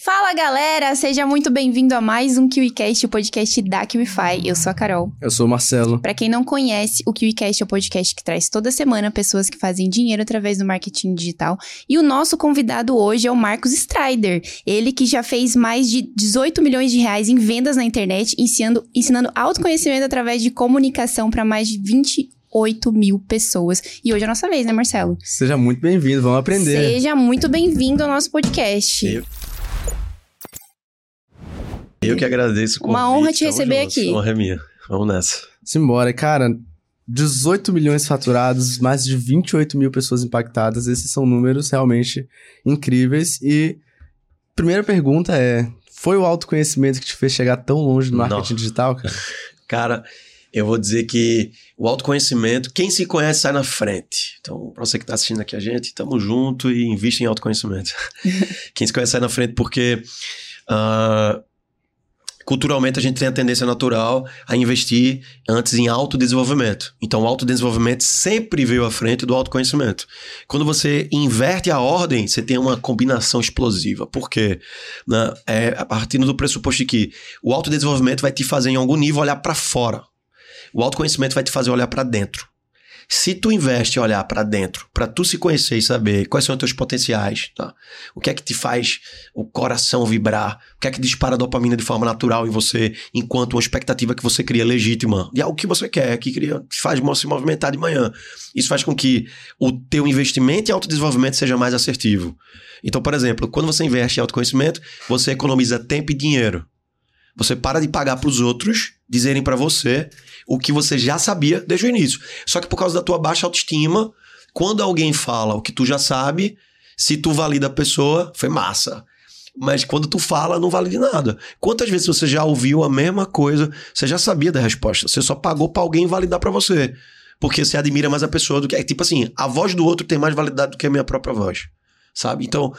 Fala galera, seja muito bem-vindo a mais um KiwiCast, o podcast da KiwiFi. Eu sou a Carol. Eu sou o Marcelo. Para quem não conhece, o KiwiCast é o podcast que traz toda semana pessoas que fazem dinheiro através do marketing digital. E o nosso convidado hoje é o Marcos Strider. Ele que já fez mais de 18 milhões de reais em vendas na internet, ensinando, ensinando autoconhecimento através de comunicação para mais de 20 8 mil pessoas. E hoje é a nossa vez, né, Marcelo? Seja muito bem-vindo, vamos aprender. Seja muito bem-vindo ao nosso podcast. Eu, eu que agradeço. Convite, Uma honra te receber junto. aqui. Honra é minha. Vamos nessa. Simbora, cara. 18 milhões faturados, mais de 28 mil pessoas impactadas. Esses são números realmente incríveis. E primeira pergunta é: foi o autoconhecimento que te fez chegar tão longe no marketing Não. digital, cara? Cara, eu vou dizer que o autoconhecimento, quem se conhece sai na frente. Então, para você que está assistindo aqui a gente, tamo junto e investe em autoconhecimento. quem se conhece sai na frente porque uh, culturalmente a gente tem a tendência natural a investir antes em autodesenvolvimento. Então, o autodesenvolvimento sempre veio à frente do autoconhecimento. Quando você inverte a ordem, você tem uma combinação explosiva. Por quê? Né? É a partir do pressuposto de que o autodesenvolvimento vai te fazer, em algum nível, olhar para fora. O autoconhecimento vai te fazer olhar para dentro. Se tu investe em olhar para dentro, para tu se conhecer e saber quais são os teus potenciais, tá? O que é que te faz o coração vibrar? O que é que dispara a dopamina de forma natural em você, enquanto uma expectativa que você cria legítima, de algo que você quer, que cria, faz se movimentar de manhã. Isso faz com que o teu investimento em autodesenvolvimento seja mais assertivo. Então, por exemplo, quando você investe em autoconhecimento, você economiza tempo e dinheiro. Você para de pagar para os outros dizerem para você o que você já sabia desde o início. Só que por causa da tua baixa autoestima, quando alguém fala o que tu já sabe, se tu valida a pessoa, foi massa. Mas quando tu fala, não vale de nada. Quantas vezes você já ouviu a mesma coisa, você já sabia da resposta, você só pagou para alguém validar para você. Porque você admira mais a pessoa do que. É tipo assim, a voz do outro tem mais validade do que a minha própria voz. Sabe? Então,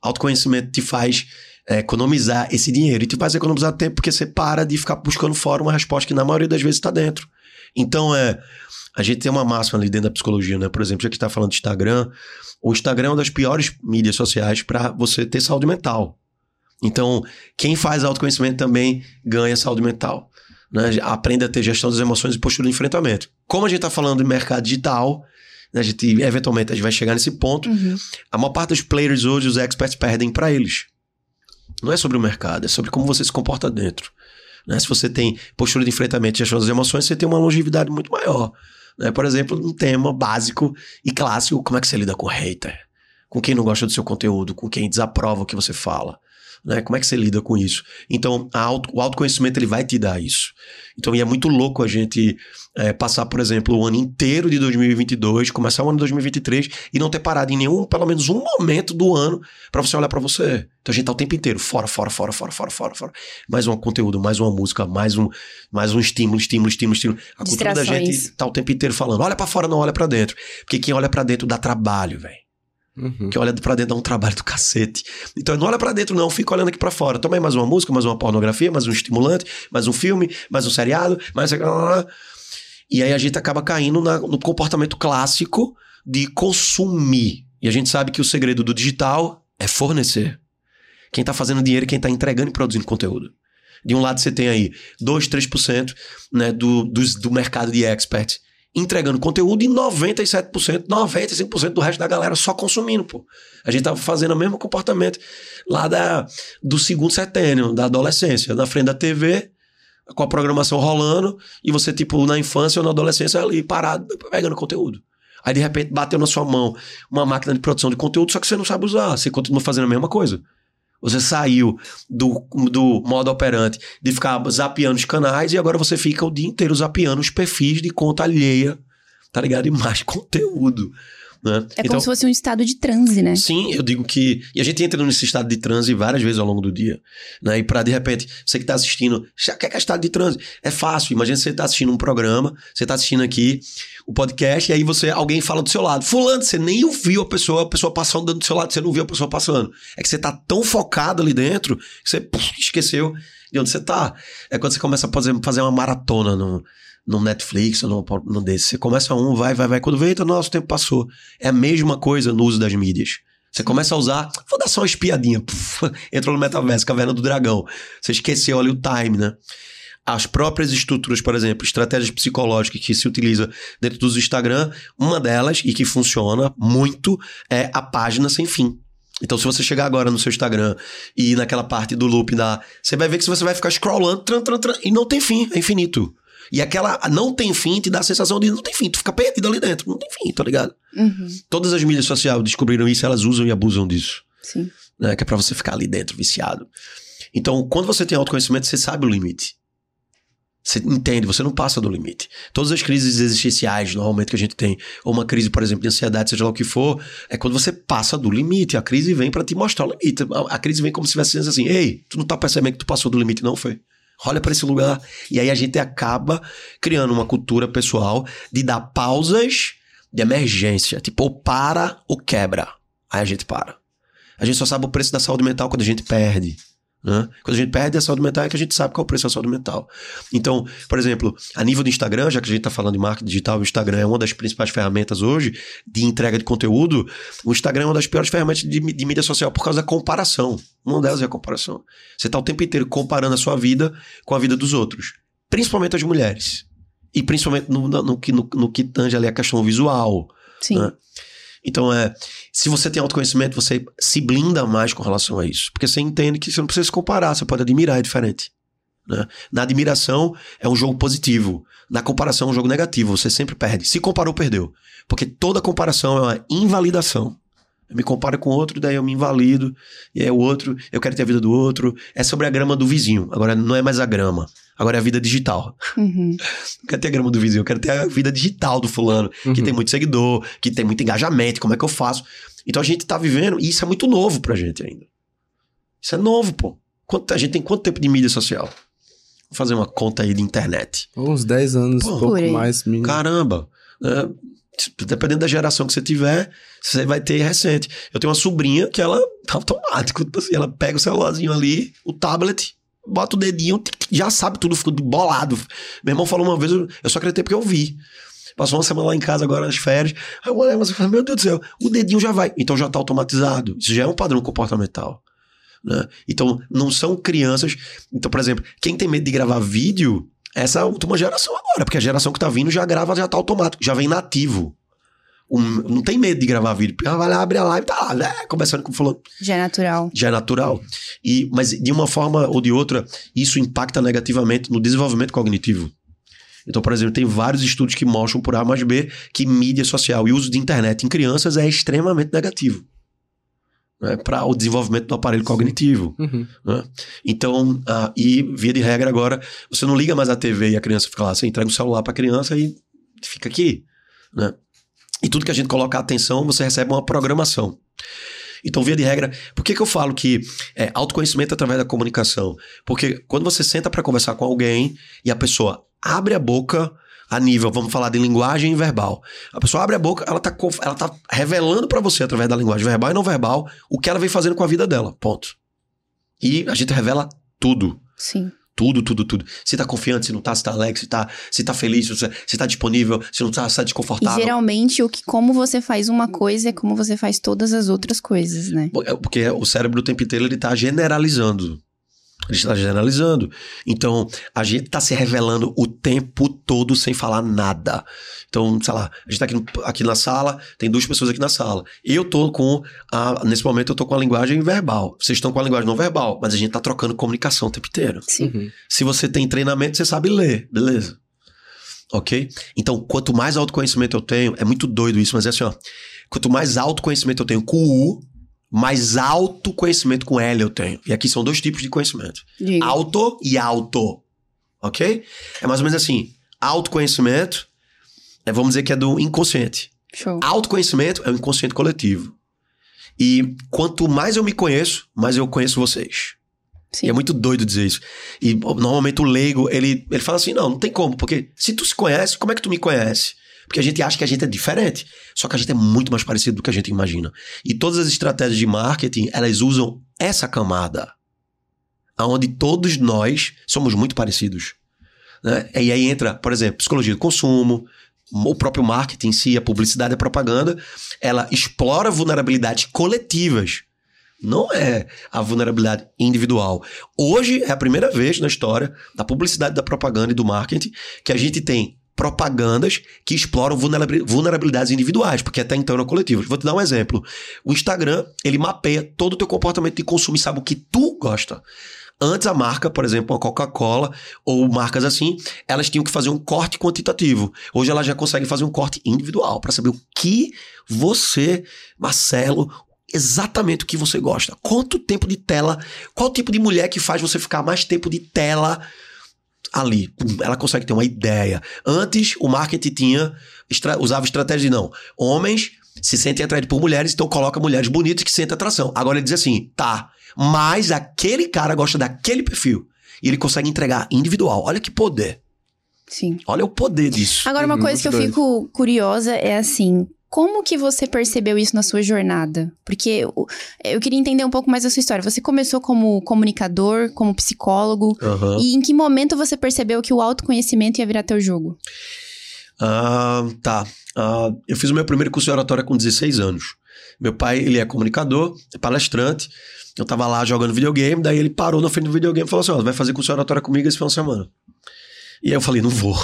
autoconhecimento te faz é, economizar esse dinheiro. E tu faz economizar tempo porque você para de ficar buscando fora uma resposta que na maioria das vezes está dentro. Então, é, a gente tem uma máxima ali dentro da psicologia, né? Por exemplo, já que está falando de Instagram, o Instagram é uma das piores mídias sociais para você ter saúde mental. Então, quem faz autoconhecimento também ganha saúde mental. Né? Aprende a ter gestão das emoções e postura de enfrentamento. Como a gente está falando de mercado digital, né? a gente eventualmente a gente vai chegar nesse ponto. Uhum. A maior parte dos players hoje, os experts, perdem para eles. Não é sobre o mercado, é sobre como você se comporta dentro. Né? Se você tem postura de enfrentamento e gestão das emoções, você tem uma longevidade muito maior. Né? Por exemplo, um tema básico e clássico, como é que você lida com hater? Com quem não gosta do seu conteúdo, com quem desaprova o que você fala. Né? Como é que você lida com isso? Então, auto, o autoconhecimento ele vai te dar isso. Então, e é muito louco a gente é, passar, por exemplo, o ano inteiro de 2022, começar o ano de 2023 e não ter parado em nenhum, pelo menos um momento do ano para você olhar para você. Então, a gente tá o tempo inteiro fora, fora, fora, fora, fora, fora, fora. Mais um conteúdo, mais uma música, mais um, mais um estímulo, estímulo, estímulo, estímulo. A cultura da gente tá o tempo inteiro falando, olha para fora, não olha para dentro. Porque quem olha para dentro dá trabalho, velho. Uhum. Que olha para dentro dá um trabalho do cacete. Então não olha para dentro, não, fica olhando aqui para fora. Toma mais uma música, mais uma pornografia, mais um estimulante, mais um filme, mais um seriado, mais. E aí a gente acaba caindo na, no comportamento clássico de consumir. E a gente sabe que o segredo do digital é fornecer. Quem tá fazendo dinheiro é quem tá entregando e produzindo conteúdo. De um lado você tem aí 2, 3% né, do, do, do mercado de experts entregando conteúdo e 97%, 95% do resto da galera só consumindo, pô. A gente tava fazendo o mesmo comportamento lá da, do segundo setênio, da adolescência, na frente da TV, com a programação rolando, e você, tipo, na infância ou na adolescência ali, parado, pegando conteúdo. Aí, de repente, bateu na sua mão uma máquina de produção de conteúdo, só que você não sabe usar, você continua fazendo a mesma coisa. Você saiu do, do modo operante de ficar zapeando os canais e agora você fica o dia inteiro zapeando os perfis de conta alheia, tá ligado? E mais conteúdo. Né? É então, como se fosse um estado de transe, né? Sim, eu digo que. E a gente entra nesse estado de transe várias vezes ao longo do dia. Né? E para de repente, você que está assistindo, já quer que é estado de transe? É fácil. Imagina você está assistindo um programa, você está assistindo aqui o podcast, e aí você alguém fala do seu lado. Fulano, você nem ouviu a pessoa, a pessoa passando do seu lado, você não viu a pessoa passando. É que você tá tão focado ali dentro que você puf, esqueceu de onde você tá. É quando você começa a fazer, fazer uma maratona no no Netflix ou no, no desse. Você começa um, vai, vai, vai. Quando vê, eita, nosso tempo passou. É a mesma coisa no uso das mídias. Você começa a usar, vou dar só uma espiadinha, puf, entrou no metaverso, caverna do dragão. Você esqueceu ali o time, né? As próprias estruturas, por exemplo, estratégias psicológicas que se utiliza dentro do Instagram, uma delas, e que funciona muito, é a página sem fim. Então, se você chegar agora no seu Instagram e ir naquela parte do loop da. Você vai ver que você vai ficar scrollando, tran, tran, tran, e não tem fim, é infinito. E aquela não tem fim te dá a sensação de não tem fim, tu fica perdido ali dentro, não tem fim, tá ligado? Uhum. Todas as mídias sociais descobriram isso, elas usam e abusam disso. Sim. Né? Que é pra você ficar ali dentro, viciado. Então, quando você tem autoconhecimento, você sabe o limite. Você entende, você não passa do limite. Todas as crises existenciais, normalmente, que a gente tem, ou uma crise, por exemplo, de ansiedade, seja lá o que for, é quando você passa do limite. A crise vem para te mostrar o limite. A, a crise vem como se estivesse dizendo assim: ei, tu não tá percebendo que tu passou do limite, não foi? Olha para esse lugar. E aí a gente acaba criando uma cultura pessoal de dar pausas de emergência. Tipo, ou para ou quebra. Aí a gente para. A gente só sabe o preço da saúde mental quando a gente perde. Né? Quando a gente perde a saúde mental é que a gente sabe qual é o preço da saúde mental. Então, por exemplo, a nível do Instagram, já que a gente está falando de marketing digital, o Instagram é uma das principais ferramentas hoje de entrega de conteúdo. O Instagram é uma das piores ferramentas de, de mídia social por causa da comparação. Uma delas é a comparação. Você está o tempo inteiro comparando a sua vida com a vida dos outros, principalmente as mulheres. E principalmente no, no, no, no, no que tange ali a questão visual. Sim. Né? Então, é, se você tem autoconhecimento, você se blinda mais com relação a isso. Porque você entende que você não precisa se comparar, você pode admirar, é diferente. Né? Na admiração é um jogo positivo. Na comparação é um jogo negativo, você sempre perde. Se comparou, perdeu. Porque toda comparação é uma invalidação. Eu me comparo com outro, daí eu me invalido, e aí o outro, eu quero ter a vida do outro. É sobre a grama do vizinho. Agora não é mais a grama. Agora é a vida digital. Uhum. Não quero ter a grama do vizinho, eu quero ter a vida digital do fulano, que Uhum. tem muito seguidor, que tem muito engajamento, como é que eu faço? Então a gente tá vivendo, e isso é muito novo pra gente ainda. Isso é novo, pô. Quanto, a gente tem quanto tempo de mídia social? Vou fazer uma conta aí de internet. Uns 10 anos, Pô, um pouco aí. mais. mínimo. Caramba! né? Dependendo da geração que você tiver, você vai ter recente. Eu tenho uma sobrinha que ela tá automático, tipo assim, ela pega o celularzinho ali, o tablet, bota o dedinho, já sabe tudo, fica bolado. Meu irmão falou uma vez, eu só acreditei porque eu vi. Passou uma semana lá em casa agora nas férias. Aí eu olhei, mas meu Deus do céu, o dedinho já vai. Então já tá automatizado. Isso já é um padrão comportamental. Né? Então, não são crianças. Então, por exemplo, quem tem medo de gravar vídeo, essa é a última geração agora, porque a geração que tá vindo já grava, já tá automático, já vem nativo. Um- não tem medo de gravar vídeo, porque ela vai lá, abre a live e tá lá, né, conversando com fulano Já é natural. já é natural. E, mas de uma forma ou de outra, isso impacta negativamente no desenvolvimento cognitivo. Então, por exemplo, tem vários estudos que mostram por A mais B que mídia social e uso de internet em crianças é extremamente negativo né, para o desenvolvimento do aparelho cognitivo. Uhum. né? Então, ah, e via de regra agora, você não liga mais a TV e a criança fica lá, você entrega o celular para a criança e fica aqui. Né? E tudo que a gente coloca atenção, você recebe uma programação. Então, via de regra, por que, que eu falo que é autoconhecimento através da comunicação? Porque quando você senta para conversar com alguém e a pessoa abre a boca a nível, vamos falar de linguagem verbal. A pessoa abre a boca, ela tá, ela tá revelando para você através da linguagem verbal e não verbal o que ela vem fazendo com a vida dela. Ponto. E a gente revela tudo. Sim. Tudo, tudo, tudo. Se tá confiante, se não tá, se tá alegre, se tá, se tá feliz, se, se tá disponível, se não tá, se tá E desconfortável. geralmente o que como você faz uma coisa é como você faz todas as outras coisas, né? É Porque o cérebro o tempo inteiro ele tá generalizando. Está generalizando. Então, a gente tá se revelando o tempo todo sem falar nada. Então, sei lá, a gente tá aqui, aqui na sala, tem duas pessoas aqui na sala. Eu tô com, a, nesse momento, eu tô com a linguagem verbal. Vocês estão com a linguagem não verbal, mas a gente tá trocando comunicação o tempo inteiro. Sim. Uhum. Se você tem treinamento, você sabe ler, beleza? Ok? Então, quanto mais autoconhecimento eu tenho, é muito doido isso, mas é assim, ó. Quanto mais autoconhecimento eu tenho com U, mais autoconhecimento com L eu tenho. E aqui são dois tipos de conhecimento: Diga. auto e auto. Ok? É mais ou menos assim: autoconhecimento, é, vamos dizer que é do inconsciente. Show. Autoconhecimento é o inconsciente coletivo. E quanto mais eu me conheço, mais eu conheço vocês. Sim. E é muito doido dizer isso. E normalmente o leigo, ele, ele fala assim: não, não tem como, porque se tu se conhece, como é que tu me conhece? Porque a gente acha que a gente é diferente. Só que a gente é muito mais parecido do que a gente imagina. E todas as estratégias de marketing, elas usam essa camada. Onde todos nós somos muito parecidos. Né? E aí entra, por exemplo, psicologia do consumo, o próprio marketing em si, a publicidade e a propaganda, ela explora vulnerabilidades coletivas. Não é a vulnerabilidade individual. Hoje é a primeira vez na história da publicidade, da propaganda e do marketing que a gente tem propagandas que exploram vulnerabilidades individuais, porque até então eram coletivas. Vou te dar um exemplo. O Instagram, ele mapeia todo o teu comportamento de consumo e sabe o que tu gosta. Antes a marca, por exemplo, a Coca-Cola ou marcas assim, elas tinham que fazer um corte quantitativo. Hoje elas já conseguem fazer um corte individual para saber o que você, Marcelo, exatamente o que você gosta. Quanto tempo de tela, qual tipo de mulher que faz você ficar mais tempo de tela ali. Ela consegue ter uma ideia. Antes, o marketing tinha estra usava estratégia de não. Homens se sentem atraídos por mulheres, então coloca mulheres bonitas que sentem atração. Agora ele diz assim, tá, mas aquele cara gosta daquele perfil. E ele consegue entregar individual. Olha que poder. Sim. Olha o poder disso. Agora, uma coisa que eu fico curiosa é assim: como que você percebeu isso na sua jornada? Porque eu, eu, queria entender um pouco mais a sua história. Você começou como comunicador, como psicólogo, uhum. e em que momento você percebeu que o autoconhecimento ia virar teu jogo? Uh, tá. Uh, eu fiz o meu primeiro curso de oratória com 16 anos. Meu pai, ele é comunicador, é palestrante. Eu tava lá jogando videogame, daí ele parou na frente do videogame e falou assim: Ó, vai fazer curso de oratória comigo esse final de semana. E aí eu falei: Não vou.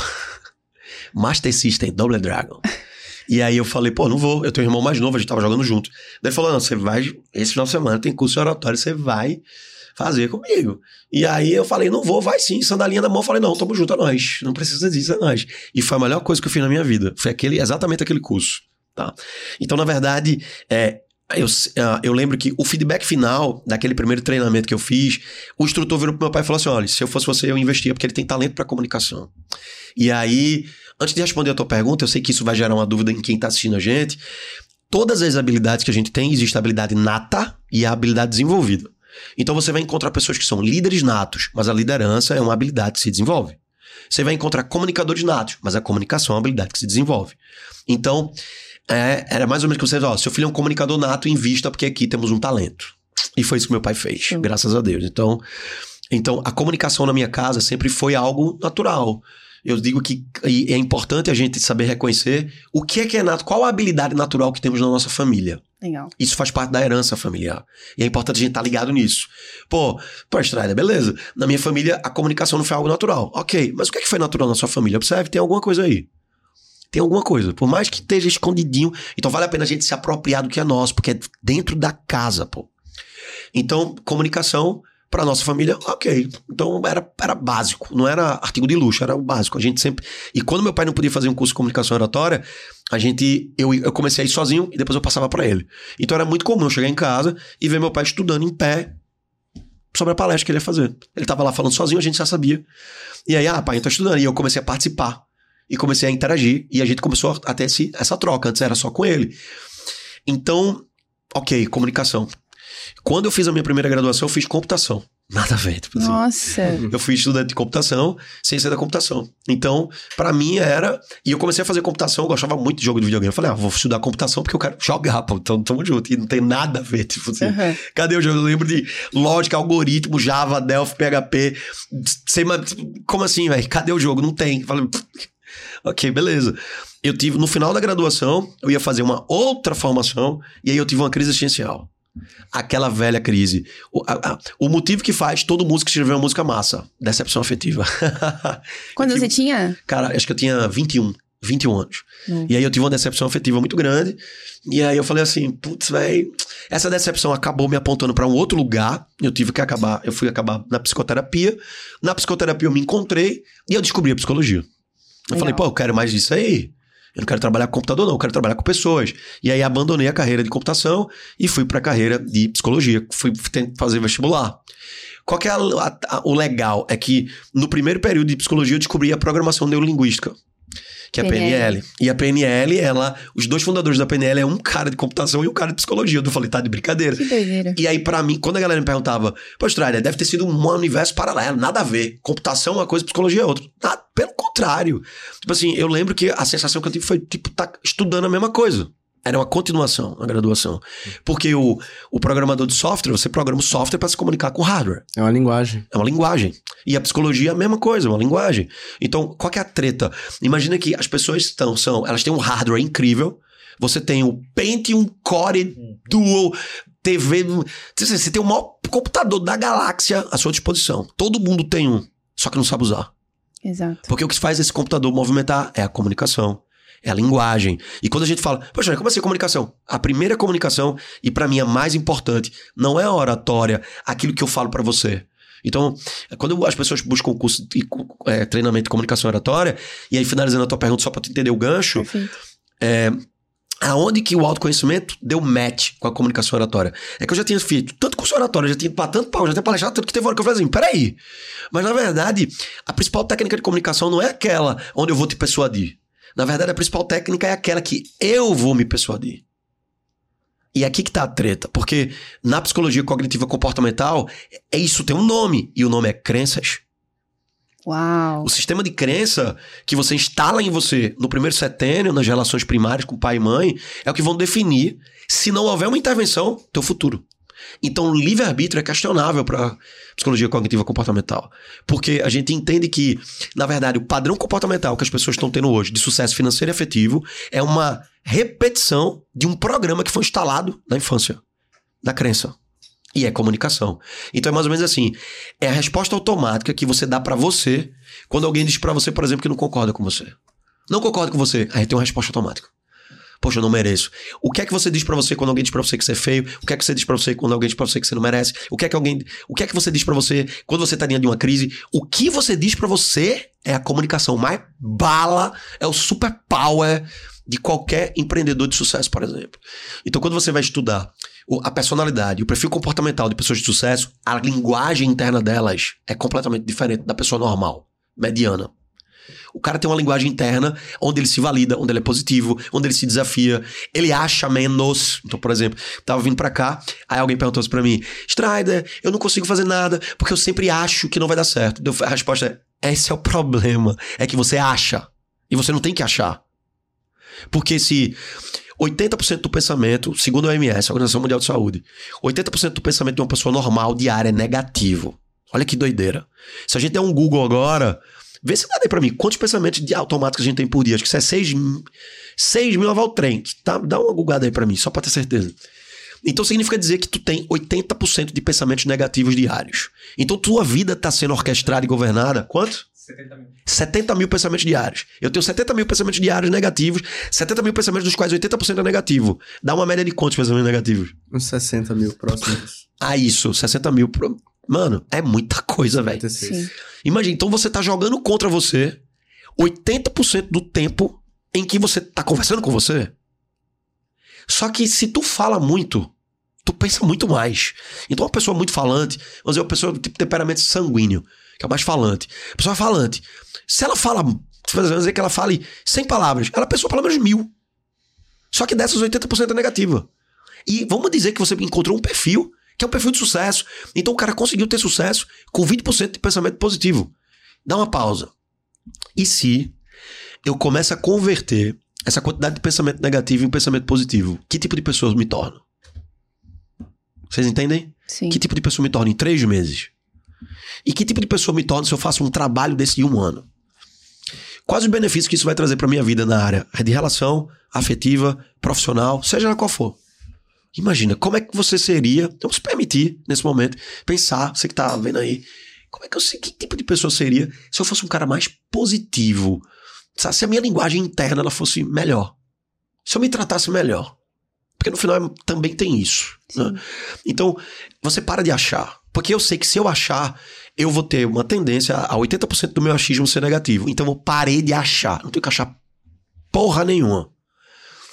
Master System, Double Dragon. E aí eu falei, pô, não vou, eu tenho um irmão mais novo, a gente tava jogando junto. Daí ele falou, não, você vai, esse final de semana tem curso de oratório, você vai fazer comigo. E aí eu falei, não vou, vai sim, sandalinha na mão, falei, não, tamo junto, é nós, não precisa disso, é nós. E foi a melhor coisa que eu fiz na minha vida, foi aquele, exatamente aquele curso, tá? Então, na verdade, é, eu, ah, eu lembro que o feedback final daquele primeiro treinamento que eu fiz, o instrutor virou pro meu pai e falou assim: olha, se eu fosse você, eu investia, porque ele tem talento para comunicação. E aí Antes de responder a tua pergunta, eu sei que isso vai gerar uma dúvida em quem está assistindo a gente. Todas as habilidades que a gente tem, existe a habilidade nata e a habilidade desenvolvida. Então você vai encontrar pessoas que são líderes natos, mas a liderança é uma habilidade que se desenvolve. Você vai encontrar comunicadores natos, mas a comunicação é uma habilidade que se desenvolve. Então, é, era mais ou menos que você ó, seu filho é um comunicador nato, invista porque aqui temos um talento. E foi isso que meu pai fez, Sim. graças a Deus. Então, então, a comunicação na minha casa sempre foi algo natural eu digo que é importante a gente saber reconhecer o que é que é nato, qual a habilidade natural que temos na nossa família. Legal. Isso faz parte da herança familiar. E é importante a gente estar tá ligado nisso. Pô, pô, Estrada, beleza. Na minha família, a comunicação não foi algo natural. Ok, mas o que é que foi natural na sua família? Observe, tem alguma coisa aí. Tem alguma coisa. Por mais que esteja escondidinho. Então vale a pena a gente se apropriar do que é nosso, porque é dentro da casa, pô. Então, comunicação para nossa família, ok. Então era, era básico, não era artigo de luxo, era o básico. A gente sempre. E quando meu pai não podia fazer um curso de comunicação oratória, a gente. Eu, eu comecei a ir sozinho e depois eu passava para ele. Então era muito comum eu chegar em casa e ver meu pai estudando em pé sobre a palestra que ele ia fazer. Ele tava lá falando sozinho, a gente já sabia. E aí, ah, pai, eu tô estudando. E eu comecei a participar. E comecei a interagir. E a gente começou a ter esse, essa troca. Antes era só com ele. Então, ok, comunicação. Quando eu fiz a minha primeira graduação, eu fiz computação. Nada a ver. Tipo assim. Nossa. Eu fui estudante de computação, ciência da computação. Então, para mim era. E eu comecei a fazer computação, eu gostava muito de jogo de videogame. Eu falei, ah, vou estudar computação porque eu quero jogar, pô. Então, tamo junto. E não tem nada a ver. Tipo assim. Uhum. Cadê o jogo? Eu lembro de lógica, algoritmo, Java, Delphi, PHP. Sei, mas, como assim, velho? Cadê o jogo? Não tem. Eu falei, ok, beleza. Eu tive, no final da graduação, eu ia fazer uma outra formação, e aí eu tive uma crise existencial. Aquela velha crise. O, a, a, o motivo que faz todo músico escrever uma música massa. Decepção afetiva. Quando você tinha? Cara, acho que eu tinha 21. 21 anos. Hum. E aí eu tive uma decepção afetiva muito grande. E aí eu falei assim, putz, velho, essa decepção acabou me apontando para um outro lugar. Eu tive que acabar, eu fui acabar na psicoterapia. Na psicoterapia eu me encontrei e eu descobri a psicologia. Eu Legal. falei, pô, eu quero mais disso aí. Eu não quero trabalhar com computador, não, eu quero trabalhar com pessoas. E aí abandonei a carreira de computação e fui para a carreira de psicologia. Fui fazer vestibular. Qual que é a, a, o legal? É que no primeiro período de psicologia eu descobri a programação neurolinguística que é a PNL. E a PNL, ela, os dois fundadores da PNL é um cara de computação e um cara de psicologia. Eu falei, tá de brincadeira. Que doideira. E aí, para mim, quando a galera me perguntava, pô, Austrália, deve ter sido um universo paralelo, nada a ver. Computação é uma coisa, psicologia é outra. Nada, pelo contrário. Tipo assim, eu lembro que a sensação que eu tive foi, tipo, tá estudando a mesma coisa. Era uma continuação na graduação. Porque o, o programador de software, você programa o software para se comunicar com o hardware. É uma linguagem. É uma linguagem. E a psicologia é a mesma coisa, é uma linguagem. Então, qual que é a treta? Imagina que as pessoas estão, são, elas têm um hardware incrível. Você tem o Pentium Core Dual TV. Você tem o maior computador da galáxia à sua disposição. Todo mundo tem um, só que não sabe usar. Exato. Porque o que faz esse computador movimentar é a comunicação. É a linguagem. E quando a gente fala, poxa, como assim comunicação? A primeira comunicação, e para mim a mais importante, não é a oratória, aquilo que eu falo para você. Então, quando as pessoas buscam curso de é, treinamento de comunicação oratória, e aí finalizando a tua pergunta só para tu entender o gancho, Perfeito. é, aonde que o autoconhecimento deu match com a comunicação oratória? É que eu já tinha feito tanto curso oratório, já tinha para tanto pau, já tinha palestrado, tanto que teve hora que eu falei assim, peraí. Mas na verdade, a principal técnica de comunicação não é aquela onde eu vou te persuadir. Na verdade, a principal técnica é aquela que eu vou me persuadir. E é aqui que tá a treta, porque na psicologia cognitiva comportamental, é isso tem um nome, e o nome é crenças. Uau. O sistema de crença que você instala em você no primeiro setênio, nas relações primárias com pai e mãe, é o que vão definir, se não houver uma intervenção, teu futuro. Então, o livre-arbítrio é questionável para psicologia cognitiva comportamental. Porque a gente entende que, na verdade, o padrão comportamental que as pessoas estão tendo hoje de sucesso financeiro e afetivo é uma repetição de um programa que foi instalado na infância, da crença. E é comunicação. Então é mais ou menos assim: é a resposta automática que você dá para você quando alguém diz para você, por exemplo, que não concorda com você. Não concorda com você, aí tem uma resposta automática. Poxa, eu não mereço. O que é que você diz para você quando alguém diz para você que você é feio? O que é que você diz para você quando alguém diz para você que você não merece? O que é que alguém, o que é que você diz para você quando você tá diante de uma crise? O que você diz para você é a comunicação mais bala, é o super power de qualquer empreendedor de sucesso, por exemplo. Então, quando você vai estudar a personalidade, o perfil comportamental de pessoas de sucesso, a linguagem interna delas é completamente diferente da pessoa normal, mediana. O cara tem uma linguagem interna onde ele se valida, onde ele é positivo, onde ele se desafia, ele acha menos. Então, por exemplo, tava vindo para cá, aí alguém perguntou assim pra mim: Strider, eu não consigo fazer nada porque eu sempre acho que não vai dar certo. A resposta é: esse é o problema. É que você acha. E você não tem que achar. Porque se 80% do pensamento, segundo a OMS, a Organização Mundial de Saúde, 80% do pensamento de uma pessoa normal diária é negativo. Olha que doideira. Se a gente der um Google agora, vê se dá aí pra mim. Quantos pensamentos de automáticos a gente tem por dia? Acho que isso é 6, 6 mil lavar o trem. Tá? Dá uma googada aí pra mim, só pra ter certeza. Então significa dizer que tu tem 80% de pensamentos negativos diários. Então tua vida tá sendo orquestrada e governada. Quanto? 70 mil. 70 mil pensamentos diários. Eu tenho 70 mil pensamentos diários negativos, 70 mil pensamentos dos quais 80% é negativo. Dá uma média de quantos pensamentos negativos? Uns 60 mil próximos. ah, isso, 60 mil. Mano, é muita coisa, velho. Imagina, então você tá jogando contra você 80% do tempo em que você tá conversando com você. Só que se tu fala muito, tu pensa muito mais. Então, uma pessoa muito falante, vamos dizer, uma pessoa tipo temperamento sanguíneo, que é o mais falante. A pessoa é falante. Se ela fala, vamos dizer que ela fale 100 palavras, ela pensou pelo menos mil. Só que dessas 80% é negativa. E vamos dizer que você encontrou um perfil que é um perfil de sucesso. Então o cara conseguiu ter sucesso com 20% de pensamento positivo. Dá uma pausa. E se eu começo a converter essa quantidade de pensamento negativo em pensamento positivo, que tipo de pessoa me torno? Vocês entendem? Sim. Que tipo de pessoa me torno em três meses? E que tipo de pessoa me torno se eu faço um trabalho desse de um ano? Quais os benefícios que isso vai trazer para minha vida na área de relação afetiva, profissional, seja lá qual for? Imagina, como é que você seria, vamos se permitir, nesse momento, pensar, você que tá vendo aí, como é que eu sei, que tipo de pessoa seria se eu fosse um cara mais positivo? Sabe, se a minha linguagem interna ela fosse melhor. Se eu me tratasse melhor. Porque no final também tem isso. Né? Então, você para de achar. Porque eu sei que se eu achar, eu vou ter uma tendência a 80% do meu achismo ser negativo. Então eu parei de achar. Não tenho que achar porra nenhuma.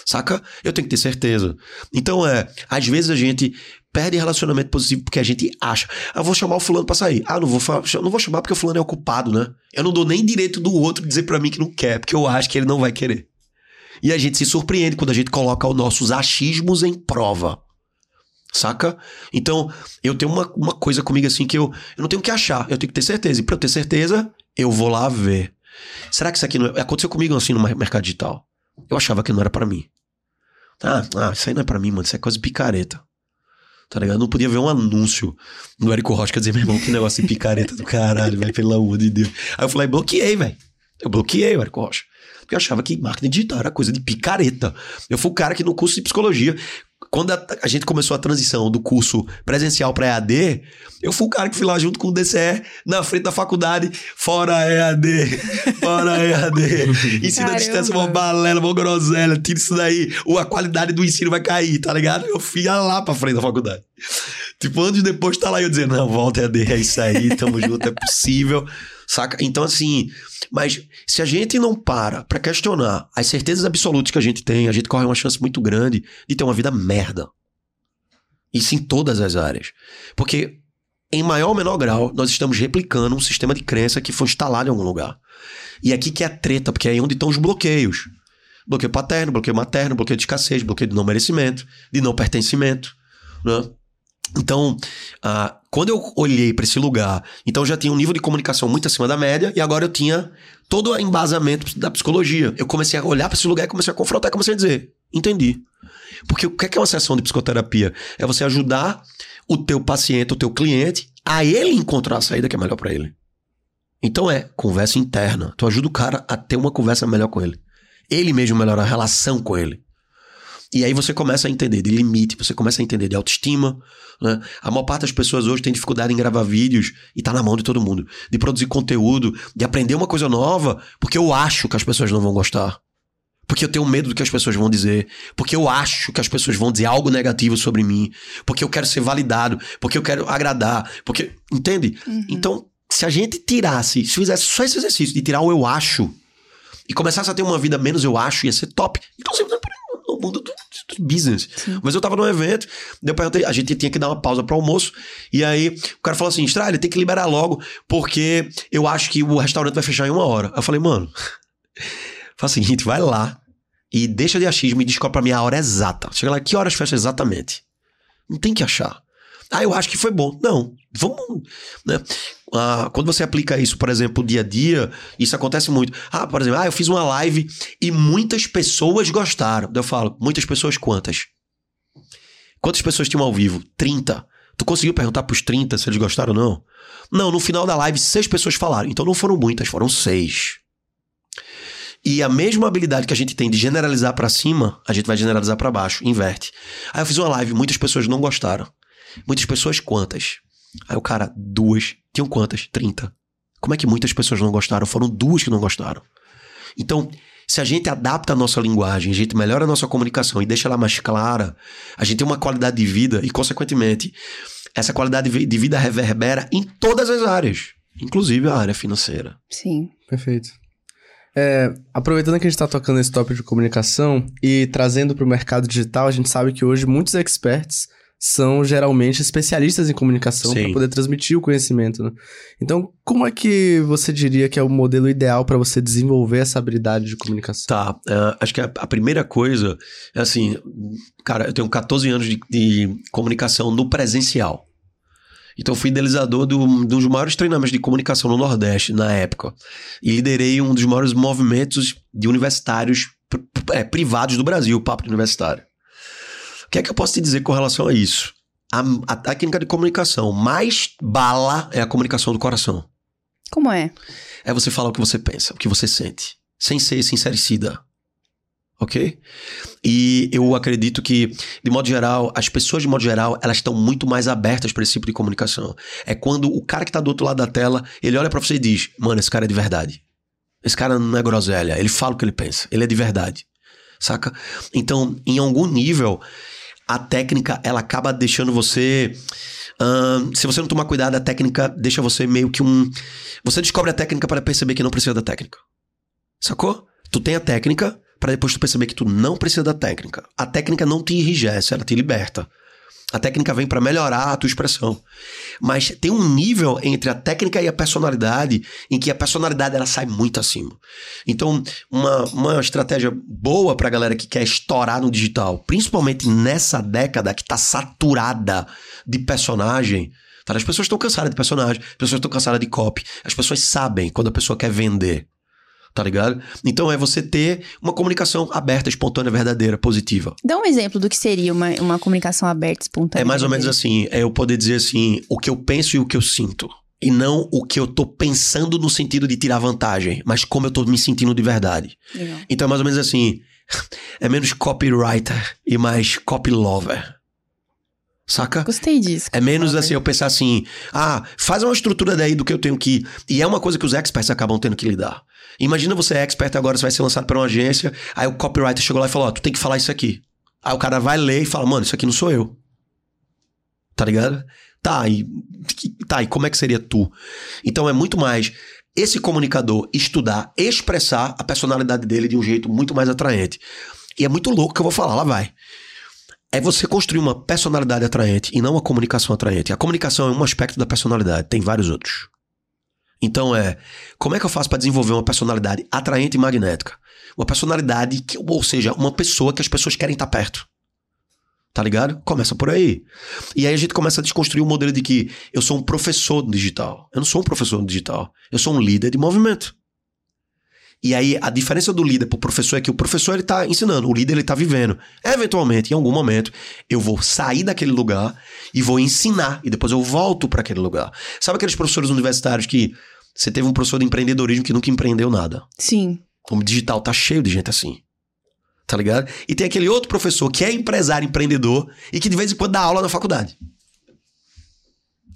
Saca? Eu tenho que ter certeza. Então, é, às vezes a gente perde relacionamento positivo porque a gente acha. Ah, vou chamar o fulano pra sair. Ah, não vou, não vou chamar porque o fulano é ocupado, né? Eu não dou nem direito do outro dizer para mim que não quer, porque eu acho que ele não vai querer. E a gente se surpreende quando a gente coloca os nossos achismos em prova. Saca? Então, eu tenho uma, uma coisa comigo assim que eu, eu não tenho que achar, eu tenho que ter certeza. E pra eu ter certeza, eu vou lá ver. Será que isso aqui não é... Aconteceu comigo assim no mercado digital. Eu achava que não era para mim. Ah, ah, isso aí não é pra mim, mano. Isso é coisa picareta. Tá ligado? Eu não podia ver um anúncio do Érico Rocha dizer, meu irmão, que negócio de picareta do caralho, velho, pelo amor de Deus. Aí eu falei, bloqueei, velho. Eu bloqueei o Érico Rocha. Porque eu achava que marketing digital era coisa de picareta. Eu fui o cara que no curso de psicologia quando a, a, gente começou a transição do curso presencial para EAD, eu fui o cara que fui lá junto com o DCE na frente da faculdade, fora EAD, fora EAD. Ensino à distância, uma balela, uma groselha, tira isso daí, ou a qualidade do ensino vai cair, tá ligado? Eu fui lá pra frente da faculdade. Tipo, anos depois tá lá eu dizendo, não, volta EAD, é isso aí, tamo junto, é possível. Saca? Então, assim, mas se a gente não para para questionar as certezas absolutas que a gente tem, a gente corre uma chance muito grande de ter uma vida merda. Isso em todas as áreas. Porque, em maior ou menor grau, nós estamos replicando um sistema de crença que foi instalado em algum lugar. E aqui que é a treta, porque é aí onde estão os bloqueios. Bloqueio paterno, bloqueio materno, bloqueio de escassez, bloqueio de não merecimento, de não pertencimento. Né? Então, uh, quando eu olhei para esse lugar, então já tinha um nível de comunicação muito acima da média e agora eu tinha todo o embasamento da psicologia. Eu comecei a olhar para esse lugar e comecei a confrontar comecei a dizer: entendi. Porque o que é uma sessão de psicoterapia? É você ajudar o teu paciente, o teu cliente, a ele encontrar a saída que é melhor para ele. Então é conversa interna. Tu ajuda o cara a ter uma conversa melhor com ele. Ele mesmo melhora a relação com ele. E aí você começa a entender de limite, você começa a entender de autoestima. Né? A maior parte das pessoas hoje tem dificuldade em gravar vídeos e tá na mão de todo mundo. De produzir conteúdo, de aprender uma coisa nova, porque eu acho que as pessoas não vão gostar. Porque eu tenho medo do que as pessoas vão dizer. Porque eu acho que as pessoas vão dizer algo negativo sobre mim. Porque eu quero ser validado. Porque eu quero agradar. Porque. Entende? Uhum. Então, se a gente tirasse, se fizesse só esse exercício de tirar o eu acho e começasse a ter uma vida menos eu acho, ia ser top. Então, mundo do, do business. Sim. Mas eu tava num evento, depois a gente tinha que dar uma pausa para almoço, e aí o cara falou assim: Estrada, tem que liberar logo, porque eu acho que o restaurante vai fechar em uma hora. Eu falei, mano, faz o seguinte, vai lá e deixa de achismo e descobre pra mim a hora exata. Chega lá, que horas fecha exatamente? Não tem que achar. Ah, eu acho que foi bom. Não, vamos. Né? Ah, quando você aplica isso, por exemplo, dia a dia, isso acontece muito. Ah, por exemplo, ah, eu fiz uma live e muitas pessoas gostaram. Eu falo, muitas pessoas quantas? Quantas pessoas tinham ao vivo? 30. Tu conseguiu perguntar pros 30 se eles gostaram ou não? Não, no final da live, seis pessoas falaram. Então não foram muitas, foram seis. E a mesma habilidade que a gente tem de generalizar para cima, a gente vai generalizar para baixo, inverte. Aí eu fiz uma live, muitas pessoas não gostaram. Muitas pessoas quantas? Aí o cara, duas. Tinham quantas? Trinta. Como é que muitas pessoas não gostaram? Foram duas que não gostaram. Então, se a gente adapta a nossa linguagem, a gente melhora a nossa comunicação e deixa ela mais clara, a gente tem uma qualidade de vida e, consequentemente, essa qualidade de vida reverbera em todas as áreas, inclusive a área financeira. Sim. Perfeito. É, aproveitando que a gente está tocando esse tópico de comunicação e trazendo para o mercado digital, a gente sabe que hoje muitos experts são geralmente especialistas em comunicação para poder transmitir o conhecimento. Né? Então, como é que você diria que é o modelo ideal para você desenvolver essa habilidade de comunicação? Tá, uh, acho que a, a, primeira coisa é assim, cara, eu tenho 14 anos de, de comunicação no presencial. Então, fui idealizador do, dos maiores treinamentos de comunicação no Nordeste na época. E liderei um dos maiores movimentos de universitários é, privados do Brasil, o Papo Universitário. O que é que eu posso te dizer com relação a isso? A, a técnica de comunicação mais bala é a comunicação do coração. Como é? É você falar o que você pensa, o que você sente, sem ser sincericida. Ok? E eu acredito que, de modo geral, as pessoas, de modo geral, elas estão muito mais abertas para esse tipo de comunicação. É quando o cara que está do outro lado da tela, ele olha para você e diz: Mano, esse cara é de verdade. Esse cara não é groselha. Ele fala o que ele pensa. Ele é de verdade. Saca? Então, em algum nível, a técnica ela acaba deixando você. Uh, se você não tomar cuidado, a técnica deixa você meio que um. Você descobre a técnica para perceber que não precisa da técnica. Sacou? Tu tem a técnica para depois tu perceber que tu não precisa da técnica. A técnica não te enrijece, ela te liberta. A técnica vem para melhorar a tua expressão. Mas tem um nível entre a técnica e a personalidade em que a personalidade ela sai muito acima. Então, uma, uma estratégia boa para a galera que quer estourar no digital, principalmente nessa década que está saturada de personagem, tá? as pessoas estão cansadas de personagem, as pessoas estão cansadas de copy, as pessoas sabem quando a pessoa quer vender. Tá ligado? Então é você ter uma comunicação aberta, espontânea, verdadeira, positiva. Dá um exemplo do que seria uma, uma comunicação aberta, espontânea. É mais ou menos assim, é eu poder dizer assim, o que eu penso e o que eu sinto. E não o que eu tô pensando no sentido de tirar vantagem, mas como eu tô me sentindo de verdade. Legal. Então é mais ou menos assim, é menos copywriter e mais copy lover. Saca? Gostei disso. É menos Lover. assim, eu pensar assim, ah, faz uma estrutura daí do que eu tenho que. E é uma coisa que os experts acabam tendo que lidar. Imagina você é expert agora, você vai ser lançado para uma agência, aí o copywriter chegou lá e falou: Ó, tu tem que falar isso aqui. Aí o cara vai ler e fala, mano, isso aqui não sou eu. Tá ligado? Tá, e, tá, e como é que seria tu? Então é muito mais esse comunicador estudar, expressar a personalidade dele de um jeito muito mais atraente. E é muito louco que eu vou falar, lá vai é você construir uma personalidade atraente e não uma comunicação atraente. A comunicação é um aspecto da personalidade, tem vários outros. Então é, como é que eu faço para desenvolver uma personalidade atraente e magnética? Uma personalidade, que, ou seja, uma pessoa que as pessoas querem estar perto. Tá ligado? Começa por aí. E aí a gente começa a desconstruir o modelo de que eu sou um professor digital. Eu não sou um professor digital. Eu sou um líder de movimento. E aí a diferença do líder pro professor é que o professor ele tá ensinando, o líder ele tá vivendo. Eventualmente, em algum momento, eu vou sair daquele lugar e vou ensinar e depois eu volto para aquele lugar. Sabe aqueles professores universitários que você teve um professor de empreendedorismo que nunca empreendeu nada? Sim. O digital tá cheio de gente assim. Tá ligado? E tem aquele outro professor que é empresário, empreendedor e que de vez em quando dá aula na faculdade.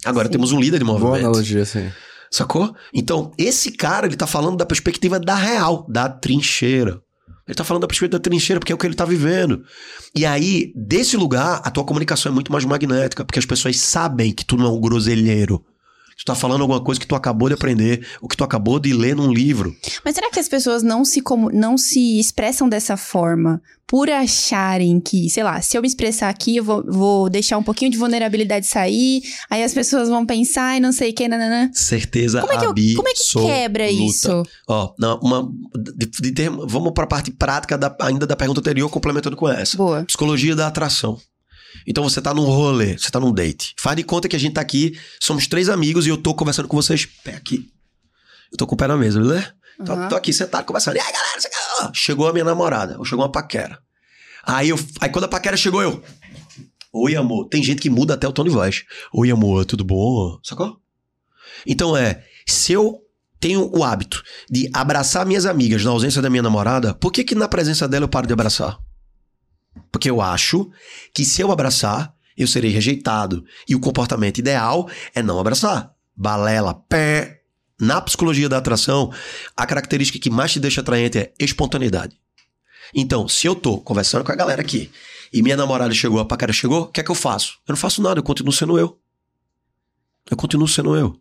Agora Sim. temos um líder de Boa movimento. analogia, sim. Sacou? Então, esse cara, ele tá falando da perspectiva da real, da trincheira. Ele tá falando da perspectiva da trincheira porque é o que ele tá vivendo. E aí, desse lugar, a tua comunicação é muito mais magnética, porque as pessoas sabem que tu não é um groselheiro. Tu tá falando alguma coisa que tu acabou de aprender, ou que tu acabou de ler num livro. Mas será que as pessoas não se, comu- não se expressam dessa forma por acharem que, sei lá, se eu me expressar aqui, eu vou, vou deixar um pouquinho de vulnerabilidade sair, aí as pessoas vão pensar e não sei o que, nananã. Certeza Como é que, eu- como é que quebra isso? Ó, não, uma, de, de termo- vamos pra parte prática da- ainda da pergunta anterior, complementando com essa. Boa. Psicologia da atração. Então você tá num rolê, você tá num date. Faz de conta que a gente tá aqui, somos três amigos e eu tô conversando com vocês pé aqui. Eu tô com o pé na mesa, beleza? Tô, Aham. tô aqui sentado conversando. E aí, galera, você chegou a minha namorada, ou chegou uma paquera. Aí, eu, aí quando a paquera chegou, eu. Oi, amor. Tem gente que muda até o tom de voz. Oi, amor, tudo bom? Sacou? Então é, se eu tenho o hábito de abraçar minhas amigas na ausência da minha namorada, por que que na presença dela eu paro de abraçar? Porque eu acho que se eu abraçar, eu serei rejeitado. E o comportamento ideal é não abraçar. Balela, pé. Na psicologia da atração, a característica que mais te deixa atraente é espontaneidade. Então, se eu tô conversando com a galera aqui e minha namorada chegou, a paquera chegou, o que é que eu faço? Eu não faço nada, eu continuo sendo eu. Eu continuo sendo eu.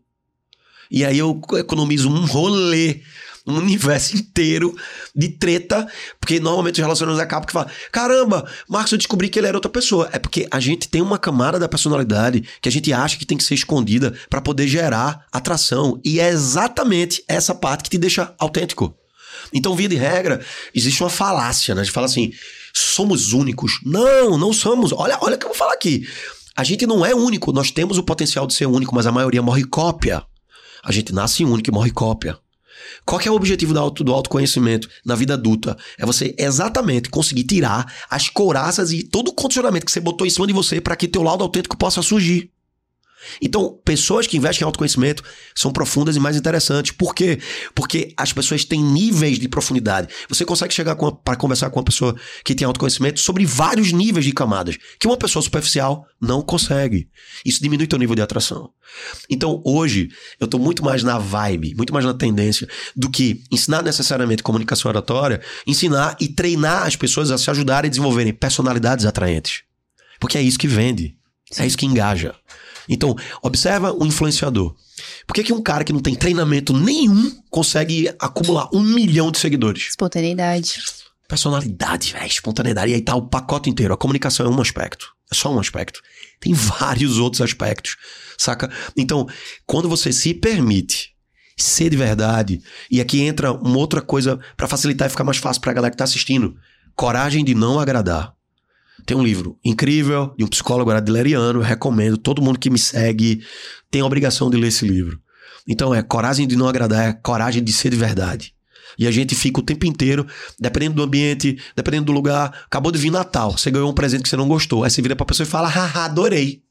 E aí eu economizo um rolê, um universo inteiro de treta, porque normalmente os relacionamentos acabam que falam: caramba, Marcos, eu descobri que ele era outra pessoa. É porque a gente tem uma camada da personalidade que a gente acha que tem que ser escondida para poder gerar atração. E é exatamente essa parte que te deixa autêntico. Então, via de regra, existe uma falácia, né? A gente fala assim: somos únicos. Não, não somos. Olha, olha o que eu vou falar aqui. A gente não é único, nós temos o potencial de ser único, mas a maioria morre cópia. A gente nasce único e morre cópia. Qual que é o objetivo do, auto, do autoconhecimento na vida adulta? É você exatamente conseguir tirar as couraças e todo o condicionamento que você botou em cima de você para que teu lado autêntico possa surgir. Então, pessoas que investem em autoconhecimento são profundas e mais interessantes. Por quê? Porque as pessoas têm níveis de profundidade. Você consegue chegar para conversar com uma pessoa que tem autoconhecimento sobre vários níveis de camadas que uma pessoa superficial não consegue. Isso diminui teu nível de atração. Então, hoje, eu tô muito mais na vibe, muito mais na tendência do que ensinar necessariamente comunicação oratória, ensinar e treinar as pessoas a se ajudarem a desenvolverem personalidades atraentes. Porque é isso que vende. É isso que engaja. Então, observa o influenciador. Por que, que um cara que não tem treinamento nenhum consegue acumular um milhão de seguidores? Espontaneidade. Personalidade, velho, espontaneidade. E aí tá o pacote inteiro. A comunicação é um aspecto. É só um aspecto. Tem vários outros aspectos, saca? Então, quando você se permite ser de verdade, e aqui entra uma outra coisa para facilitar e ficar mais fácil pra galera que tá assistindo: coragem de não agradar. Tem um livro incrível de um psicólogo adleriano, eu recomendo. Todo mundo que me segue tem a obrigação de ler esse livro. Então é coragem de não agradar, é coragem de ser de verdade. E a gente fica o tempo inteiro, dependendo do ambiente, dependendo do lugar. Acabou de vir Natal, você ganhou um presente que você não gostou. Aí você vira pra pessoa e fala, haha, adorei.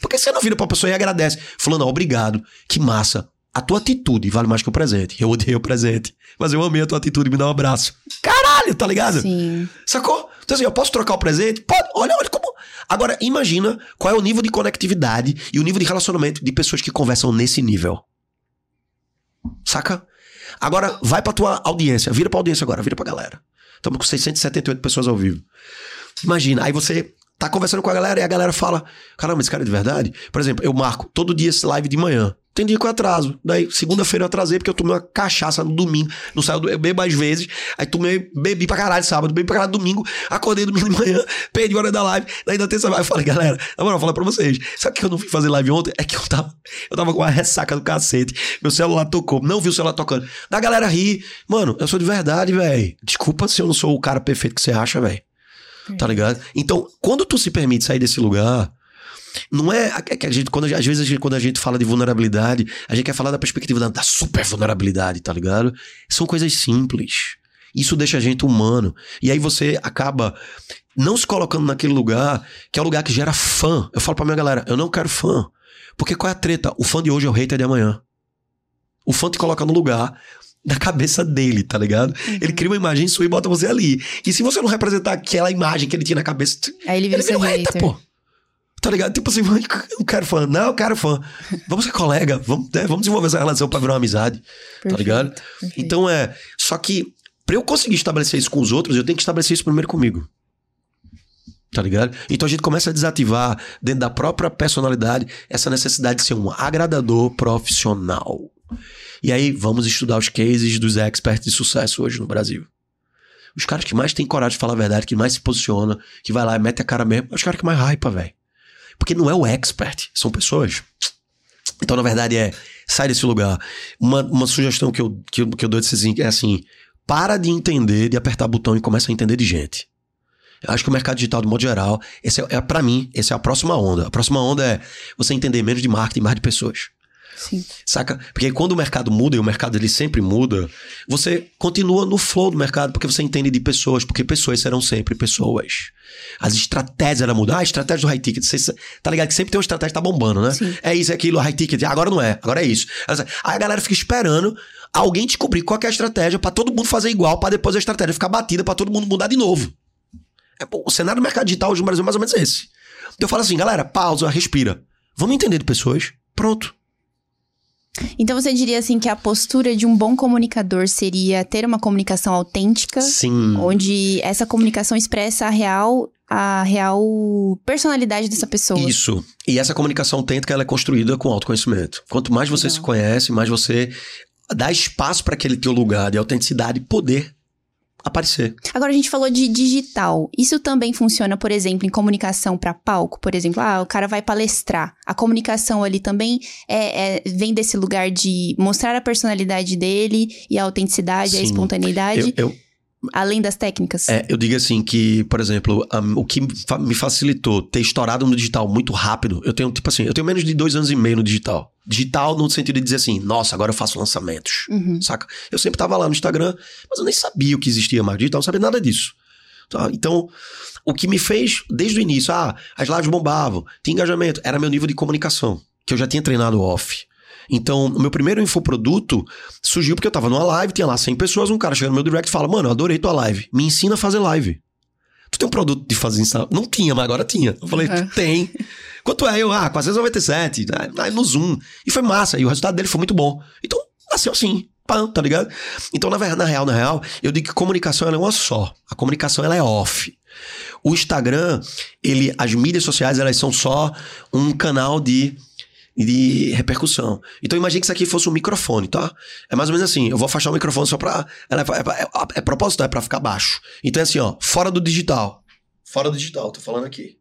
Por que você não vira pra pessoa e agradece? Falando, obrigado, que massa. A tua atitude vale mais que o presente. Eu odeio o presente. Mas eu amei a tua atitude, me dá um abraço. Caralho, tá ligado? Sim. Sacou? Então assim, eu posso trocar o presente? Pode. Olha, olha como. Agora, imagina qual é o nível de conectividade e o nível de relacionamento de pessoas que conversam nesse nível. Saca? Agora, vai pra tua audiência. Vira pra audiência agora, vira pra galera. Estamos com 678 pessoas ao vivo. Imagina, aí você tá conversando com a galera e a galera fala: caramba, esse cara é de verdade? Por exemplo, eu marco todo dia esse live de manhã. Tem dia que eu atraso. Daí, segunda-feira eu atrasei porque eu tomei uma cachaça no domingo. Não saiu, do- eu bebo às vezes. Aí tomei, bebi pra caralho sábado, bebi pra caralho domingo. Acordei domingo de manhã, perdi a hora da live. Daí na terça eu falei, galera, na moral, vou falar pra vocês. Sabe que eu não fui fazer live ontem? É que eu tava, eu tava com uma ressaca do cacete. Meu celular tocou. Não vi o celular tocando. Da galera rir. Mano, eu sou de verdade, velho. Desculpa se eu não sou o cara perfeito que você acha, velho. Tá ligado? Então, quando tu se permite sair desse lugar, não é é que a gente, quando, às vezes, gente, quando a gente fala de vulnerabilidade, a gente quer falar da perspectiva da, da super vulnerabilidade, tá ligado? São coisas simples. Isso deixa a gente humano. E aí você acaba não se colocando naquele lugar que é o lugar que gera fã. Eu falo pra minha galera, eu não quero fã. Porque qual é a treta? O fã de hoje é o hater de amanhã. O fã te coloca no lugar da cabeça dele, tá ligado? Ele cria uma imagem sua e bota você ali. E se você não representar aquela imagem que ele tinha na cabeça, Aí ele vira ele vira um hater, hater. pô. Tá ligado? Tipo assim, eu quero fã. Não, eu quero fã. Vamos ser colega. Vamos, né, vamos desenvolver essa relação pra virar uma amizade. Perfeito, ligado? perfeito. Então é. Só que, pra eu conseguir estabelecer isso com os outros, eu tenho que estabelecer isso primeiro comigo. Tá ligado? Então a gente começa a desativar, dentro da própria personalidade, essa necessidade de ser um agradador profissional. E aí, vamos estudar os cases dos experts de sucesso hoje no Brasil. Os caras que mais têm coragem de falar a verdade, que mais se posiciona, que vai lá e mete a cara mesmo, é os caras que mais hypa, velho. Porque não é o expert, são pessoas. Então, na verdade, é sai desse lugar. Uma, uma sugestão que eu, que, eu, que eu dou é assim: para de entender, de apertar botão e começa a entender de gente. Eu acho que o mercado digital, de modo geral, esse é, é para mim, essa é a próxima onda. A próxima onda é você entender menos de marketing e mais de pessoas. Sim. Saca? Porque quando o mercado muda, e o mercado ele sempre muda, você continua no flow do mercado, porque você entende de pessoas, porque pessoas serão sempre pessoas. As estratégias ela mudam. Ah, a estratégia do high ticket. Você tá ligado que sempre tem uma estratégia que tá bombando, né? Sim. É isso, é aquilo, high ticket. Ah, Agora não é, agora é isso. Aí a galera fica esperando alguém descobrir qual é a estratégia pra todo mundo fazer igual, pra depois a estratégia ficar batida pra todo mundo mudar de novo. É, pô, o cenário do mercado digital hoje no Brasil é mais ou menos esse. Então eu falo assim, galera, pausa, respira. Vamos entender de pessoas. Pronto. Então você diria assim que a postura de um bom comunicador seria ter uma comunicação autêntica, Sim. onde essa comunicação expressa a real a real personalidade dessa pessoa. Isso. E essa comunicação autêntica ela é construída com autoconhecimento. Quanto mais você Legal. se conhece, mais você dá espaço para aquele teu lugar de autenticidade poder aparecer. Agora a gente falou de digital. Isso também funciona, por exemplo, em comunicação para palco, por exemplo, ah, o cara vai palestrar. A comunicação ali também é, é- vem desse lugar de mostrar a personalidade dele e a autenticidade, a Sim. espontaneidade, Eu, eu, além das técnicas. é, eu digo assim que, por exemplo, um, o que me facilitou ter estourado no digital muito rápido, eu tenho, tipo assim, eu tenho menos de dois anos e meio no digital. Digital no sentido de dizer assim, nossa, agora eu faço lançamentos. Uhum. saca? Eu sempre tava lá no Instagram, mas eu nem sabia o que existia mais digital, não sabia nada disso. Tá? Então, o que me fez, desde o início, ah, as lives bombavam, tinha engajamento, era meu nível de comunicação, que eu já tinha treinado off. Então, o meu primeiro infoproduto surgiu porque eu tava numa live, tinha lá 100 pessoas, um cara chega no meu direct e fala, mano, eu adorei tua live, me ensina a fazer live. Tu tem um produto de fazer isso? Não tinha, mas agora tinha. Eu falei, Uhum. tu tem. Quanto é? Eu, ah, 497, ah, aí no Zoom. E foi massa, e o resultado dele foi muito bom. Então, nasceu assim, pã, tá ligado? Então, na, na real, na real, eu digo que comunicação ela é uma só. A comunicação ela é off. O Instagram, ele, as mídias sociais, elas são só um canal de, de repercussão. Então imagine que isso aqui fosse um microfone, tá? É mais ou menos assim, eu vou afastar o microfone só pra... É, é, é, é proposital, é pra ficar baixo. Então é assim, ó, fora do digital. Fora do digital, tô falando aqui.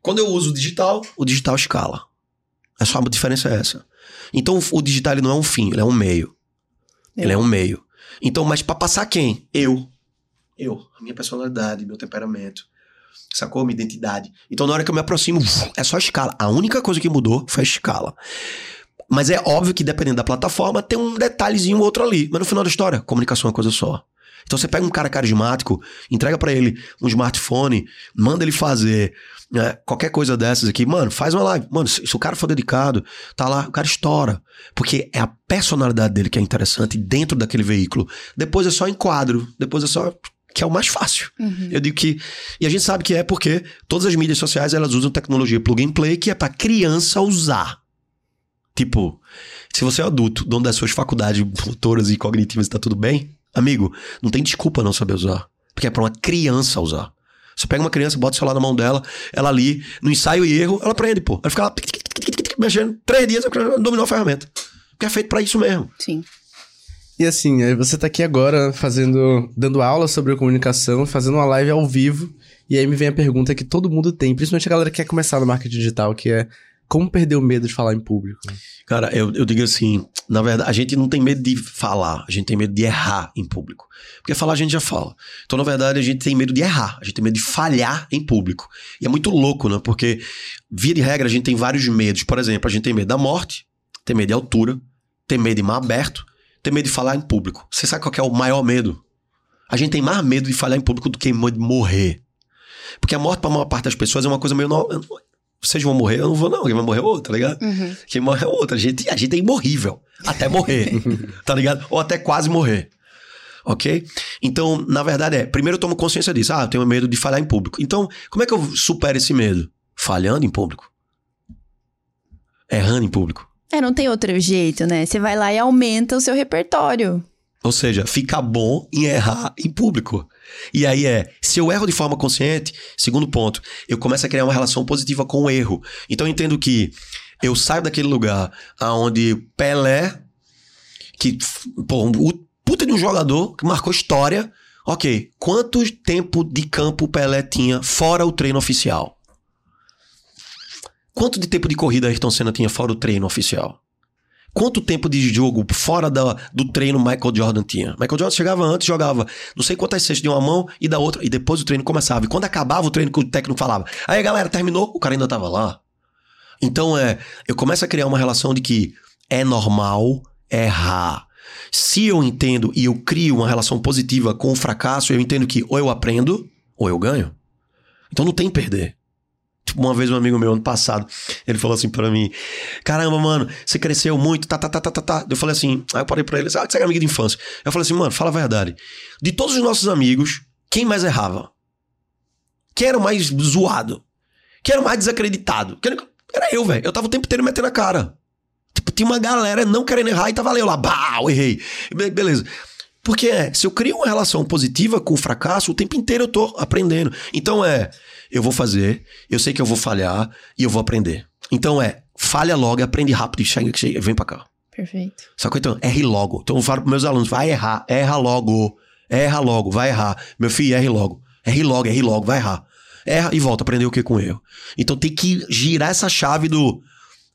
Quando eu uso o digital, o digital escala. É só a diferença é essa. Então o digital ele não é um fim, ele é um meio. Ele é um meio. Então, mas pra passar quem? Eu. Eu. A minha personalidade, meu temperamento. Sacou? Minha identidade. Então, na hora que eu me aproximo, é só a escala. A única coisa que mudou foi a escala. Mas é óbvio que dependendo da plataforma, tem um detalhezinho outro ali. Mas no final da história, comunicação é coisa só. Então você pega um cara carismático, entrega para ele um smartphone, manda ele fazer né, qualquer coisa dessas aqui, mano, faz uma live. Mano, se, se, o cara for dedicado, tá lá, o cara estoura. Porque é a personalidade dele que é interessante dentro daquele veículo. Depois é só enquadro, depois é só que é o mais fácil. Uhum. Eu digo que. E a gente sabe que é porque todas as mídias sociais elas usam tecnologia plug and play que é para criança usar. Tipo, se você é adulto, dono das suas faculdades motoras e cognitivas, tá tudo bem, amigo, não tem desculpa não saber usar. Porque é para uma criança usar. Você pega uma criança, bota o celular na mão dela, ela ali, no ensaio e erro, ela aprende, pô. Ela fica lá mexendo, três dias, ela dominou a ferramenta. Porque é feito para isso mesmo. Sim. E assim, você tá aqui agora fazendo, dando aula sobre comunicação, fazendo uma live ao vivo, e aí me vem a pergunta que todo mundo tem, principalmente a galera que quer começar no marketing digital, que é como perder o medo de falar em público? Cara, eu, eu digo assim, na verdade, a gente não tem medo de falar, a gente tem medo de errar em público. Porque falar a gente já fala. Então, na verdade, a gente tem medo de errar, a gente tem medo de falhar em público. E é muito louco, né? Porque, via de regra, a gente tem vários medos. Por exemplo, a gente tem medo da morte, tem medo de altura, tem medo de mar aberto, tem medo de falar em público. Você sabe qual é o maior medo? A gente tem mais medo de falhar em público do que de morrer. Porque a morte, para a maior parte das pessoas, é uma coisa meio. No vocês vão morrer, eu não vou, não. Quem vai morrer é outro, tá ligado? Uhum. Quem morre é outro. A gente, a gente é imorrível. Até morrer. tá ligado? Ou até quase morrer. Ok? Então, na verdade é, primeiro eu tomo consciência disso. Ah, eu tenho medo de falhar em público. Então, como é que eu supero esse medo? Falhando em público. Errando em público. É, não tem outro jeito, né? Você vai lá e aumenta o seu repertório. Ou seja, fica bom em errar em público. E aí é, se eu erro de forma consciente, segundo ponto, eu começo a criar uma relação positiva com o erro. Então eu entendo que eu saio daquele lugar aonde Pelé, que, pô, o puta de um jogador que marcou história, ok, quanto tempo de campo Pelé tinha fora o treino oficial? Quanto de tempo de corrida Ayrton Senna tinha fora o treino oficial? Quanto tempo de jogo fora da, do treino Michael Jordan tinha? Michael Jordan chegava antes, jogava não sei quantas cestas de uma mão e da outra, e depois o treino começava. E quando acabava o treino que o técnico falava, aí galera, terminou, o cara ainda tava lá. Então é, eu começo a criar uma relação de que é normal errar. Se eu entendo e eu crio uma relação positiva com o fracasso, eu entendo que ou eu aprendo ou eu ganho. Então não tem perder. Tipo, uma vez um amigo meu, ano passado, ele falou assim para mim: Caramba, mano, você cresceu muito, tá, tá, tá, tá, tá, tá. Eu falei assim, aí eu parei pra ele, ah, você é amigo de infância. Eu falei assim, mano, fala a verdade. De todos os nossos amigos, quem mais errava? Quem era o mais zoado? Quem era o mais desacreditado? Era eu, velho. Eu tava o tempo inteiro metendo a cara. Tipo, tinha uma galera não querendo errar e tava eu lá, bah, eu errei. Beleza. Porque é, se eu crio uma relação positiva com o fracasso, o tempo inteiro eu tô aprendendo. Então é, eu vou fazer, eu sei que eu vou falhar e eu vou aprender. Então é, falha logo, aprende rápido e chega, chega vem pra cá. Perfeito. Sacou? Então, erre logo. Então eu falo pros meus alunos, vai errar, erra logo. Erra logo, vai errar. Meu filho, erre logo. Erre logo, erre logo, vai errar. Erra e volta, aprender o que com erro. Então tem que girar essa chave do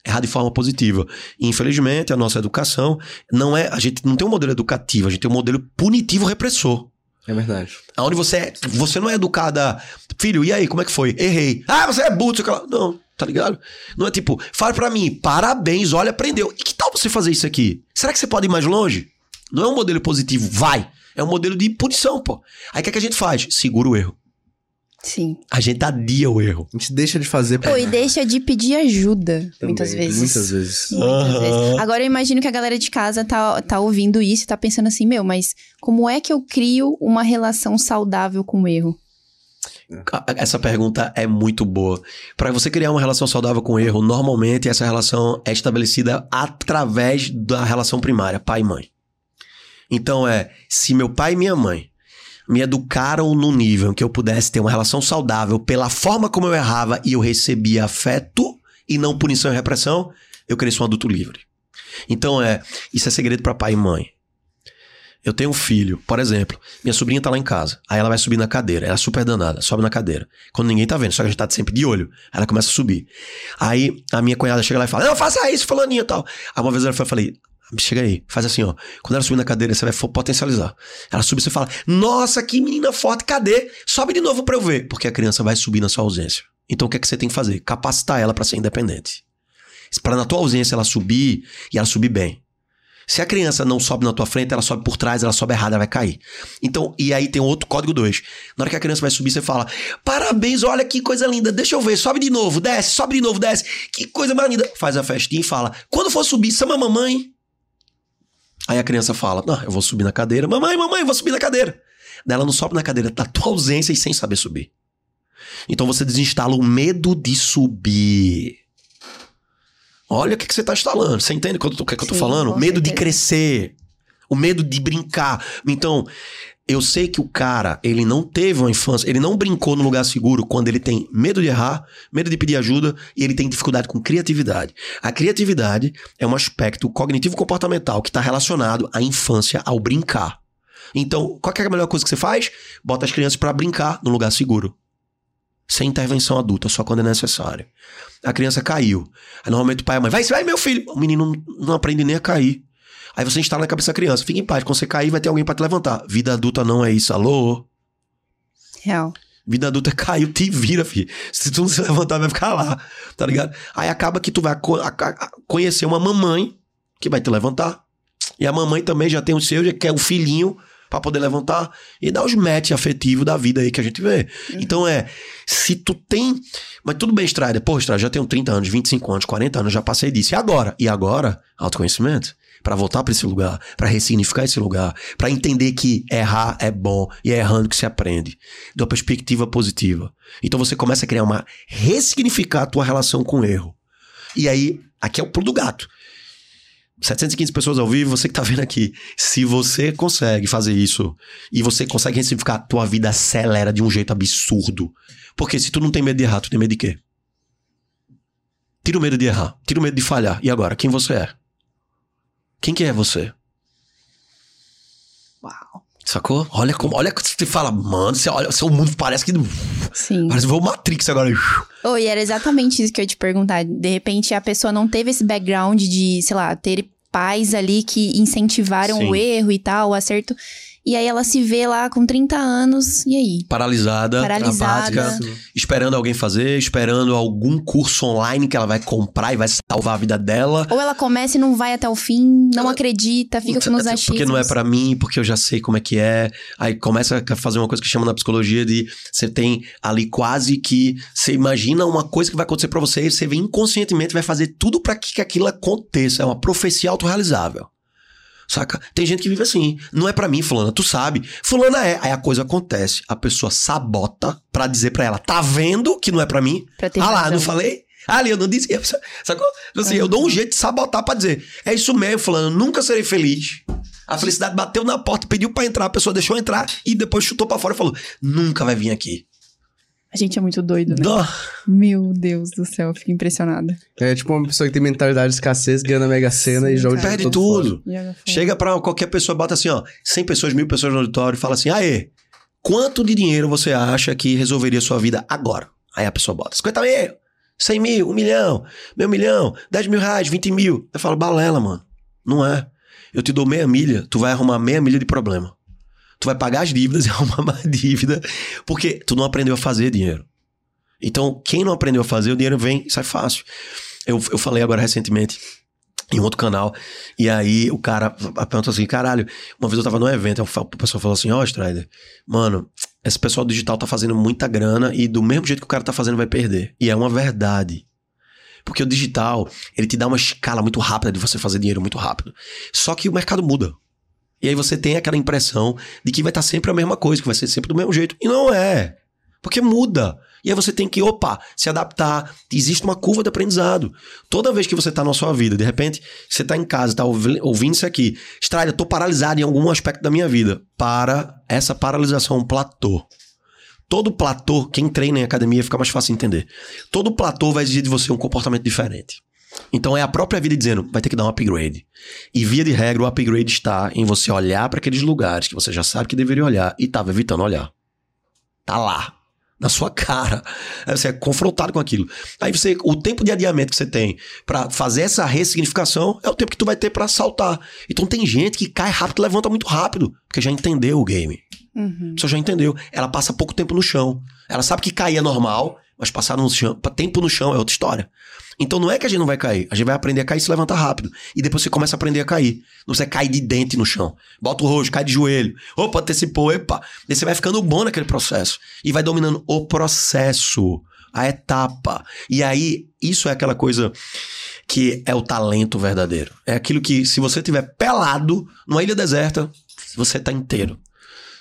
errar de forma positiva. Infelizmente, a nossa educação não é. A gente não tem um modelo educativo, a gente tem um modelo punitivo repressor. É verdade. Onde você é, você não é educada. Filho, e aí, como é que foi? Errei. Ah, você é burro. Não, tá ligado? Não é tipo, fala pra mim, parabéns, olha, aprendeu. E que tal você fazer isso aqui? Será que você pode ir mais longe? Não é um modelo positivo, vai. É um modelo de punição, pô. Aí o que, é que a gente faz? Segura o erro. Sim. A gente adia o erro. A gente deixa de fazer. Pô, e deixa de pedir ajuda, Também, muitas vezes. Muitas vezes. Muitas vezes. Agora eu imagino que a galera de casa tá, tá ouvindo isso e tá pensando assim, meu, mas como é que eu crio uma relação saudável com o erro? Essa pergunta é muito boa. Para você criar uma relação saudável com o erro, normalmente essa relação é estabelecida através da relação primária, pai e mãe. Então é, se meu pai e minha mãe me educaram no nível em que eu pudesse ter uma relação saudável pela forma como eu errava e eu recebia afeto e não punição e repressão, eu cresci um adulto livre. Então é, isso é segredo para pai e mãe. Eu tenho um filho, por exemplo, minha sobrinha tá lá em casa. Aí ela vai subir na cadeira. Ela é super danada, sobe na cadeira. Quando ninguém tá vendo, só que a gente tá sempre de olho. Aí ela começa a subir. Aí a minha cunhada chega lá e fala: Não, faça isso, fulaninha e tal. Aí uma vez ela foi, eu falei: Chega aí, faz assim, ó. Quando ela subir na cadeira, você vai potencializar. Ela sube, você fala: Nossa, que menina forte, cadê? Sobe de novo pra eu ver. Porque a criança vai subir na sua ausência. Então o que é que você tem que fazer? Capacitar ela para ser independente. Para na tua ausência ela subir e ela subir bem. Se a criança não sobe na tua frente, ela sobe por trás, ela sobe errada, ela vai cair. Então, e aí tem outro código 2. Na hora que a criança vai subir, você fala: Parabéns, olha que coisa linda, deixa eu ver, sobe de novo, desce, sobe de novo, desce. Que coisa mais linda. Faz a festinha e fala: Quando for subir, chama a mamãe. Aí a criança fala: Não, eu vou subir na cadeira. Mamãe, mamãe, eu vou subir na cadeira. Daí ela não sobe na cadeira da tua ausência e sem saber subir. Então você desinstala o medo de subir. Olha o que, que você está instalando. Você entende o que eu, que eu tô falando? Medo de crescer. O medo de brincar. Então, eu sei que o cara, ele não teve uma infância, ele não brincou no lugar seguro quando ele tem medo de errar, medo de pedir ajuda e ele tem dificuldade com criatividade. A criatividade é um aspecto cognitivo-comportamental que está relacionado à infância, ao brincar. Então, qual é a melhor coisa que você faz? Bota as crianças para brincar no lugar seguro. Sem intervenção adulta, só quando é necessário. A criança caiu. Aí normalmente o pai e a mãe, vai, vai, meu filho. O menino não aprende nem a cair. Aí você instala na cabeça da criança, fica em paz. Quando você cair, vai ter alguém para te levantar. Vida adulta não é isso, alô? Real. Vida adulta é caiu, te vira, filho. Se tu não se levantar, vai ficar lá, tá ligado? Aí acaba que tu vai conhecer uma mamãe que vai te levantar. E a mamãe também já tem o seu, já quer o filhinho pra poder levantar e dar os match afetivos da vida aí que a gente vê. Então é, se tu tem. Mas tudo bem, Strider. Pô, Strider, já tenho 30 anos, 25 anos, 40 anos, já passei disso. E agora? E agora? Autoconhecimento. Pra voltar pra esse lugar, pra ressignificar esse lugar, pra entender que errar é bom e é errando que se aprende, de uma perspectiva positiva. Então você começa a criar uma ressignificar a tua relação com o erro. E aí, aqui é o pulo do gato. 715 pessoas ao vivo, você que tá vendo aqui. Se você consegue fazer isso e você consegue ressignificar, tua vida acelera de um jeito absurdo. Porque se tu não tem medo de errar, tu tem medo de quê? Tira o medo de errar, tira o medo de falhar. E agora, quem você é? Quem que é você? Uau. Sacou? Olha como, olha que você fala, mano, você olha, seu mundo parece que Sim. parece que foi o Matrix agora. Oi, era exatamente isso que eu ia te perguntar. De repente, a pessoa não teve esse background de, sei lá, ter pais ali que incentivaram Sim. o erro e tal, o acerto. E aí ela se vê lá com 30 anos, e aí? Paralisada, Paralisada. apática, esperando alguém fazer, esperando algum curso online que ela vai comprar e vai salvar a vida dela. Ou ela começa e não vai até o fim, não acredita, fica com os achismos. Porque não é pra mim, porque eu já sei como é que é. Aí começa a fazer uma coisa que chama na psicologia de você tem ali quase que você imagina uma coisa que vai acontecer pra você e você vem inconscientemente vai fazer tudo pra que, que aquilo aconteça. É uma profecia autorrealizável. Saca? Tem gente que vive assim. Não é pra mim, fulana, tu sabe. Fulana é. Aí a coisa acontece. A pessoa sabota pra dizer pra ela, tá vendo que não é pra mim? Pra ter ah lá, razão. não falei? Ali, eu não disse. Sacou? Tipo Assim, Eu dou um jeito de sabotar pra dizer. É isso mesmo, fulano. Nunca serei feliz. A felicidade bateu na porta, pediu pra entrar, a pessoa deixou entrar e depois chutou pra fora e falou: Nunca vai vir aqui. A gente é muito doido, né? Dó. Meu Deus do céu, eu fico impressionada. É tipo uma pessoa que tem mentalidade de escassez, ganha na Mega Sena Sim, e joga cara. Perde tudo. Chega pra qualquer pessoa, bota assim, ó, 100 pessoas, mil pessoas no auditório e fala assim: Aê, quanto de dinheiro você acha que resolveria sua vida agora? Aí a pessoa bota 50 mil, 100 mil, 1 milhão, meio milhão, 10 mil reais, 20 mil. Eu falo, balela, mano. Não é. Eu te dou meia milha, tu vai arrumar meia milha de problema. Tu vai pagar as dívidas e arrumar mais dívida, porque tu não aprendeu a fazer dinheiro. Então, quem não aprendeu a fazer, o dinheiro vem e sai fácil. Eu, eu falei agora recentemente em outro canal, e aí o cara perguntou assim: caralho, uma vez eu tava num evento, a pessoa falou assim: ó, oh, Strider, mano, esse pessoal digital tá fazendo muita grana e do mesmo jeito que o cara tá fazendo vai perder. E é uma verdade. Porque o digital, ele te dá uma escala muito rápida de você fazer dinheiro muito rápido. Só que o mercado muda. E aí você tem aquela impressão de que vai estar sempre a mesma coisa, que vai ser sempre do mesmo jeito. E não é. Porque muda. E aí você tem que, opa, se adaptar. Existe uma curva de aprendizado. Toda vez que você tá na sua vida, de repente, você tá em casa, tá ouvi- ouvindo isso aqui. Estrada, tô paralisado em algum aspecto da minha vida. Para essa paralisação, um platô. Todo platô, quem treina em academia fica mais fácil de entender. Todo platô vai exigir de você um comportamento diferente. Então é a própria vida dizendo, vai ter que dar um upgrade. E via de regra, o upgrade está em você olhar para aqueles lugares que você já sabe que deveria olhar e estava evitando olhar. Tá lá. Na sua cara. Aí você é confrontado com aquilo. Aí você, o tempo de adiamento que você tem para fazer essa ressignificação é o tempo que tu vai ter para saltar. Então tem gente que cai rápido e levanta muito rápido, porque já entendeu o game. Uhum. A pessoa já entendeu. Ela passa pouco tempo no chão. Ela sabe que cair é normal, Mas passar no chão, tempo no chão é outra história. Então não é que a gente não vai cair, a gente vai aprender a cair e se levantar rápido. E depois você começa a aprender a cair. Não você cai de dente no chão. Bota o rosto, cai de joelho. Opa, antecipou, epa. Daí você vai ficando bom naquele processo. E vai dominando o processo, a etapa. E aí, isso é aquela coisa que é o talento verdadeiro. É aquilo que, se você tiver pelado numa ilha deserta, você tá inteiro.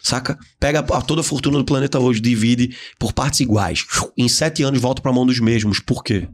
Saca? Pega toda a fortuna do planeta hoje, divide por partes iguais. Em sete anos volta pra mão dos mesmos. Por quê?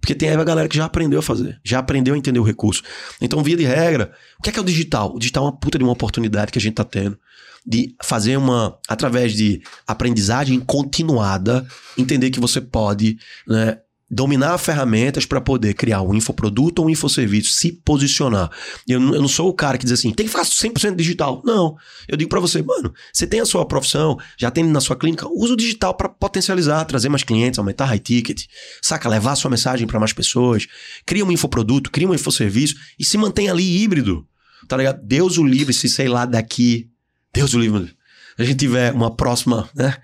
Porque tem a galera que já aprendeu a fazer, já aprendeu a entender o recurso. Então, via de regra, o que é, que é o digital? O digital é uma puta de uma oportunidade que a gente tá tendo de fazer uma, através de aprendizagem continuada, entender que você pode né, dominar ferramentas para poder criar um infoproduto ou um infoserviço, se posicionar. Eu, eu não sou o cara que diz assim, tem que ficar 100% digital. Não. Eu digo para você, mano, você tem a sua profissão, já tem na sua clínica, usa o digital para potencializar, trazer mais clientes, aumentar high ticket, saca, levar a sua mensagem para mais pessoas, cria um infoproduto, cria um infoserviço e se mantém ali híbrido. Tá ligado? Deus o livre se sei lá daqui, Deus o livre, a gente tiver uma próxima, né?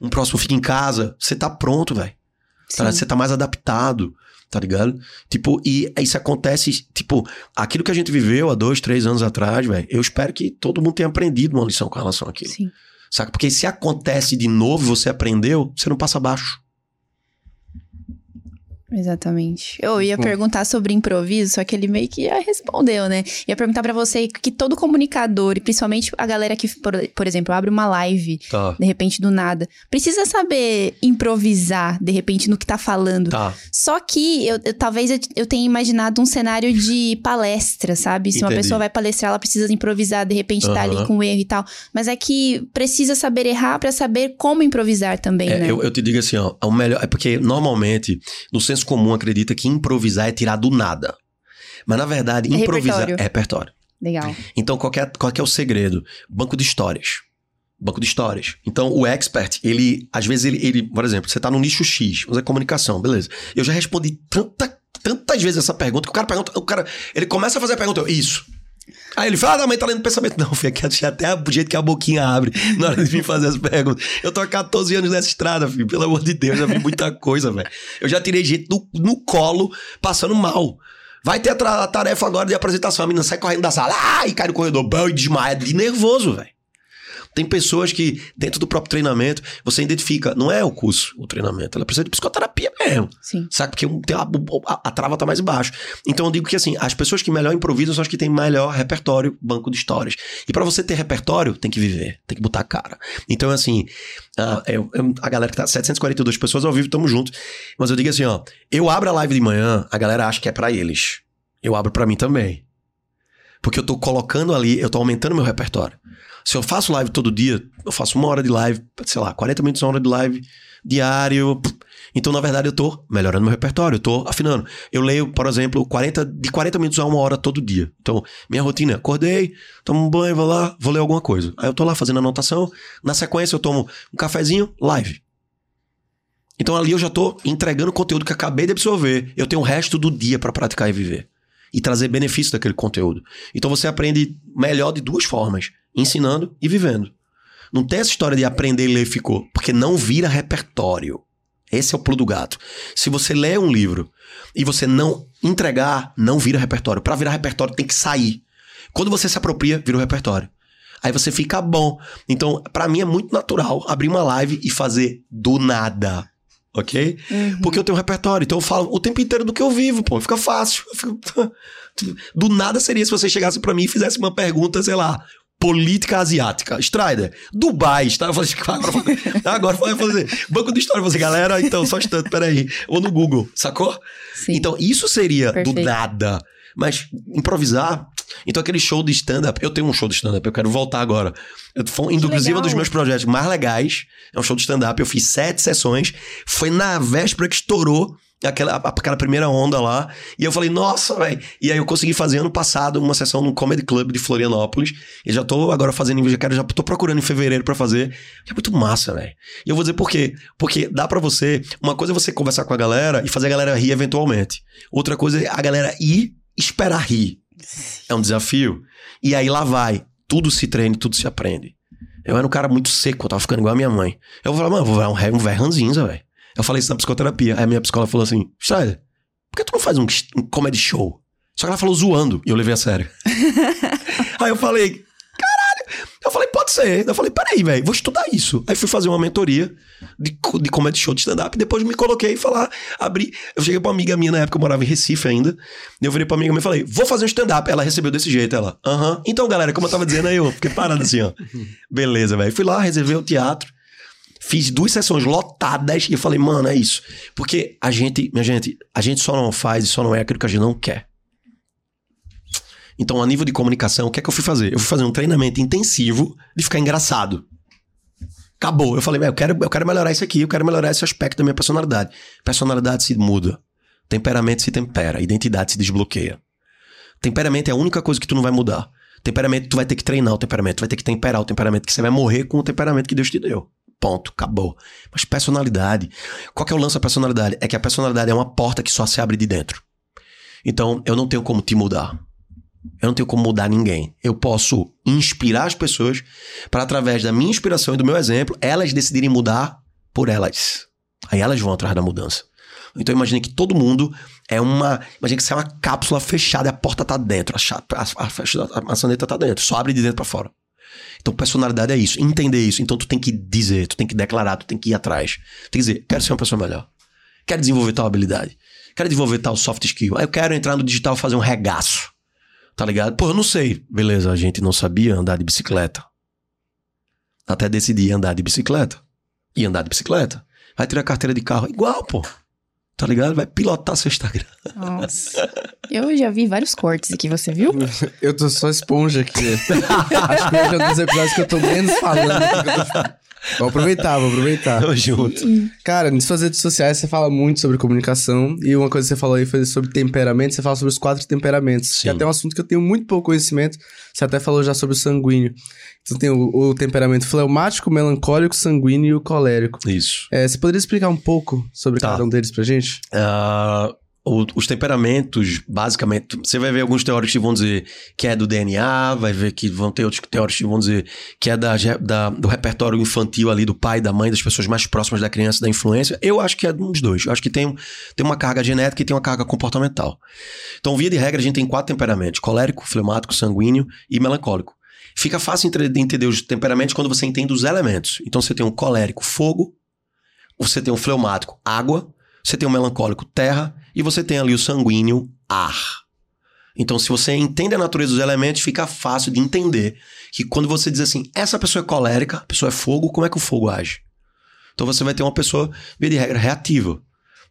Um próximo fica em casa, você tá pronto, velho. Tá? Você tá mais adaptado, tá ligado? Tipo, e isso acontece, tipo, aquilo que a gente viveu há dois, três anos atrás, velho, eu espero que todo mundo tenha aprendido uma lição com relação àquilo. Sim. Saca? Porque se acontece de novo você aprendeu, você não passa abaixo. Exatamente. Eu ia perguntar sobre improviso, só que ele meio que respondeu, né? Ia perguntar para você que todo comunicador, e principalmente a galera que, por, por exemplo, abre uma live, tá. de repente do nada, precisa saber improvisar, de repente, no que tá falando. Tá. Só que eu, eu talvez eu, eu, tenha imaginado um cenário de palestra, sabe? Se Entendi. uma pessoa vai palestrar, ela precisa improvisar, de repente uhum. tá ali com erro e tal. Mas é que precisa saber errar para saber como improvisar também, é, né? Eu, eu te digo assim, ó, o melhor. É porque normalmente, no senso senso comum acredita que improvisar é tirar do nada. Mas na verdade, é improvisar repertório. é repertório. Legal. Então, qual é, qual é o segredo? Banco de histórias. Banco de histórias. Então, o expert, ele, às vezes, ele, ele por exemplo, você tá no nicho X, vamos dizer comunicação, beleza. Eu já respondi tanta, tantas vezes essa pergunta que o cara pergunta, o cara, ele começa a fazer a pergunta, eu, isso. Aí ele fala, ah, mas tá lendo pensamento. Não, filho, aqui até o jeito que a boquinha abre na hora de vir fazer as perguntas. Eu tô há 14 anos nessa estrada, filho. Pelo amor de Deus, já vi muita coisa, velho. Eu já tirei gente no, no colo, passando mal. Vai ter a tarefa agora de apresentação. A menina sai correndo da sala, ah, e cai no corredor, bão, e desmaia de nervoso, velho. Tem pessoas que, dentro do próprio treinamento, você identifica, não é o curso, o treinamento, ela precisa de psicoterapia mesmo. Sim. Sabe? Porque a, a, a trava tá mais embaixo. Então eu digo que assim, as pessoas que melhor improvisam são as que têm melhor repertório, banco de histórias. E para você ter repertório, tem que viver, tem que botar a cara. Então, assim, a, eu, a galera que tá 742 pessoas ao vivo, tamo junto. Mas eu digo assim, ó, eu abro a live de manhã, a galera acha que é para eles. Eu abro para mim também. Porque eu tô colocando ali, eu tô aumentando meu repertório. Se eu faço live todo dia, eu faço uma hora de live, sei lá, 40 minutos, uma hora de live diário. Então, na verdade, eu tô melhorando meu repertório, eu tô afinando. Eu leio, por exemplo, 40, de 40 minutos a uma hora todo dia. Então, minha rotina acordei, tomo um banho, vou lá, vou ler alguma coisa. Aí eu tô lá fazendo anotação. Na sequência, eu tomo um cafezinho, live. Então ali eu já tô entregando conteúdo que acabei de absorver. Eu tenho o resto do dia para praticar e viver. E trazer benefício daquele conteúdo. Então você aprende melhor de duas formas ensinando e vivendo. Não tem essa história de aprender e ler ficou, porque não vira repertório. Esse é o pulo do gato. Se você lê um livro e você não entregar, não vira repertório. Para virar repertório tem que sair. Quando você se apropria, vira o repertório. Aí você fica bom. Então, para mim é muito natural abrir uma live e fazer do nada. Ok? Uhum. Porque eu tenho um repertório. Então eu falo o tempo inteiro do que eu vivo, pô. Fica fácil. Do nada seria se você chegasse para mim e fizesse uma pergunta, sei lá, política asiática. Strider, Dubai, está agora, vai fazer banco de história, você galera, então só instante, peraí, ou no Google, sacou? Sim. Então isso seria Perfeito. do nada. Mas improvisar. Então, aquele show de stand-up. Eu tenho um show de stand-up, eu quero voltar agora. Inclusive, um dos meus projetos mais legais é um show de stand-up. Eu fiz sete sessões. Foi na véspera que estourou aquela, aquela primeira onda lá. E eu falei, nossa, velho. E aí eu consegui fazer ano passado uma sessão no Comedy Club de Florianópolis. E já tô agora fazendo, já quero, já tô procurando em fevereiro para fazer. É muito massa, velho. E eu vou dizer por quê. Porque dá para você. Uma coisa é você conversar com a galera e fazer a galera rir eventualmente. Outra coisa é a galera ir esperar rir. É um desafio. E aí lá vai. Tudo se treina, tudo se aprende. Eu era um cara muito seco, eu tava ficando igual a minha mãe. Eu vou falar, mano, vou virar um, um velho ranzinza, velho. Eu falei isso na psicoterapia. Aí a minha psicóloga falou assim: Strider, por que tu não faz um, um comedy show? Só que ela falou zoando e eu levei a sério. Aí eu falei, caralho. Eu falei, pode ser. Eu falei, peraí, velho, vou estudar isso. Aí fui fazer uma mentoria de, de comedy show de stand-up. Depois me coloquei e falar, abri. Eu cheguei pra uma amiga minha na época, eu morava em Recife ainda. E eu virei pra amiga minha e falei, vou fazer um stand-up. Ela recebeu desse jeito, ela, aham. Então, galera, como eu tava dizendo aí, eu fiquei parado assim, ó. Beleza, velho. Fui lá, reservei o teatro. Fiz duas sessões lotadas e falei, mano, é isso. Porque a gente, minha gente, a gente só não faz e só não é aquilo que a gente não quer. Então, a nível de comunicação, o que é que eu fui fazer? Eu fui fazer um treinamento intensivo de ficar engraçado. Acabou. Eu falei, eu quero, eu quero melhorar isso aqui, eu quero melhorar esse aspecto da minha personalidade. Personalidade se muda. Temperamento se tempera. Identidade se desbloqueia. Temperamento é a única coisa que tu não vai mudar. Temperamento, tu vai ter que treinar o temperamento, tu vai ter que temperar o temperamento, que você vai morrer com o temperamento que Deus te deu. Ponto, acabou. Mas personalidade. Qual que é o lance da personalidade? É que a personalidade é uma porta que só se abre de dentro. Então, eu não tenho como te mudar. Eu não tenho como mudar ninguém. Eu posso inspirar as pessoas para, através da minha inspiração e do meu exemplo, elas decidirem mudar por elas. Aí elas vão atrás da mudança. Então imagine que todo mundo é uma. Imagine que você é uma cápsula fechada e a porta tá dentro. A, chapa, a, a, a maçaneta tá dentro. Só abre de dentro para fora. Então personalidade é isso. Entender isso. Então tu tem que dizer, tu tem que declarar, tu tem que ir atrás. Tu tem que dizer, quero ser uma pessoa melhor. Quero desenvolver tal habilidade. Quero desenvolver tal soft skill. Eu quero entrar no digital fazer um regaço. Tá ligado? Pô, eu não sei. Beleza, a gente não sabia andar de bicicleta. Até decidir andar de bicicleta. E andar de bicicleta. Vai tirar carteira de carro. Igual, pô. Tá ligado? Vai pilotar seu Instagram. Nossa. Eu já vi vários cortes aqui, você viu? Eu tô só esponja aqui. Acho que hoje é um dos episódios que eu tô menos falando. Vou aproveitar, vou aproveitar. Tamo junto. Cara, nas suas redes sociais você fala muito sobre comunicação. E uma coisa que você falou aí foi sobre temperamento. Você fala sobre os quatro temperamentos. Sim. Que é até um assunto que eu tenho muito pouco conhecimento. Você até falou já sobre o sanguíneo. Então tem o, o temperamento fleumático, melancólico, sanguíneo e o colérico. Isso. É, você poderia explicar um pouco sobre Tá. cada um deles pra gente? Ah, o- os temperamentos, basicamente, você vai ver alguns teóricos que vão dizer que é do DNA, vai ver que vão ter outros teóricos que vão dizer que é da, da- do repertório infantil ali, do pai, da mãe, das pessoas mais próximas da criança, da influência. Eu acho que é dos dois. Eu acho que tem, um- tem uma carga genética e tem uma carga comportamental. Então, via de regra, a gente tem quatro temperamentos: colérico, fleumático, sanguíneo e melancólico. Fica fácil de entender os temperamentos quando você entende os elementos. Então, você tem um colérico, fogo, você tem um fleumático, água, você tem o melancólico, terra, e você tem ali o sanguíneo, ar. Então, se você entende a natureza dos elementos, fica fácil de entender que quando você diz assim, essa pessoa é colérica, a pessoa é fogo, como é que o fogo age? Então, você vai ter uma pessoa, via de regra, reativa.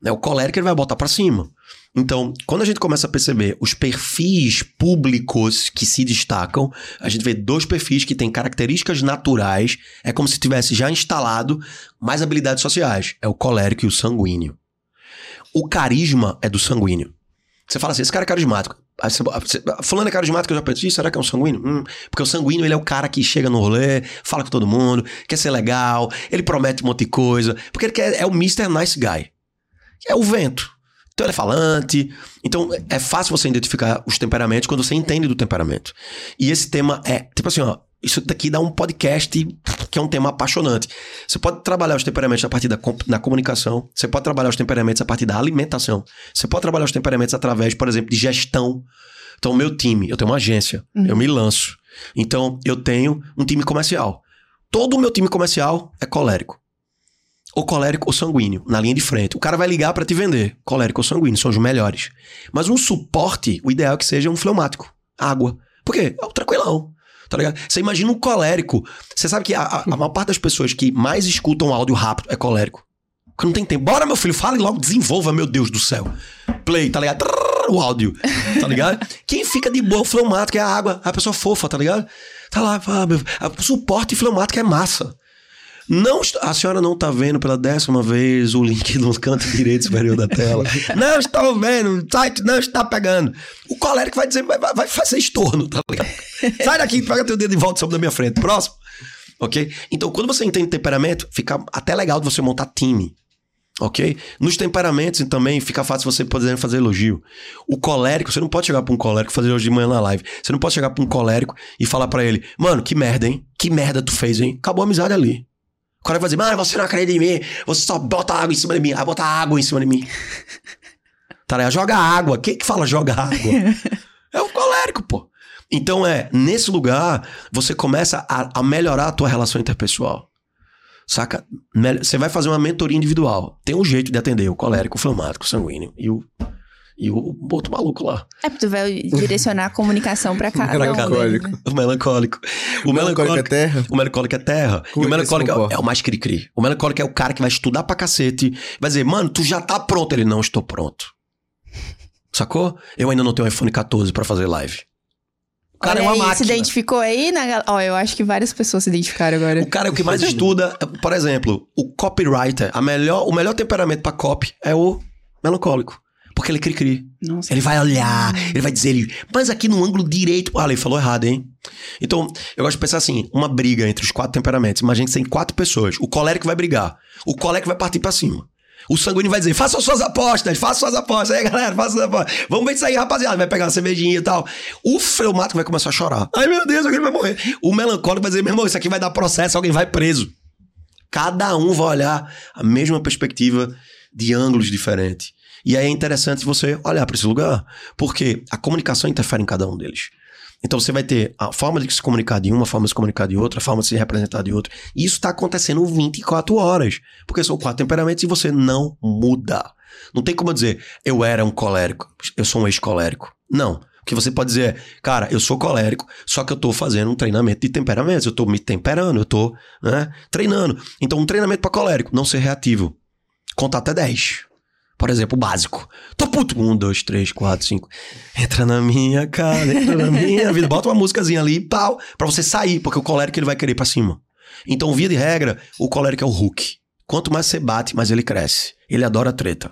Né? O colérico ele vai botar pra cima. Então, quando a gente começa a perceber os perfis públicos que se destacam, a gente vê dois perfis que têm características naturais, é como se tivesse já instalado mais habilidades sociais. É o colérico e o sanguíneo. O carisma é do sanguíneo. Você fala assim, esse cara é carismático. Você, fulano é carismático, eu já penso, "Ih, será que é um sanguíneo? Hum, porque o sanguíneo, ele é o cara que chega no rolê, fala com todo mundo, quer ser legal, ele promete um monte de coisa, porque ele quer, é o Mr. Nice Guy. É o vento. Então ele é falante. Então é fácil você identificar os temperamentos quando você entende do temperamento. E esse tema é, tipo assim, ó, isso daqui dá um podcast que é um tema apaixonante. Você pode trabalhar os temperamentos a partir da na comunicação, você pode trabalhar os temperamentos a partir da alimentação, você pode trabalhar os temperamentos através, por exemplo, de gestão. Então, o meu time, eu tenho uma agência, eu me lanço. Então, eu tenho um time comercial. Todo o meu time comercial é colérico. Ou colérico ou sanguíneo, na linha de frente. O cara vai ligar pra te vender. Colérico ou sanguíneo, são os melhores. Mas um suporte, o ideal é que seja um fleumático. Água. Por quê? É o tranquilão. Tá ligado? Você imagina um colérico. Você sabe que a, a, a maior parte das pessoas que mais escutam áudio rápido é colérico. Porque não tem tempo. Bora, meu filho, fale logo, desenvolva, meu Deus do céu. Play, tá ligado? O áudio, tá ligado? Quem fica de boa, o fleumático é a água, a pessoa fofa, tá ligado? Tá lá, o suporte fleumático é massa. Não, a senhora não tá vendo pela décima vez o link no canto direito superior da tela. não estou vendo, o site não está pegando. O colérico vai dizer, vai, vai- fazer estorno, tá ligado? Sai daqui, pega teu dedo de volta sobre da minha frente. Próximo. Ok? Então, quando você entende temperamento, fica até legal de você montar time. Ok? Nos temperamentos também fica fácil você poder fazer elogio. O colérico, você não pode chegar pra um colérico e fazer elogio de manhã na live. Você não pode chegar pra um colérico e falar pra ele, mano, que merda, hein? Que merda tu fez, hein? Acabou a amizade ali. O cara vai dizer, mano, você não acredita em mim, você só bota água em cima de mim. Ah, bota água em cima de mim. tá ligado? Joga água. Quem que fala joga água? é o colérico, pô. Então é, nesse lugar, você começa a, a melhorar a tua relação interpessoal. Saca? Você vai fazer uma mentoria individual. Tem um jeito de atender o colérico, o fleumático, o sanguíneo e o e o outro maluco lá. É, porque tu vai direcionar a comunicação pra cada melancólico. um. O melancólico. O, o melancólico, é terra? O melancólico é terra. Como e o melancólico é, é, o mais cri-cri. O melancólico é o cara que vai estudar pra cacete. Vai dizer, mano, tu já tá pronto. Ele, não estou pronto. Sacou? Eu ainda não tenho um iPhone 14 pra fazer live. O cara Olha é uma aí, máquina. se identificou aí? Na... Ó, eu acho que várias pessoas se identificaram agora. O cara é o que mais estuda. Por exemplo, o copywriter. A melhor, o melhor temperamento pra copy é o melancólico. Porque ele cri-cri. Ele vai olhar, ele vai dizer, ele, mas aqui no ângulo direito. Ah, ele falou errado, hein? Então, eu gosto de pensar assim: uma briga entre os quatro temperamentos. Imagina que tem quatro pessoas. O colérico vai brigar. O colérico vai partir para cima. O sanguíneo vai dizer: façam suas apostas, façam suas apostas. Aí, galera, façam suas apostas. Vamos ver isso aí, rapaziada. Vai pegar uma cervejinha e tal. O fleumático vai começar a chorar. Ai, meu Deus, alguém vai morrer. O melancólico vai dizer: meu irmão, isso aqui vai dar processo, alguém vai preso. Cada um vai olhar a mesma perspectiva de ângulos diferentes. E aí é interessante você olhar para esse lugar, porque a comunicação interfere em cada um deles. Então você vai ter a forma de se comunicar de uma, a forma de se comunicar de outra, a forma de se representar de outra. E isso está acontecendo 24 horas. Porque são quatro temperamentos e você não muda. Não tem como dizer, eu era um colérico, eu sou um ex-colérico. Não. O que você pode dizer é, cara, eu sou colérico, só que eu tô fazendo um treinamento de temperamentos, eu tô me temperando, eu tô né, treinando. Então, um treinamento para colérico, não ser reativo. Contar até 10. Por exemplo, o básico. Tô puto. Um, dois, três, quatro, cinco. Entra na minha cara, entra na minha vida. Bota uma músicazinha ali pau, pra você sair, porque o colérico ele vai querer pra cima. Então, via de regra, o colérico é o Hulk. Quanto mais você bate, mais ele cresce. Ele adora treta.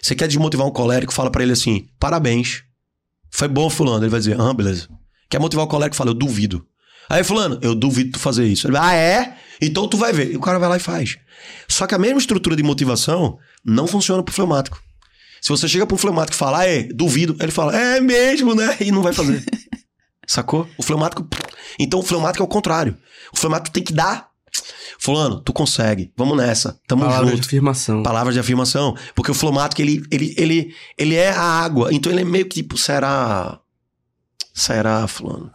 Você quer desmotivar um colérico, fala para ele assim: parabéns. Foi bom, fulano. Ele vai dizer, ah, beleza. Quer motivar o colérico, fala, eu duvido. Aí, fulano, eu duvido tu fazer isso. Ele ah, é? Então tu vai ver. E o cara vai lá e faz. Só que a mesma estrutura de motivação não funciona pro fleumático. Se você chega pro fleumático e fala, é, duvido, ele fala, é mesmo, né? E não vai fazer. Sacou? O fleumático. Então o fleumático é o contrário. O fleumático tem que dar. Fulano, tu consegue. Vamos nessa. Tamo Palavras junto. de afirmação. Palavras de afirmação. Porque o fleumático, ele, ele, ele, ele é a água. Então ele é meio que tipo, será. Será, fulano?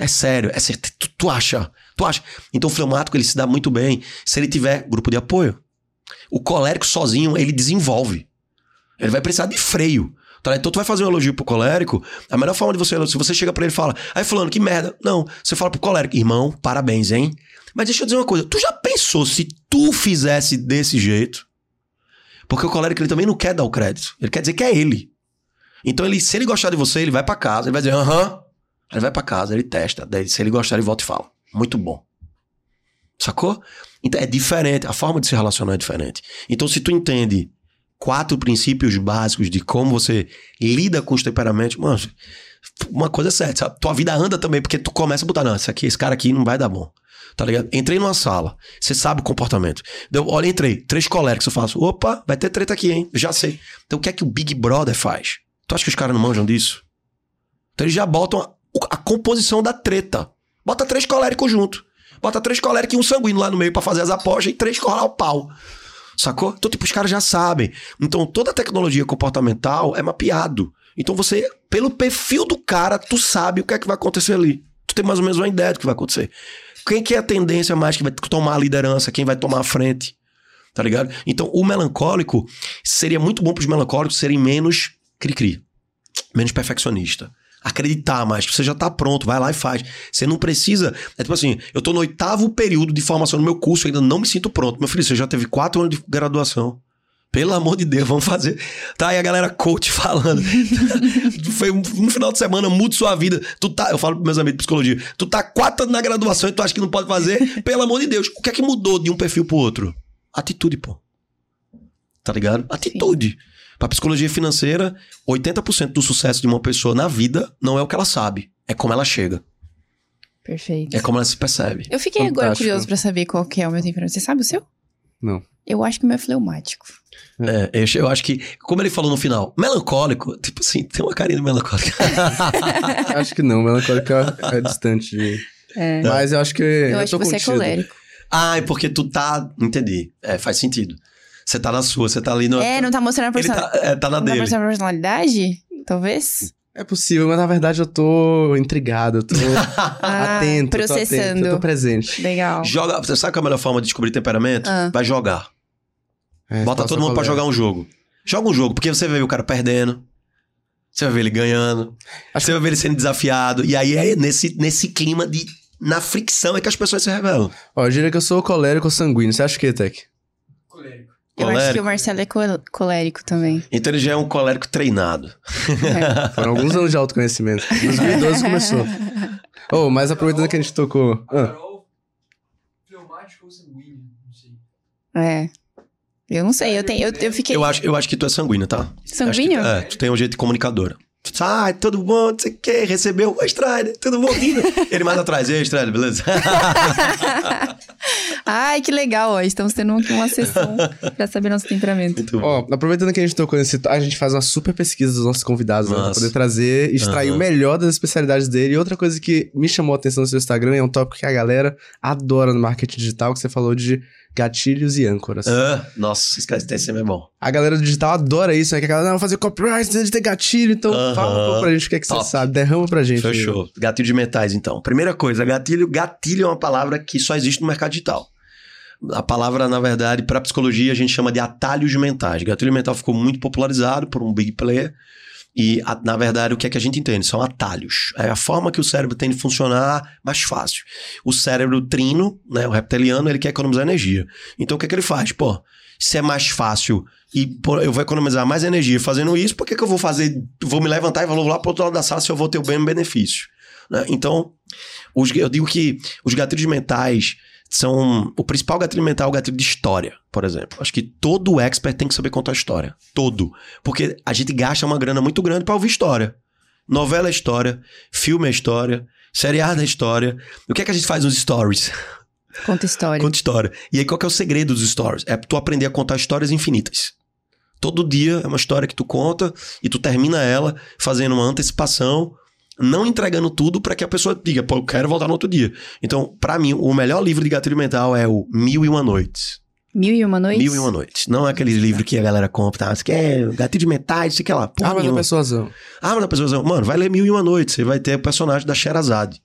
É sério, é sério. Tu, tu acha? Tu acha? Então o fleumático, ele se dá muito bem se ele tiver grupo de apoio. O colérico sozinho, ele desenvolve. Ele vai precisar de freio. Tá? Então tu vai fazer um elogio pro colérico, a melhor forma de você se você chega para ele e fala, aí fulano, que merda. Não, você fala pro colérico, irmão, parabéns, hein? Mas deixa eu dizer uma coisa, tu já pensou se tu fizesse desse jeito? Porque o colérico ele também não quer dar o crédito. Ele quer dizer que é ele. Então ele, se ele gostar de você, ele vai para casa, ele vai dizer, aham. Ele vai para casa, ele testa, daí se ele gostar, ele volta e fala. Muito bom. Sacou? Então é diferente, a forma de se relacionar é diferente. Então se tu entende quatro princípios básicos de como você lida com os temperamentos, mano, uma coisa é certa, sabe? tua vida anda também, porque tu começa a botar, não, esse, aqui, esse cara aqui não vai dar bom. Tá ligado? Entrei numa sala, você sabe o comportamento. Deu, olha, entrei, três coléricos, eu faço, opa, vai ter treta aqui, hein? Já sei. Então o que é que o Big Brother faz? Tu acha que os caras não manjam disso? Então eles já botam composição da treta. Bota três coléricos junto. Bota três coléricos e um sanguíneo lá no meio para fazer as apostas e três colar o pau. Sacou? Então, tipo, os caras já sabem. Então, toda a tecnologia comportamental é mapeado. Então, você, pelo perfil do cara, tu sabe o que é que vai acontecer ali. Tu tem mais ou menos uma ideia do que vai acontecer. Quem que é a tendência mais que vai tomar a liderança? Quem vai tomar a frente? Tá ligado? Então, o melancólico seria muito bom para os melancólicos serem menos cri-cri, menos perfeccionista acreditar mais, que você já tá pronto, vai lá e faz. Você não precisa. É tipo assim, eu tô no oitavo período de formação no meu curso, ainda não me sinto pronto. Meu filho, você já teve quatro anos de graduação. Pelo amor de Deus, vamos fazer. Tá aí a galera coach falando. Foi um, um, final de semana, mude sua vida. Tu tá, eu falo pros meus amigos de psicologia, tu tá quatro anos na graduação e tu acha que não pode fazer? Pelo amor de Deus. O que é que mudou de um perfil pro outro? Atitude, pô. Tá ligado? Atitude. Sim. Para psicologia financeira, 80% do sucesso de uma pessoa na vida não é o que ela sabe, é como ela chega. Perfeito. É como ela se percebe. Eu fiquei Fantástico. agora curioso para saber qual que é o meu temperamento. Você sabe o seu? Não. Eu acho que o meu é fleumático. É, eu, eu, acho que, como ele falou no final, melancólico, tipo assim, tem uma carinha de melancólico. acho que não, melancólico é, é distante de... É. Mas eu acho que. Eu, eu acho que você é contigo. é colérico. Ah, é porque tu tá. Entendi. É, faz sentido. Você tá na sua, você tá ali no. É, não tá mostrando a personalidade. tá, é, tá na Não tá dele. mostrando a personalidade? Talvez? É possível, mas na verdade eu tô intrigado, eu tô Ah, atento, eu tô atento, processando. eu tô presente. Legal. Joga. Você sabe qual é a melhor forma de descobrir temperamento? Ah. Vai jogar. É, Bota todo mundo pra colher. jogar um jogo. Joga um jogo, porque você vai ver o cara perdendo. Você vai ver ele ganhando. Acho Você vai ver ele sendo desafiado. E aí é nesse, nesse clima de. Na fricção é que as pessoas se revelam. Ó, eu diria que eu sou colérico ou sanguíneo. Você acha o quê, Tech? Colérico. Eu acho que o Marcelo é col- colérico também. Então ele já é um colérico treinado. É. Foram alguns anos de autoconhecimento. Em 2012 começou. Oh, mas aproveitando que a gente tocou. Ah, Carol, fleumático ou sanguíneo? Não sei. É. Eu não sei, eu, tenho, eu, eu fiquei. Eu acho, eu acho que tu é sanguíneo, tá? Sanguíneo? Que- é, tu tem um jeito de comunicadora. Ai, tudo bom, não sei o que, recebeu o Strider, tudo bom, Dino? Ele mais atrás, ei, Strider, beleza? Ai, que legal, ó. Estamos tendo aqui uma sessão pra saber nosso temperamento. Muito bom. Ó, aproveitando que a gente tocou nesse. A gente faz uma super pesquisa dos nossos convidados, né? Pra Nossa. poder trazer e extrair Aham. o melhor das especialidades dele. E outra coisa que me chamou a atenção no seu Instagram é um tópico que a galera adora no marketing digital, que você falou de gatilhos e âncoras. Ah, nossa, sempre é bom. A galera do digital adora isso, né? Que a galera, não, fazer copyright, precisa de ter gatilho. Então, Aham. fala um pouco pra gente o que é que você sabe. Derrama pra gente. Fechou. Gatilho de metais, então. Primeira coisa, gatilho. Gatilho é uma palavra que só existe no mercado digital. A palavra, na verdade, para psicologia, a gente chama de atalhos mentais. Gatilho mental ficou muito popularizado por um big player. E, a- na verdade, o que é que a gente entende? São atalhos. É a forma que o cérebro tem de funcionar mais fácil. O cérebro trino, né, o reptiliano, ele quer economizar energia. Então, o que é que ele faz? Pô, se é mais fácil e pô, eu vou economizar mais energia fazendo isso, por que, que eu vou fazer, vou me levantar e vou lá para outro lado da sala se eu vou ter o mesmo benefício? né? Então, os- eu digo que os gatilhos mentais são. O principal gatilho mental é o gatilho de história, por exemplo. Acho que todo expert tem que saber contar história. Todo. Porque a gente gasta uma grana muito grande para ouvir história. Novela é história, filme é história, seriado é história. O que é que a gente faz nos stories? Conta história. Conta história. E aí, qual que é o segredo dos stories? É tu aprender a contar histórias infinitas. Todo dia é uma história que tu conta e tu termina ela fazendo uma antecipação, não entregando tudo para que a pessoa diga, pô, eu quero voltar no outro dia. Então, pra mim, o melhor livro de gatilho mental é o Mil e Uma Noites. Mil e uma noites? Mil e Uma Noites. Não é aquele livro que a galera compra, tá? Você quer gatilho de metais, sei que lá. Porra Arma da nenhuma. persuasão. Arma da persuasão. Mano, vai ler Mil e Uma Noites. Você vai ter o personagem da Sherazade.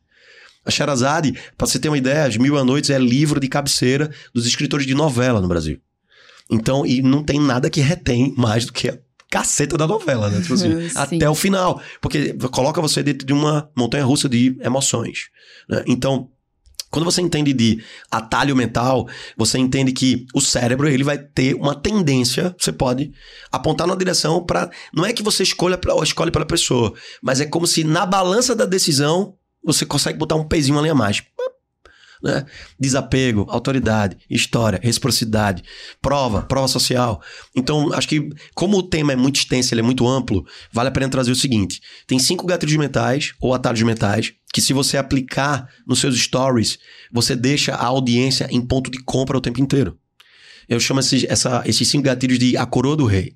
A Sherazade, pra você ter uma ideia, as Mil e Uma Noites é livro de cabeceira dos escritores de novela no Brasil. Então, e não tem nada que retém mais do que a caceta da novela, né? Tipo assim, Sim. até o final. Porque coloca você dentro de uma montanha russa de emoções. né? Então, quando você entende de atalho mental, você entende que o cérebro ele vai ter uma tendência, você pode apontar numa direção para não é que você escolha pela- escolhe pela pessoa, mas é como se na balança da decisão você consegue botar um pezinho ali a mais. Né? Desapego, autoridade, história, reciprocidade, prova, prova social. Então, acho que como o tema é muito extenso, ele é muito amplo, vale a pena trazer o seguinte: tem cinco gatilhos mentais ou atalhos mentais que, se você aplicar nos seus stories, você deixa a audiência em ponto de compra o tempo inteiro. Eu chamo esses, essa- esses cinco gatilhos de a coroa do rei.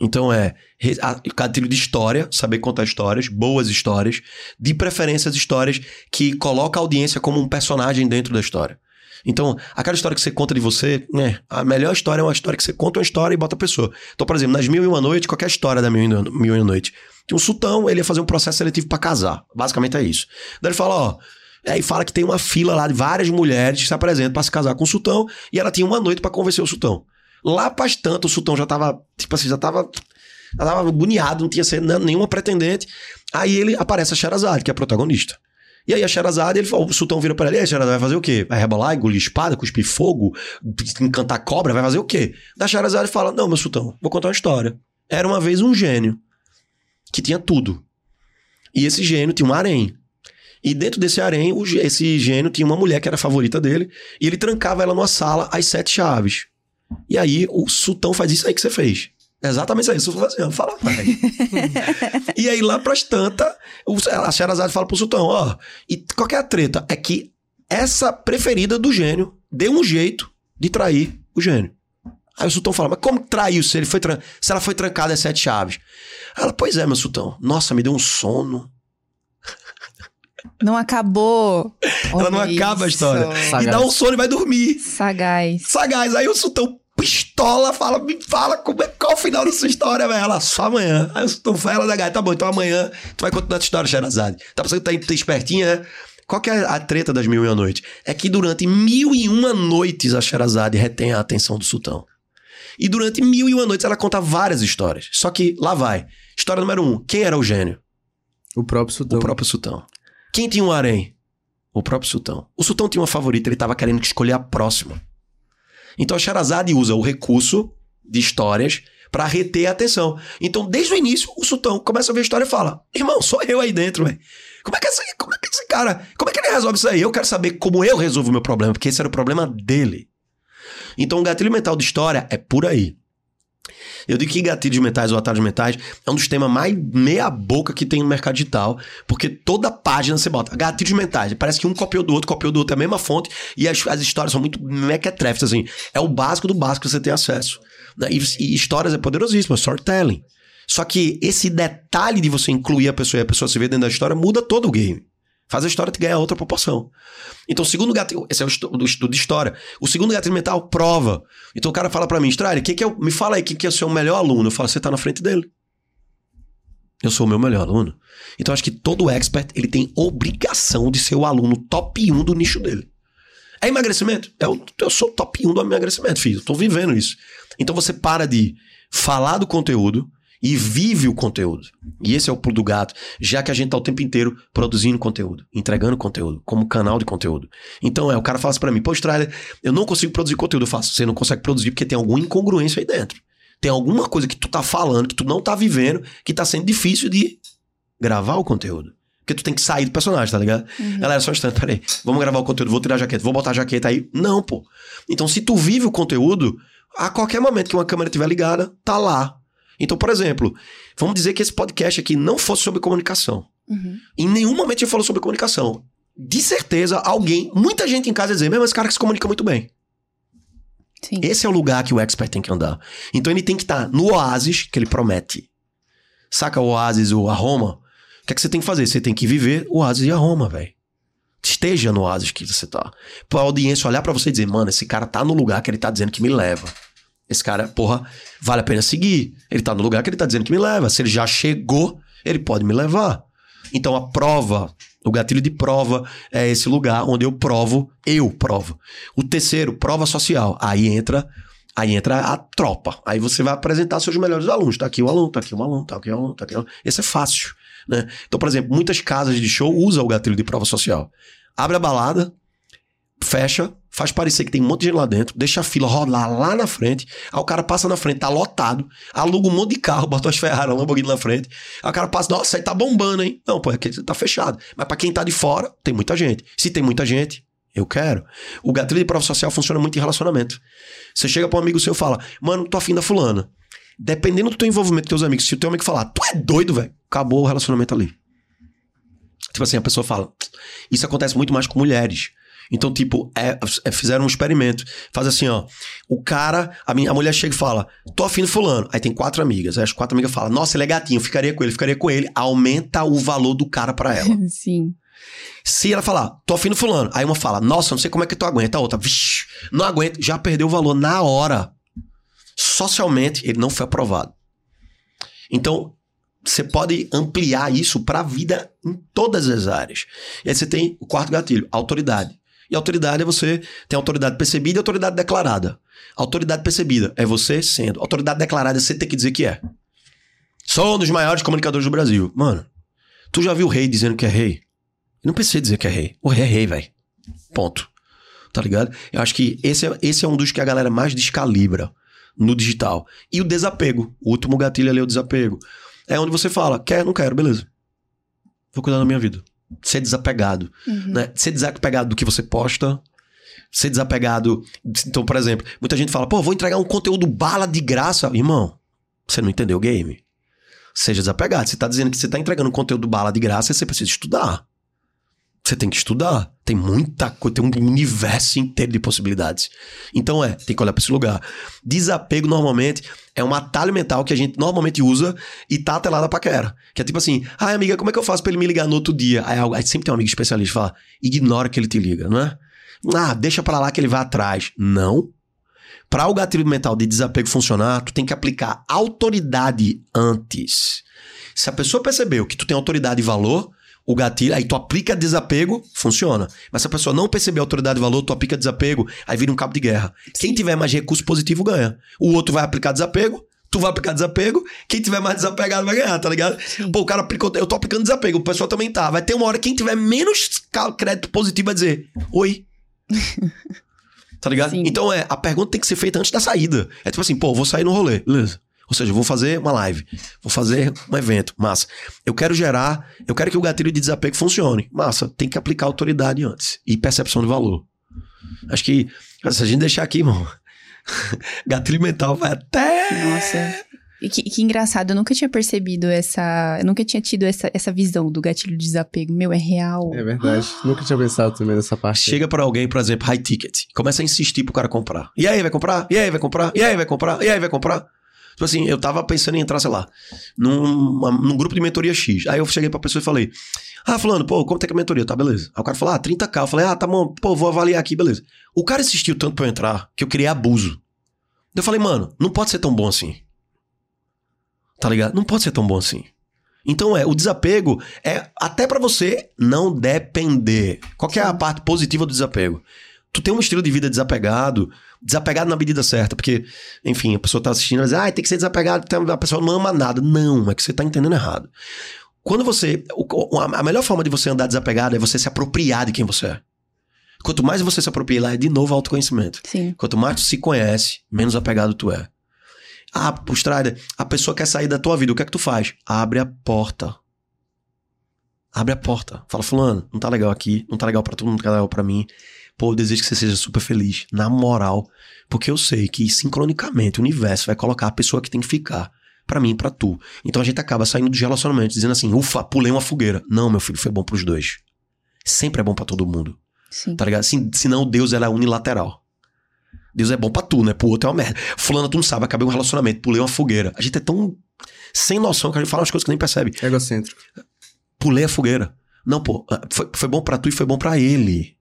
Então é re- a- gatilho de história, saber contar histórias, boas histórias, de preferência as histórias que colocam a audiência como um personagem dentro da história. Então, aquela história que você conta de você, né? A melhor história é uma história que você conta uma história e bota a pessoa. Então, por exemplo, nas Mil e Uma Noite, qualquer história da Mil e Uma Mil e Uma Noite, tinha um sultão, ele ia fazer um processo seletivo pra casar. Basicamente é isso. Daí ele fala, ó. Aí fala que tem uma fila lá de várias mulheres que se apresentam pra se casar com o sultão e ela tinha uma noite pra convencer o sultão. Lá pras tanto, o sultão já tava, tipo assim, já tava, já tava agoniado, não tinha sido nenhuma pretendente. Aí ele aparece a Sherazade, que é a protagonista. E aí a Sherazade, ele, o sultão vira pra ele, aí, Sherazade vai fazer o quê? Vai rebolar, engolir espada, cuspir fogo, encantar cobra, vai fazer o quê? Da Sherazade fala, não, meu sultão, vou contar uma história. Era uma vez um gênio que tinha tudo. E esse gênio tinha um harém. E dentro desse harém, esse gênio tinha uma mulher que era a favorita dele, e ele trancava ela numa sala às sete chaves. E aí o sultão faz isso aí que você fez. Exatamente isso aí. O sultão fala assim, fala mais. e aí lá pras tantas, a Sherazade fala pro sultão, ó, e qual que é a treta? É que essa preferida do gênio deu um jeito de trair o gênio. Aí o sultão fala, mas como traiu se, ele foi se ela foi trancada às sete chaves? Ela, pois é, meu sultão. Nossa, me deu um sono. Não acabou. ela não Olha acaba a isso. história. E Sagaz. dá um sono e vai dormir. Sagaz. Sagaz. Aí o Sultão pistola, fala, me fala como é, qual é o final dessa história, velho. Ela, só amanhã. Aí o Sultão fala, da tá bom, então amanhã tu vai continuar a tua história, Sherazade. Tá pensando que tá, tá espertinha, né? Qual que é a treta das mil e uma noites? É que durante mil e uma noites a Sherazade retém a atenção do Sultão. E durante mil e uma noites ela conta várias histórias. Só que lá vai. História número um. Quem era o gênio? O próprio Sultão. O próprio Sultão. Quem tinha um harém? O próprio Sultão. O Sultão tinha uma favorita, ele tava querendo escolher a próxima. Então a Sherazade usa o recurso de histórias pra reter a atenção. Então, desde o início, o Sultão começa a ver a história e fala: Irmão, sou eu aí dentro, velho. Como é que esse, como é que esse cara, como é que ele resolve isso aí? Eu quero saber como eu resolvo o meu problema, porque esse era o problema dele. Então, o gatilho mental de história é por aí. Eu digo que gatilhos mentais ou atalhos mentais é um dos temas mais meia-boca que tem no mercado digital, porque toda página você bota gatilhos mentais. Parece que um copiou do outro, copiou do outro, é a mesma fonte, e as, as histórias são muito mequetrefes, assim. É o básico do básico que você tem acesso. né? E, e histórias é poderosíssimo, é storytelling. Só que esse detalhe de você incluir a pessoa e a pessoa se ver dentro da história muda todo o game. Faz a história te ganhar outra proporção. Então, o segundo gatilho, esse é o estu- do estudo de história. O segundo gatilho mental, prova. Então o cara fala pra mim, Strade, que que é, me fala aí quem que é o seu melhor aluno. Eu falo, você tá na frente dele. Eu sou o meu melhor aluno. Então acho que todo expert, ele tem obrigação de ser o aluno top 1 do nicho dele. É emagrecimento? Eu, eu sou top 1 do emagrecimento, filho. Eu tô vivendo isso. Então você para de falar do conteúdo e vive o conteúdo. E esse é o pulo do gato, já que a gente tá o tempo inteiro produzindo conteúdo, entregando conteúdo, como canal de conteúdo. Então é, o cara fala assim pra mim, pô, Austrália, eu não consigo produzir conteúdo. Eu faço, você não consegue produzir porque tem alguma incongruência aí dentro. Tem alguma coisa que tu tá falando, que tu não tá vivendo, que tá sendo difícil de gravar o conteúdo. Porque tu tem que sair do personagem, tá ligado? Galera, só um instante, peraí. Vamos gravar o conteúdo, vou tirar a jaqueta, vou botar a jaqueta aí. Não, pô. Então, se tu vive o conteúdo, a qualquer momento que uma câmera estiver ligada, tá lá. Então, por exemplo, vamos dizer que esse podcast aqui não fosse sobre comunicação. Uhum. Em nenhum momento gente falou sobre comunicação. De certeza, alguém, muita gente em casa ia dizer, mesmo esse cara que se comunica muito bem. Sim. Esse é o lugar que o expert tem que andar. Então ele tem que estar no oásis que ele promete. Saca o oásis ou a Roma? O que é que você tem que fazer? Você tem que viver o oásis e a Roma, velho. Esteja no oásis que você tá. Pra audiência olhar pra você e dizer, mano, esse cara tá no lugar que ele tá dizendo que me leva. Esse cara, porra, vale a pena seguir. Ele tá no lugar que ele tá dizendo que me leva. Se ele já chegou, ele pode me levar. Então a prova, o gatilho de prova é esse lugar onde eu provo, eu provo. O terceiro, prova social. Aí entra, aí entra a tropa. Aí você vai apresentar seus melhores alunos. Tá aqui o aluno, tá aqui o aluno, tá aqui o aluno, tá aqui o aluno. Esse é fácil, né? Então, por exemplo, muitas casas de show usam o gatilho de prova social. Abre a balada, fecha, faz parecer que tem um monte de gente lá dentro, deixa a fila rolar lá na frente, aí o cara passa na frente, tá lotado, aluga um monte de carro, bota as Ferrari, a Lamborghini na frente, aí o cara passa, nossa, aí tá bombando, hein? Não, pô, aqui tá fechado. Mas pra quem tá de fora, tem muita gente. Se tem muita gente, eu quero. O gatilho de prova social funciona muito em relacionamento. Você chega pra um amigo seu e fala, mano, tô afim da fulana. Dependendo do teu envolvimento com teus amigos, se o teu amigo falar, tu é doido, velho, acabou o relacionamento ali. Tipo assim, a pessoa fala. Isso acontece muito mais com mulheres. Então, tipo, é- é- fizeram um experimento. Faz assim, ó. O cara, a, minha, a mulher chega e fala: tô afim do fulano. Aí tem quatro amigas. Aí as quatro amigas falam: Nossa, ele é gatinho, ficaria com ele, ficaria com ele. Aumenta o valor do cara pra ela. Sim. Se ela falar, tô afim do fulano. Aí uma fala, nossa, não sei como é que tu aguenta. A outra, vixi, não aguento. Já perdeu o valor na hora. Socialmente, ele não foi aprovado. Então, você pode ampliar isso para a vida em todas as áreas. E aí você tem o quarto gatilho, autoridade. E autoridade é você tem autoridade percebida e autoridade declarada. Autoridade percebida é você sendo. Autoridade declarada é você ter que dizer que é. Sou um dos maiores comunicadores do Brasil. Mano, tu já viu o rei dizendo que é rei? Não precisa dizer que é rei. O rei é rei, velho. Ponto. Tá ligado? Eu acho que esse é, esse é um dos que a galera mais descalibra no digital. E o desapego. O último gatilho ali é o desapego. É onde você fala, quer, não quero, beleza. Vou cuidar da minha vida. Ser desapegado. Uhum. Né? Ser desapegado do que você posta. Ser desapegado. Então, por exemplo, muita gente fala, pô, vou entregar um conteúdo bala de graça. Irmão, você não entendeu o game. Seja desapegado. Você tá dizendo que você tá entregando um conteúdo bala de graça, você precisa estudar. Você tem que estudar. Tem muita coisa, tem um universo inteiro de possibilidades. Então é, tem que olhar para esse lugar. Desapego normalmente é um atalho mental que a gente normalmente usa e tá até lá da paquera. Que é tipo assim, ai amiga, como é que eu faço pra ele me ligar no outro dia? Aí, aí sempre tem um amigo especialista que fala, ignora que ele te liga, não é? Ah, deixa pra lá que ele vai atrás. Não. Para o gatilho mental de desapego funcionar, tu tem que aplicar autoridade antes. Se a pessoa percebeu que tu tem autoridade e valor, o gatilho, aí tu aplica desapego, funciona. Mas se a pessoa não perceber autoridade e valor, tu aplica desapego, aí vira um cabo de guerra. Quem tiver mais recurso positivo ganha. O outro vai aplicar desapego, tu vai aplicar desapego, quem tiver mais desapegado vai ganhar, tá ligado? Sim. Pô, o cara aplicou, eu tô aplicando desapego, o pessoal também tá. Vai ter uma hora quem tiver menos crédito positivo vai dizer: "Oi". tá ligado? Sim. Então é, a pergunta tem que ser feita antes da saída. É tipo assim, pô, vou sair no rolê, beleza? Ou seja, eu vou fazer uma live, vou fazer um evento, massa. Eu quero gerar, eu quero que o gatilho de desapego funcione. Massa, tem que aplicar autoridade antes e percepção de valor. Acho que se a gente deixar aqui, irmão, gatilho mental vai até Nossa. E que, que engraçado, eu nunca tinha percebido essa. Eu nunca tinha tido essa, essa visão do gatilho de desapego. Meu, é real. É verdade. Nunca tinha pensado também nessa parte. Chega pra alguém, por exemplo, high ticket, começa a insistir pro cara comprar. E aí, vai comprar? E aí, vai comprar? E aí, vai comprar? E aí, vai comprar? Tipo assim, eu tava pensando em entrar, sei lá, num, num grupo de mentoria X. Aí eu cheguei pra pessoa e falei, ah, fulano, pô, quanto é que é a mentoria? Tá, beleza. Aí o cara falou, ah, 30k. Eu falei, ah, tá bom, pô, vou avaliar aqui, beleza. O cara insistiu tanto pra eu entrar que eu criei abuso. Eu falei, mano, não pode ser tão bom assim. Tá ligado? Não pode ser tão bom assim. Então é, o desapego é até pra você não depender. Qual que é a parte positiva do desapego? Tu tem um estilo de vida desapegado, desapegado na medida certa, porque, enfim, a pessoa tá assistindo e diz, ah, tem que ser desapegado, a pessoa não ama nada. Não, é que você tá entendendo errado. Quando você. A melhor forma de você andar desapegado é você se apropriar de quem você é. Quanto mais você se apropria, lá é de novo autoconhecimento. Sim. Quanto mais tu se conhece, menos apegado tu é. Ah, o Strider, a pessoa quer sair da tua vida, o que é que tu faz? Abre a porta. Abre a porta. Fala, fulano, não tá legal aqui, não tá legal pra tu, não tá legal pra mim. Pô, eu desejo que você seja super feliz. Na moral. Porque eu sei que sincronicamente o universo vai colocar a pessoa que tem que ficar. Pra mim e pra tu. Então a gente acaba saindo dos relacionamentos, dizendo assim, ufa, pulei uma fogueira. Não, meu filho, foi bom pros dois. Sempre é bom pra todo mundo. Sim. Tá ligado? Assim, senão Deus ela é unilateral. Deus é bom pra tu, né? Pro outro é uma merda. Fulano, tu não sabe, acabei um relacionamento, pulei uma fogueira. A gente é tão sem noção que a gente fala umas coisas que nem percebe. Egocêntrico. Pulei a fogueira. Não, pô, ah, foi, foi bom pra tu e foi bom pra ele.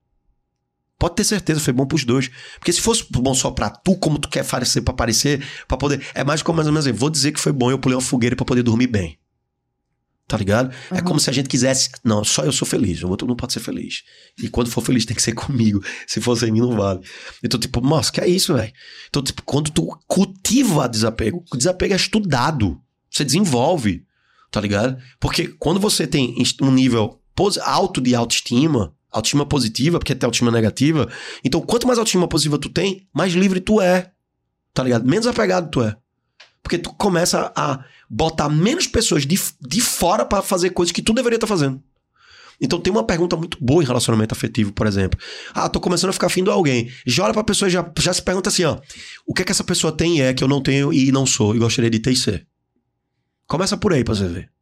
Pode ter certeza, foi bom pros dois. Porque se fosse bom só pra tu, como tu quer aparecer pra aparecer, pra poder. É mais como mais ou menos assim, vou dizer que foi bom eu pulei uma fogueira pra poder dormir bem. Tá ligado? É Uhum. como se a gente quisesse. Não, só eu sou feliz, o outro não pode ser feliz. E quando for feliz tem que ser comigo. Se for sem mim, não vale. Então, tipo, nossa, que é isso, velho? Então, tipo, quando tu cultiva desapego, o desapego é estudado. Você desenvolve, tá ligado? Porque quando você tem um nível alto de autoestima, autoestima positiva, porque tem autoestima negativa, então quanto mais autoestima positiva tu tem, mais livre tu é. Tá ligado? Menos apegado tu é. Porque tu começa a botar menos pessoas de, de fora pra fazer coisas que tu deveria estar fazendo. Então tem uma pergunta muito boa em relacionamento afetivo, por exemplo. Ah, tô começando a ficar afim de alguém. Já olha pra pessoa e já, já se pergunta assim, ó. O que é que essa pessoa tem e é que eu não tenho e não sou e gostaria de ter e ser? Começa por aí pra você ver.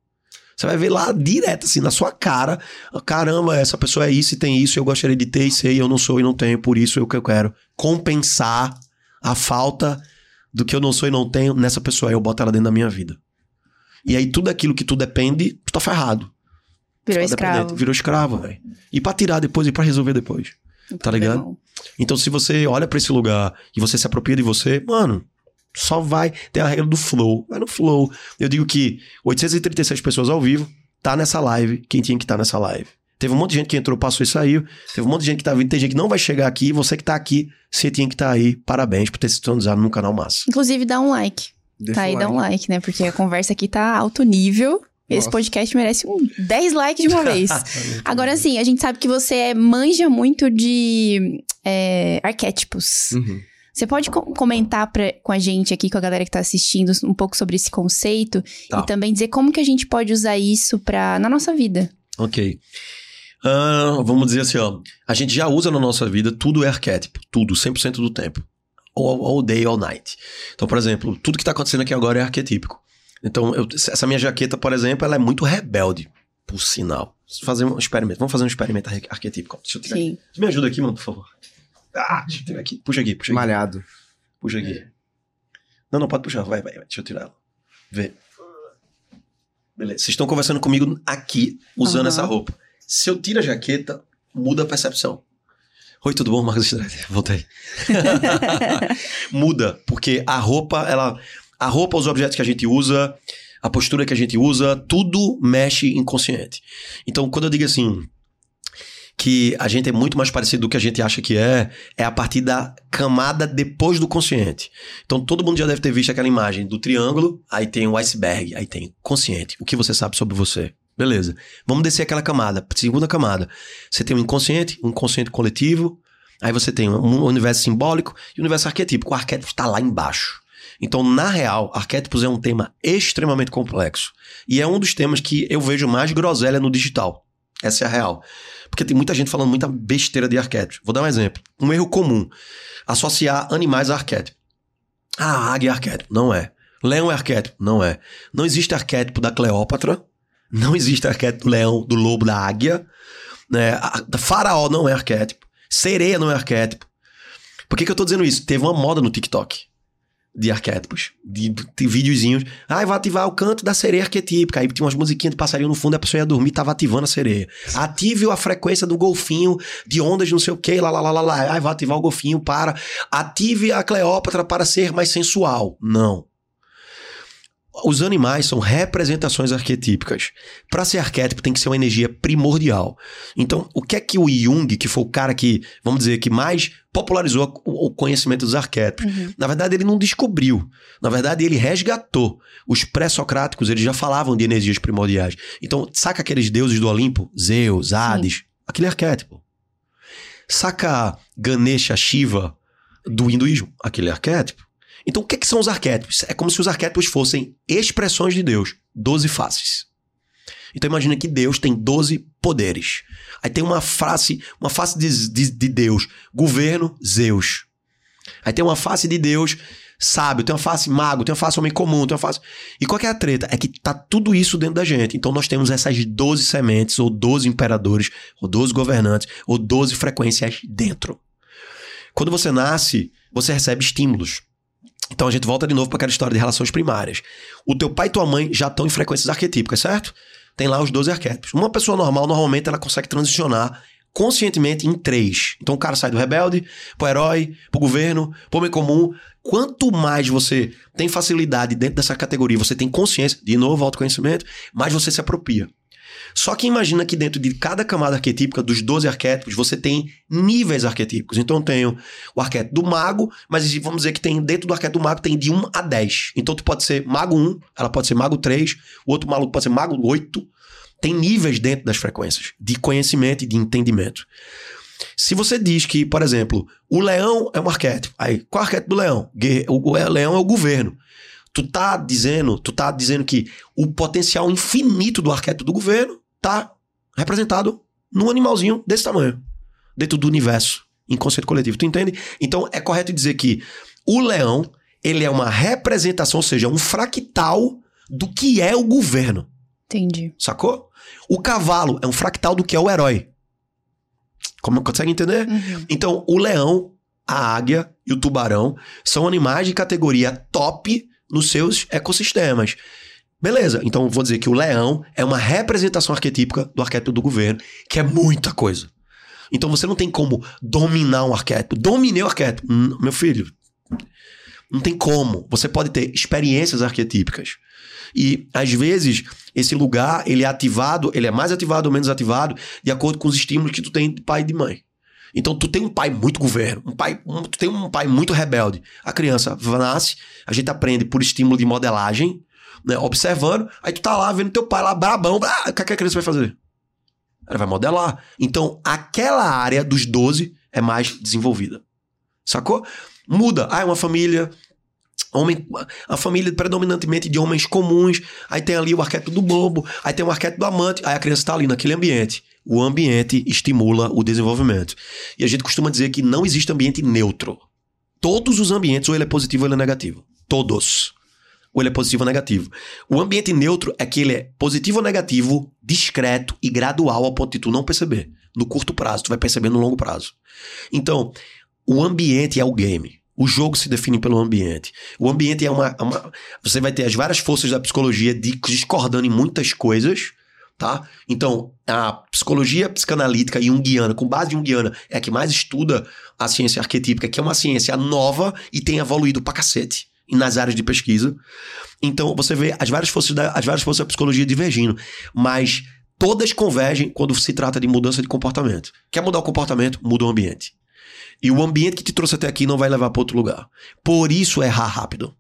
Você vai ver lá direto, assim, na sua cara. Caramba, essa pessoa é isso e tem isso, eu gostaria de ter e ser, e eu não sou e não tenho, por isso é o que eu quero. Compensar a falta do que eu não sou e não tenho nessa pessoa. Aí eu boto ela dentro da minha vida. E aí tudo aquilo que tu depende, tu tá ferrado. Virou tá escravo. Virou escravo, velho. E pra tirar depois e pra resolver depois. Tá ligado? Problemão. Então, se você olha pra esse lugar e você se apropria de você, mano, só vai. Tem a regra do flow. Vai no flow. Eu digo que 836 pessoas ao vivo, tá nessa live, quem tinha que estar nessa live. Teve um monte de gente que entrou, passou e saiu. Teve um monte de gente que tá vindo. Tem gente que não vai chegar aqui. Você que tá aqui, você tinha que estar aí. Parabéns por ter se sintonizado no canal Massa. Inclusive, dá um like. Deixa tá aí, o dá um like, né? Porque a conversa aqui tá alto nível. Esse Nossa. podcast merece um 10 likes de uma vez. Agora, assim, a gente sabe que você é- manja muito de é, arquétipos. Uhum. Você pode co- comentar pra, com a gente aqui, com a galera que tá assistindo, um pouco sobre esse conceito Tá. e também dizer como que a gente pode usar isso pra, na nossa vida. Ok. Ah, vamos dizer assim, ó. A gente já usa na nossa vida, tudo é arquétipo. Tudo, 100% do tempo. All, all day, all night. Então, por exemplo, tudo que tá acontecendo aqui agora é arquetípico. Então, eu- essa minha jaqueta, por exemplo, ela é muito rebelde, por sinal. fazer um experimento. Vamos fazer um experimento arque- arquetípico. Deixa eu tirar. Sim. Me ajuda aqui, mano, por favor. Ah, deixa eu tirar aqui. Puxa aqui, puxa aqui. Malhado. Puxa aqui. Não, não, pode puxar. Vai, vai, vai. Deixa eu tirar ela. Vê. Beleza. Vocês estão conversando comigo aqui, usando Aham. essa roupa. Se eu tiro a jaqueta, muda a percepção. Oi, tudo bom, Marcos Estrada? Voltei. muda, porque a roupa, ela. A roupa, os objetos que a gente usa, a postura que a gente usa, tudo mexe inconsciente. Então, quando eu digo assim, que a gente é muito mais parecido do que a gente acha que é, é a partir da camada depois do consciente. Então todo mundo já deve ter visto aquela imagem do triângulo, aí tem o iceberg, aí tem consciente, o que você sabe sobre você. Beleza. Vamos descer aquela camada, segunda camada. Você tem o inconsciente, um inconsciente coletivo, aí você tem um universo simbólico e o universo arquetípico. O arquétipo está lá embaixo. Então, na real, arquétipos é um tema extremamente complexo. E é um dos temas que eu vejo mais groselha no digital. Essa é a real. Porque tem muita gente falando muita besteira de arquétipos. Vou dar um exemplo. Um erro comum. Associar animais a arquétipo. Ah, águia é arquétipo. Não é. Leão é arquétipo. Não é. Não existe arquétipo da Cleópatra. Não existe arquétipo do leão, do lobo, da águia. Né? Faraó não é arquétipo. Sereia não é arquétipo. Por que, que eu tô dizendo isso? Teve uma moda no TikTok de arquétipos, de, de videozinhos. Ah, vai ativar o canto da sereia arquetípica. Aí tinha umas musiquinhas de passarinho no fundo, a pessoa ia dormir, tava ativando a sereia. Ative a frequência do golfinho de ondas não sei o que, lá, lá, lá, lá, lá. Ai, vai ativar o golfinho para. Ative a Cleópatra para ser mais sensual. Não. Os animais são representações arquetípicas. Para ser arquétipo tem que ser uma energia primordial. Então, o que é que o Jung, que foi o cara que, vamos dizer, que mais popularizou o conhecimento dos arquétipos, Uhum. na verdade, ele não descobriu. Na verdade, ele resgatou. Os pré-socráticos, eles já falavam de energias primordiais. Então, saca aqueles deuses do Olimpo? Zeus, Hades. Aquele é arquétipo. Saca Ganesha, Shiva, do hinduísmo? Aquele é arquétipo. Então, o que, que são os arquétipos? É como se os arquétipos fossem expressões de Deus. Doze faces. Então, imagina que Deus tem 12 poderes. Aí tem uma face, uma face de, de, de Deus. Governo, Zeus. Aí tem uma face de Deus sábio, tem uma face mago, tem uma face homem comum, tem uma face. E qual é a treta? É que tá tudo isso dentro da gente. Então nós temos essas 12 sementes, ou 12 imperadores, ou 12 governantes, ou 12 frequências dentro. Quando você nasce, você recebe estímulos. Então a gente volta de novo para aquela história de relações primárias. O teu pai e tua mãe já estão em frequências arquetípicas, certo? Tem lá os 12 arquétipos. Uma pessoa normal, normalmente, ela consegue transicionar conscientemente em três. Então o cara sai do rebelde, pro herói, pro governo, pro homem comum. Quanto mais você tem facilidade dentro dessa categoria, você tem consciência, de novo, autoconhecimento, mais você se apropria. Só que imagina que dentro de cada camada arquetípica, dos 12 arquétipos, você tem níveis arquetípicos. Então eu tenho o arquétipo do mago, mas vamos dizer que tem dentro do arquétipo do mago tem de 1 a 10. Então tu pode ser mago 1, ela pode ser mago 3, o outro maluco pode ser mago 8. Tem níveis dentro das frequências de conhecimento e de entendimento. Se você diz que, por exemplo, o leão é um arquétipo, aí qual é o arquétipo do leão? O, o leão é o governo. Tu tá dizendo, tu tá dizendo que o potencial infinito do arquétipo do governo tá representado num animalzinho desse tamanho, dentro do universo inconsciente coletivo. Tu entende? Então é correto dizer que o leão, ele é uma representação, ou seja, um fractal do que é o governo. Entendi. Sacou? O cavalo é um fractal do que é o herói. Como consegue entender? Uhum. Então, o leão, a águia e o tubarão são animais de categoria top nos seus ecossistemas. Beleza, então vou dizer que o leão é uma representação arquetípica do arquétipo do governo, que é muita coisa. Então você não tem como dominar um arquétipo. Dominei o arquétipo. Hum, Meu filho, não tem como. Você pode ter experiências arquetípicas. E às vezes esse lugar ele é ativado, ele é mais ativado ou menos ativado de acordo com os estímulos que tu tem de pai e de mãe. Então tu tem um pai muito governo, um pai, um- tu tem um pai muito rebelde. A criança nasce, a gente aprende por estímulo de modelagem, né, observando, aí tu tá lá vendo teu pai lá brabão, ah, o que, é que a criança vai fazer? Ela vai modelar. Então aquela área dos 12 é mais desenvolvida. Sacou? Muda. Ah, é uma família Homem, a família predominantemente de homens comuns, aí tem ali o arquétipo do bobo, aí tem o arquétipo do amante, aí a criança está ali naquele ambiente. O ambiente estimula o desenvolvimento. E a gente costuma dizer que não existe ambiente neutro. Todos os ambientes, ou ele é positivo ou ele é negativo. Todos. Ou ele é positivo ou negativo. O ambiente neutro é que ele é positivo ou negativo, discreto e gradual ao ponto de tu não perceber. No curto prazo, tu vai perceber no longo prazo. Então, o ambiente é o game. O jogo se define pelo ambiente. O ambiente é uma, uma. Você vai ter as várias forças da psicologia discordando em muitas coisas, tá? Então, a psicologia psicanalítica junguiana, com base junguiana, é a que mais estuda a ciência arquetípica, que é uma ciência nova e tem evoluído pra cacete nas áreas de pesquisa. Então, você vê as várias forças da, as várias forças da psicologia divergindo, mas todas convergem quando se trata de mudança de comportamento. Quer mudar o comportamento? Muda o ambiente. E o ambiente que te trouxe até aqui não vai levar para outro lugar. Por isso, errar rápido.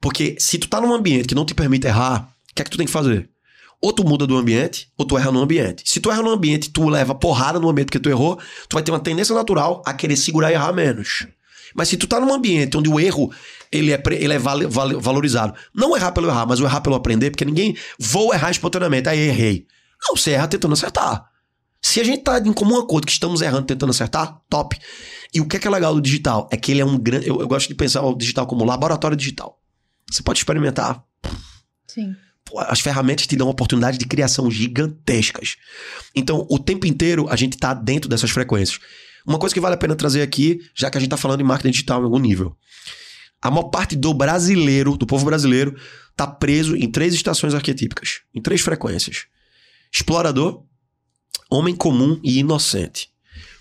Porque se tu tá num ambiente que não te permite errar, o que é que tu tem que fazer? Ou tu muda do ambiente, ou tu erra no ambiente. Se tu erra no ambiente, tu leva porrada no ambiente que tu errou, tu vai ter uma tendência natural a querer segurar e errar menos. Mas se tu tá num ambiente onde o erro ele é, ele é val, val, valorizado, não errar pelo errar, mas o errar pelo aprender, porque ninguém vou errar espontaneamente, aí errei. Não, você erra tentando acertar. Se a gente tá em comum acordo que estamos errando tentando acertar, top. E o que é, que é legal do digital? É que ele é um grande. Eu, eu gosto de pensar o digital como laboratório digital. Você pode experimentar. Sim. As ferramentas te dão oportunidades de criação gigantescas. Então, o tempo inteiro a gente tá dentro dessas frequências. Uma coisa que vale a pena trazer aqui, já que a gente tá falando de marketing digital em algum nível. A maior parte do brasileiro, do povo brasileiro, tá preso em três estações arquetípicas, em três frequências: explorador, homem comum e inocente.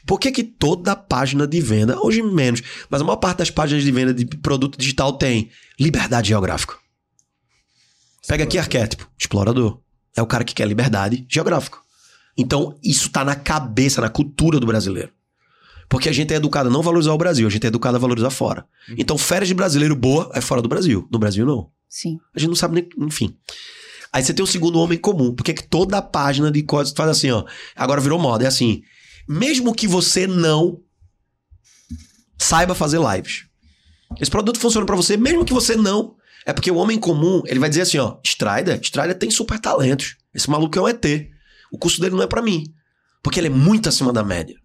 Por que, que toda página de venda, hoje menos, mas a maior parte das páginas de venda de produto digital tem liberdade geográfica? Pega aqui arquétipo, explorador. É o cara que quer liberdade geográfica. Então, isso tá na cabeça, na cultura do brasileiro. Porque a gente é educado a não valorizar o Brasil, a gente é educado a valorizar fora. Então, férias de brasileiro boa é fora do Brasil. No Brasil, não. Sim. A gente não sabe nem. Enfim. Aí você tem o segundo homem comum. Porque que toda a página de coisas faz assim, ó. Agora virou moda. É assim. Mesmo que você não saiba fazer lives. Esse produto funciona para você, mesmo que você não. É porque o homem comum, ele vai dizer assim, ó. Strider, Strider tem super talentos. Esse maluco é um ET. O custo dele não é para mim. Porque ele é muito acima da média.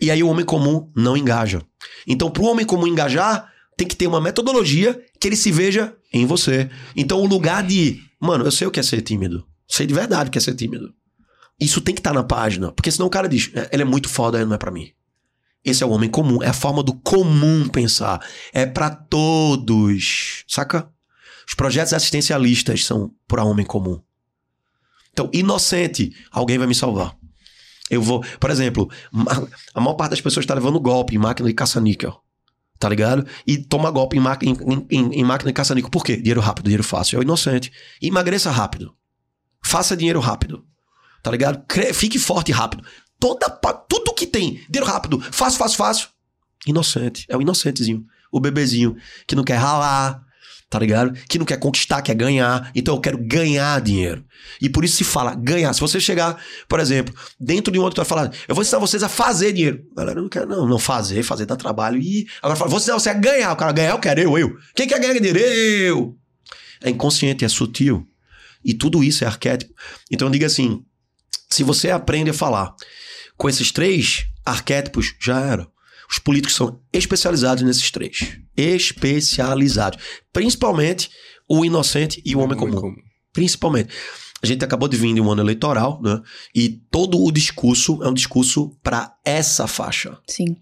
E aí o homem comum não engaja. Então, para o homem comum engajar, tem que ter uma metodologia que ele se veja em você. Então, o lugar de, mano, eu sei o que é ser tímido. Sei de verdade o que é ser tímido. Isso tem que estar tá na página, porque senão o cara diz, "É, ele é muito foda, não é para mim. Esse é o homem comum, é a forma do comum pensar. É para todos, saca? Os projetos assistencialistas são para homem comum. Então, inocente, alguém vai me salvar. Eu vou, por exemplo, a maior parte das pessoas está levando golpe em máquina de caça-níquel. Tá ligado? E toma golpe em, em- em- em- máquina de caça-níquel. Por quê? Dinheiro rápido, dinheiro fácil. É o inocente. Emagreça rápido. Faça dinheiro rápido. Tá ligado? Cre- Fique forte rápido. Toda, tudo que tem dinheiro rápido, fácil, fácil, fácil. Inocente. É o inocentezinho. O bebezinho que não quer ralar, tá ligado? Que não quer conquistar, quer ganhar. Então eu quero ganhar dinheiro. E por isso se fala ganhar. Se você chegar, por exemplo, dentro de um auditório e falar, eu vou ensinar vocês a fazer dinheiro. A galera não quer, não, não fazer, fazer dá trabalho. E agora fala, vou ensinar você a ganhar. O cara ganhar, eu quero, eu, eu. Quem quer ganhar dinheiro? Eu. É inconsciente, é sutil. E tudo isso é arquétipo. Então diga assim: se você aprende a falar com esses três arquétipos, já era. Os políticos são especializados nesses três. Especializados. Principalmente o inocente e o homem comum. Principalmente. A gente acabou de vir de um ano eleitoral, né? E todo o discurso é um discurso para essa faixa, Sim.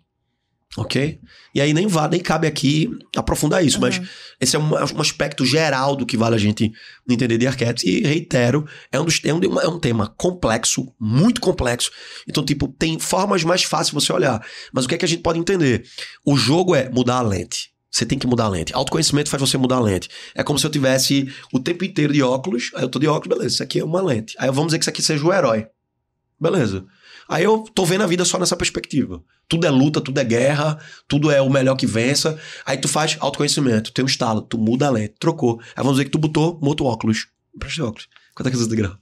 Ok? E aí nem vale, nem cabe aqui aprofundar isso, mas Aham. esse é um, um aspecto geral do que vale a gente entender de arquétipos. E reitero, é um, dos, é, um, é um tema complexo, muito complexo. Então, tipo, tem formas mais fáceis de você olhar. Mas o que é que a gente pode entender? O jogo é mudar a lente. Você tem que mudar a lente. Autoconhecimento faz você mudar a lente. É como se eu tivesse o tempo inteiro de óculos. Aí eu tô de óculos, beleza. Isso aqui é uma lente. Aí vamos dizer que isso aqui seja o herói. Beleza. Aí eu tô vendo a vida só nessa perspectiva. Tudo é luta, tudo é guerra, tudo é o melhor que vença. Aí tu faz autoconhecimento, tem um estalo, tu muda a lente, trocou. Aí vamos dizer que tu botou outro óculos. Presta óculos. Quanto é que você de grau?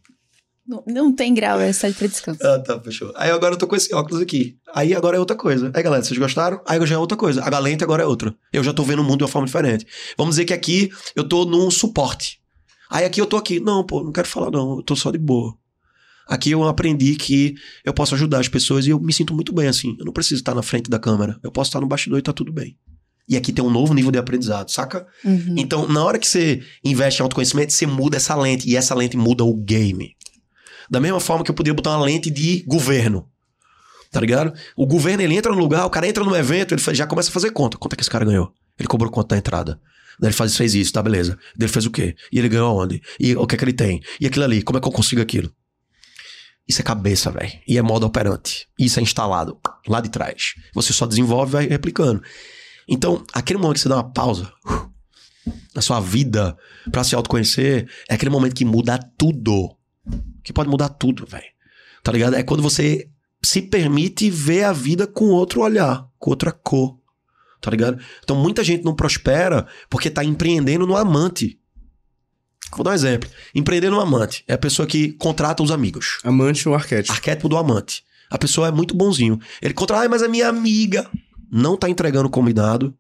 Não, não tem grau, é só pra descanso. Ah, tá, fechou. Aí agora eu tô com esse óculos aqui. Aí agora é outra coisa. Aí, galera, vocês gostaram? Aí já é outra coisa. A lente agora é outra. Eu já tô vendo o mundo de uma forma diferente. Vamos dizer que aqui eu tô num suporte. Aí aqui eu tô aqui. Não, pô, não quero falar não. Eu tô só de boa. Aqui eu aprendi que eu posso ajudar as pessoas e eu me sinto muito bem assim. Eu não preciso estar na frente da câmera. Eu posso estar no bastidor e tá tudo bem. E aqui tem um novo nível de aprendizado, saca? Uhum. Então, na hora que você investe em autoconhecimento, você muda essa lente. E essa lente muda o game. Da mesma forma que eu poderia botar uma lente de governo. Tá ligado? O governo, ele entra no lugar, o cara entra no evento, ele já começa a fazer conta. Quanto é que esse cara ganhou? Ele cobrou quanto da entrada? Daí ele faz, fez isso, tá, beleza. Daí ele fez o quê? E ele ganhou aonde? E o que é que ele tem? E aquilo ali, como é que eu consigo aquilo? Isso é cabeça, velho. E é modo operante. Isso é instalado lá de trás. Você só desenvolve e vai replicando. Então, aquele momento que você dá uma pausa uh, na sua vida pra se autoconhecer, é aquele momento que muda tudo. Que pode mudar tudo, velho. Tá ligado? É quando você se permite ver a vida com outro olhar, com outra cor. Tá ligado? Então muita gente não prospera porque tá empreendendo no amante. Vou dar um exemplo. Empreender no amante é a pessoa que contrata os amigos. Amante ou arquétipo? Arquétipo do amante. A pessoa é muito bonzinho. Ele contrata, ah, mas a minha amiga não tá entregando o combinado.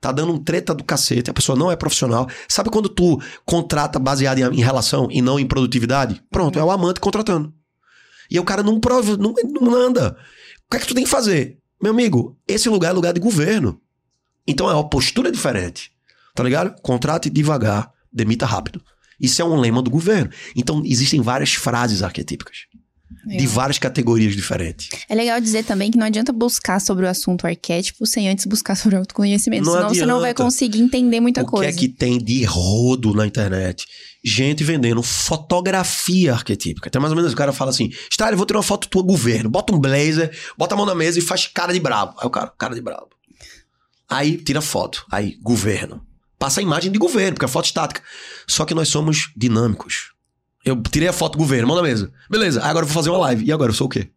Tá dando um treta do cacete. A pessoa não é profissional. Sabe quando tu contrata baseado em, em relação e não em produtividade? Pronto, é o amante contratando. E o cara não prova, não, não anda. O que é que tu tem que fazer? Meu amigo, esse lugar é lugar de governo. Então é uma postura diferente. Tá ligado? Contrate devagar, demita rápido. Isso é um lema do governo. Então existem várias frases arquetípicas. De várias categorias diferentes. É legal dizer também que não adianta buscar sobre o assunto arquétipo sem antes buscar sobre o autoconhecimento. Não senão você não vai adianta. conseguir entender muita o coisa. que é que tem de rodo na internet? Gente vendendo fotografia arquetípica. Então, mais ou menos, o cara fala assim: Style, vou tirar uma foto tua governo. Bota um blazer, bota a mão na mesa e faz cara de brabo. Aí o cara, cara de brabo. Aí tira foto. Aí, governo. Passa a imagem de governo, porque é foto estática. Só que nós somos dinâmicos. Eu tirei a foto do governo, mão na mesa. Beleza, agora eu vou fazer uma live. E agora eu sou o quê?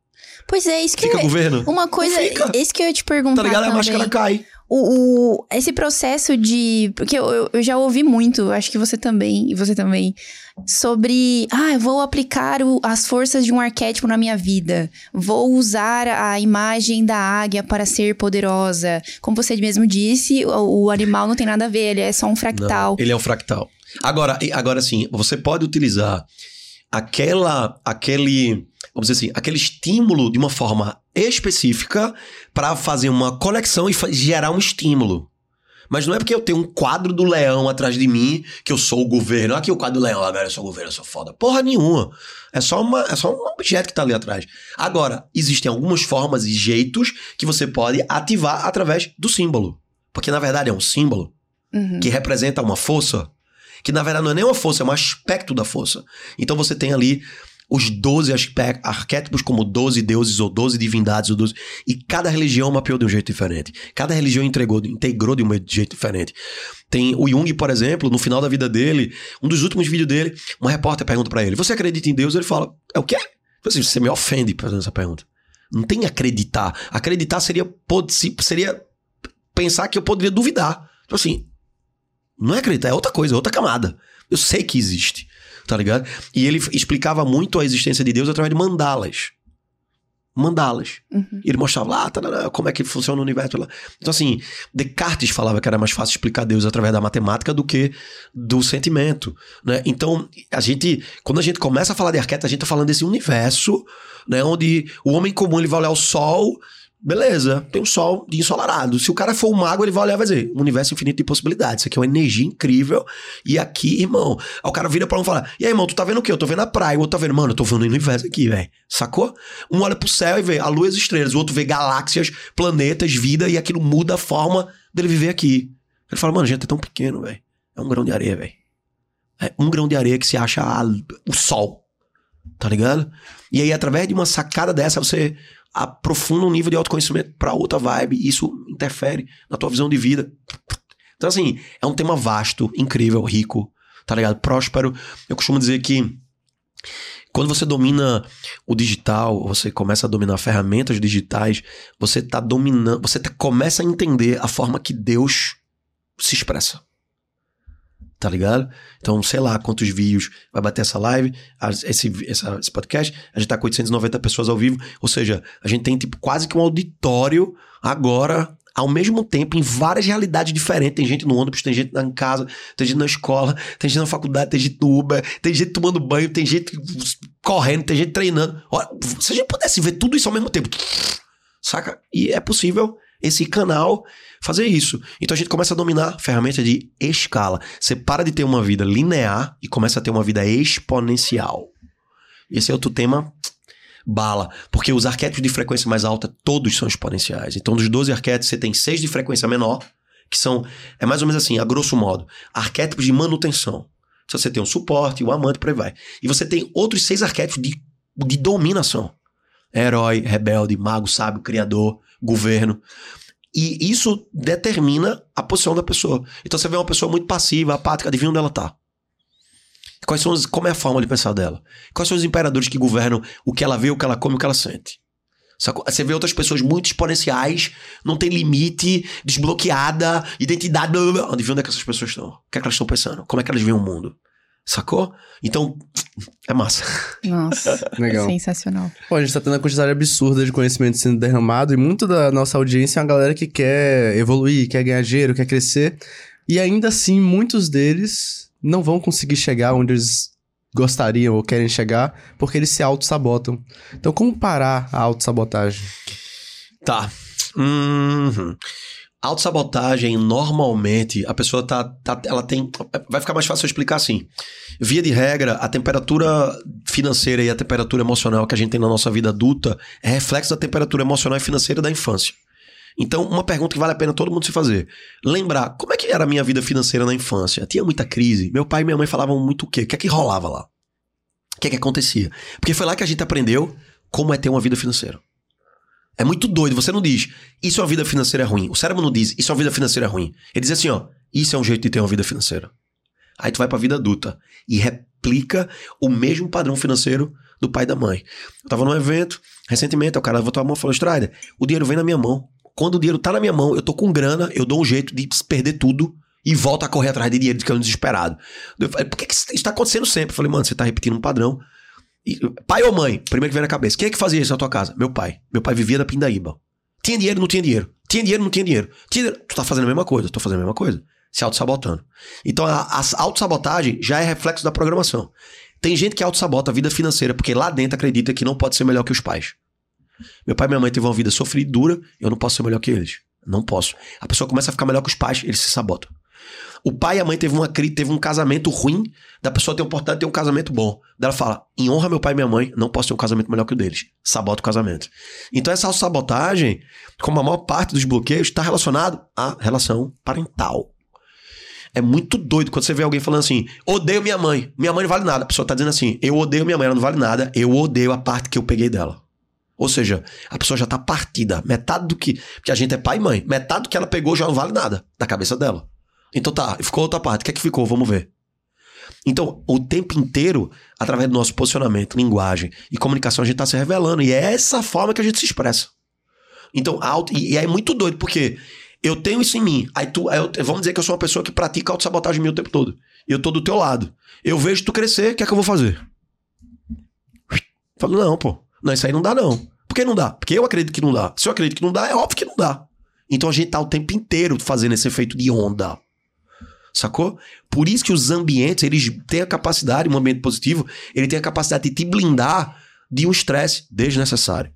Pois é, isso que Fica eu... governo? Uma coisa, isso que eu ia te perguntar Tá ligado? A também. máscara cai. O, o- esse processo de. Porque eu, eu- já ouvi muito, acho que você também, e você também, sobre. Ah, eu vou aplicar o- as forças de um arquétipo na minha vida. Vou usar a imagem da águia para ser poderosa. Como você mesmo disse, o, o animal não tem nada a ver, ele é só um fractal. Não, ele é um fractal. Agora, agora sim, você pode utilizar aquela, aquele, vamos dizer assim, aquele estímulo de uma forma específica para fazer uma conexão e gerar um estímulo. Mas não é porque eu tenho um quadro do leão atrás de mim que eu sou o governo. Aqui o quadro do leão, agora eu sou o governo, eu sou foda. Porra nenhuma. É só, uma, é só um objeto que tá ali atrás. Agora, existem algumas formas e jeitos que você pode ativar através do símbolo. Porque na verdade é um símbolo Uhum. que representa uma força, que na verdade não é nem uma força, é um aspecto da força. Então você tem ali os 12 aspe- arquétipos como 12 deuses ou 12 divindades ou 12, e cada religião mapeou de um jeito diferente. Cada religião entregou, integrou de um jeito diferente. Tem o Jung, por exemplo, no final da vida dele, um dos últimos vídeos dele, uma repórter pergunta pra ele: "Você acredita em Deus?" Ele fala: "É o quê?" Tipo Assim, você me ofende fazendo essa pergunta. Não tem acreditar. Acreditar seria seria pensar que eu poderia duvidar. Tipo assim, não é acreditar, é outra coisa, é outra camada. Eu sei que existe, tá ligado? E ele explicava muito a existência de Deus através de mandalas. Mandalas. Uhum. Ele mostrava lá tarará, como é que funciona o universo. Lá. Então, assim, Descartes falava que era mais fácil explicar Deus através da matemática do que do sentimento. Né? Então, a gente, quando a gente começa a falar de arquétipo, a gente tá falando desse universo, né? Onde o homem comum ele vai olhar o sol. Beleza, tem um sol ensolarado. Se o cara for um mago, ele vai olhar e vai dizer: um universo infinito de possibilidades. Isso aqui é uma energia incrível. E aqui, irmão. Aí o cara vira pra um e fala: E aí, irmão, tu tá vendo o quê? Eu tô vendo a praia. O outro tá vendo, mano, eu tô vendo o universo aqui, velho. Sacou? Um olha pro céu e vê a lua e as estrelas. O outro vê galáxias, planetas, vida. E aquilo muda a forma dele viver aqui. Ele fala: Mano, a gente é tão pequeno, velho. É um grão de areia, velho. É um grão de areia que se acha a- o sol. Tá ligado? E aí, através de uma sacada dessa, você aprofunda um nível de autoconhecimento pra outra vibe. E isso interfere na tua visão de vida. Então, assim, é um tema vasto, incrível, rico, tá ligado? Próspero. Eu costumo dizer que quando você domina o digital, você começa a dominar ferramentas digitais, você tá dominando, você tá- começa a entender a forma que Deus se expressa. Tá ligado? Então, sei lá quantos views vai bater essa live, esse, essa- esse podcast. A gente tá com 890 pessoas ao vivo. Ou seja, a gente tem tipo quase que um auditório agora, ao mesmo tempo, em várias realidades diferentes. Tem gente no ônibus, tem gente em casa, tem gente na escola, tem gente na faculdade, tem gente no Uber, tem gente tomando banho, tem gente correndo, tem gente treinando. Olha, se a gente pudesse ver tudo isso ao mesmo tempo, saca? E é possível. esse canal fazer isso. Então a gente começa a dominar ferramenta de escala. Você para de ter uma vida linear e começa a ter uma vida exponencial. Esse é outro tema bala, porque os arquétipos de frequência mais alta todos são exponenciais. Então dos 12 arquétipos você tem seis de frequência menor, que são é mais ou menos assim, a grosso modo, arquétipos de manutenção. Se você tem um suporte, o um amante, por aí vai. E você tem outros seis arquétipos de, de dominação. Herói, rebelde, mago, sábio, criador, governo. E isso determina a posição da pessoa. Então você vê uma pessoa muito passiva, apática, adivinha onde ela tá. Quais são os, como é a forma de pensar dela? Quais são os imperadores que governam o que ela vê, o que ela come, o que ela sente? Você vê outras pessoas muito exponenciais, não tem limite, desbloqueada, identidade. Blá, blá, blá. Onde é que essas pessoas estão? O que é que elas estão pensando? Como é que elas veem o mundo? Sacou? Então, é massa. Nossa, Legal. sensacional. Pô, a gente tá tendo uma quantidade absurda de conhecimento sendo derramado e muito da nossa audiência é uma galera que quer evoluir, quer ganhar dinheiro, quer crescer. E ainda assim, muitos deles não vão conseguir chegar onde eles gostariam ou querem chegar porque eles se auto-sabotam. Então, como parar a auto-sabotagem? Tá. Uhum. Autossabotagem, normalmente, a pessoa tá, tá. Ela tem. Vai ficar mais fácil eu explicar assim. Via de regra, a temperatura financeira e a temperatura emocional que a gente tem na nossa vida adulta é reflexo da temperatura emocional e financeira da infância. Então, uma pergunta que vale a pena todo mundo se fazer. Lembrar, como é que era a minha vida financeira na infância? Tinha muita crise? Meu pai e minha mãe falavam muito o quê? O que é que rolava lá? O que é que acontecia? Porque foi lá que a gente aprendeu como é ter uma vida financeira. É muito doido. Você não diz, isso é uma vida financeira ruim. O cérebro não diz, isso é uma vida financeira ruim. Ele diz assim, ó, isso é um jeito de ter uma vida financeira. Aí tu vai pra vida adulta e replica o mesmo padrão financeiro do pai e da mãe. Eu tava num evento, recentemente, o cara levantou a mão e falou, Strider, o dinheiro vem na minha mão. Quando o dinheiro tá na minha mão, eu tô com grana, eu dou um jeito de perder tudo e volto a correr atrás de dinheiro, que eu desesperado. Eu falei, por que, que isso tá acontecendo sempre? Eu falei, mano, você tá repetindo um padrão pai ou mãe? Primeiro que vem na cabeça. Quem é que fazia isso na tua casa? Meu pai. Meu pai vivia na Pindaíba. Tinha dinheiro, não tinha dinheiro. Tinha dinheiro, não tinha dinheiro. Tinha dinheiro. Tu tá fazendo a mesma coisa, tô fazendo a mesma coisa. Se auto-sabotando. Então a, a auto-sabotagem já é reflexo da programação. Tem gente que auto-sabota a vida financeira porque lá dentro acredita que não pode ser melhor que os pais. Meu pai e minha mãe teve uma vida sofrida dura, eu não posso ser melhor que eles. Não posso. A pessoa começa a ficar melhor que os pais, eles se sabotam. O pai e a mãe teve, uma, teve um casamento ruim, da pessoa ter oportunidade de ter um casamento bom. Daí ela fala: em honra meu pai e minha mãe, não posso ter um casamento melhor que o deles. Sabota o casamento. Então essa sabotagem, como a maior parte dos bloqueios, está relacionado à relação parental. É muito doido quando você vê alguém falando assim: odeio minha mãe, minha mãe não vale nada. A pessoa tá dizendo assim: eu odeio minha mãe, ela não vale nada, eu odeio a parte que eu peguei dela. Ou seja, a pessoa já tá partida. Metade do que. Porque a gente é pai e mãe. Metade do que ela pegou já não vale nada da cabeça dela. Então tá, ficou outra parte. O que é que ficou? Vamos ver. Então, o tempo inteiro, através do nosso posicionamento, linguagem e comunicação, a gente está se revelando. E é essa forma que a gente se expressa. Então, auto, e, e é muito doido, porque eu tenho isso em mim. Aí tu, aí eu, vamos dizer que eu sou uma pessoa que pratica autossabotagem meu o tempo todo. E eu tô do teu lado. Eu vejo tu crescer, o que é que eu vou fazer? Falo, não, pô. Não, isso aí não dá, não. Por que não dá? Porque eu acredito que não dá. Se eu acredito que não dá, é óbvio que não dá. Então a gente tá o tempo inteiro fazendo esse efeito de onda. Sacou? Por isso que os ambientes, eles têm a capacidade, um ambiente positivo, ele tem a capacidade de te blindar de um estresse desnecessário.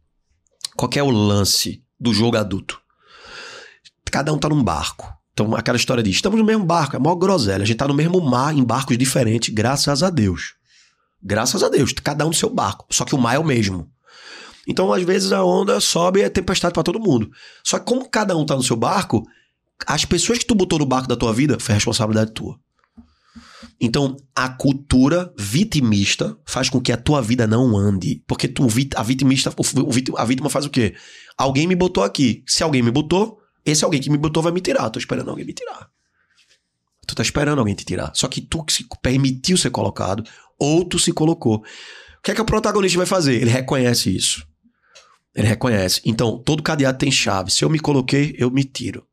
Qual é o lance do jogo adulto? Cada um tá num barco. Então, aquela história de estamos no mesmo barco, é maior groselha. A gente tá no mesmo mar, em barcos diferentes, graças a Deus. Graças a Deus, cada um no seu barco. Só que o mar é o mesmo. Então, às vezes, a onda sobe e é tempestade para todo mundo. Só que como cada um tá no seu barco, as pessoas que tu botou no barco da tua vida foi responsabilidade tua. Então, a cultura vitimista faz com que a tua vida não ande. Porque tu, a vitimista, a vítima faz o quê? Alguém me botou aqui. Se alguém me botou, esse alguém que me botou vai me tirar. Tô esperando alguém me tirar. Tu tá esperando alguém te tirar. Só que tu se permitiu ser colocado, ou tu se colocou. O que é que o protagonista vai fazer? Ele reconhece isso. Ele reconhece. Então, todo cadeado tem chave. Se eu me coloquei, eu me tiro.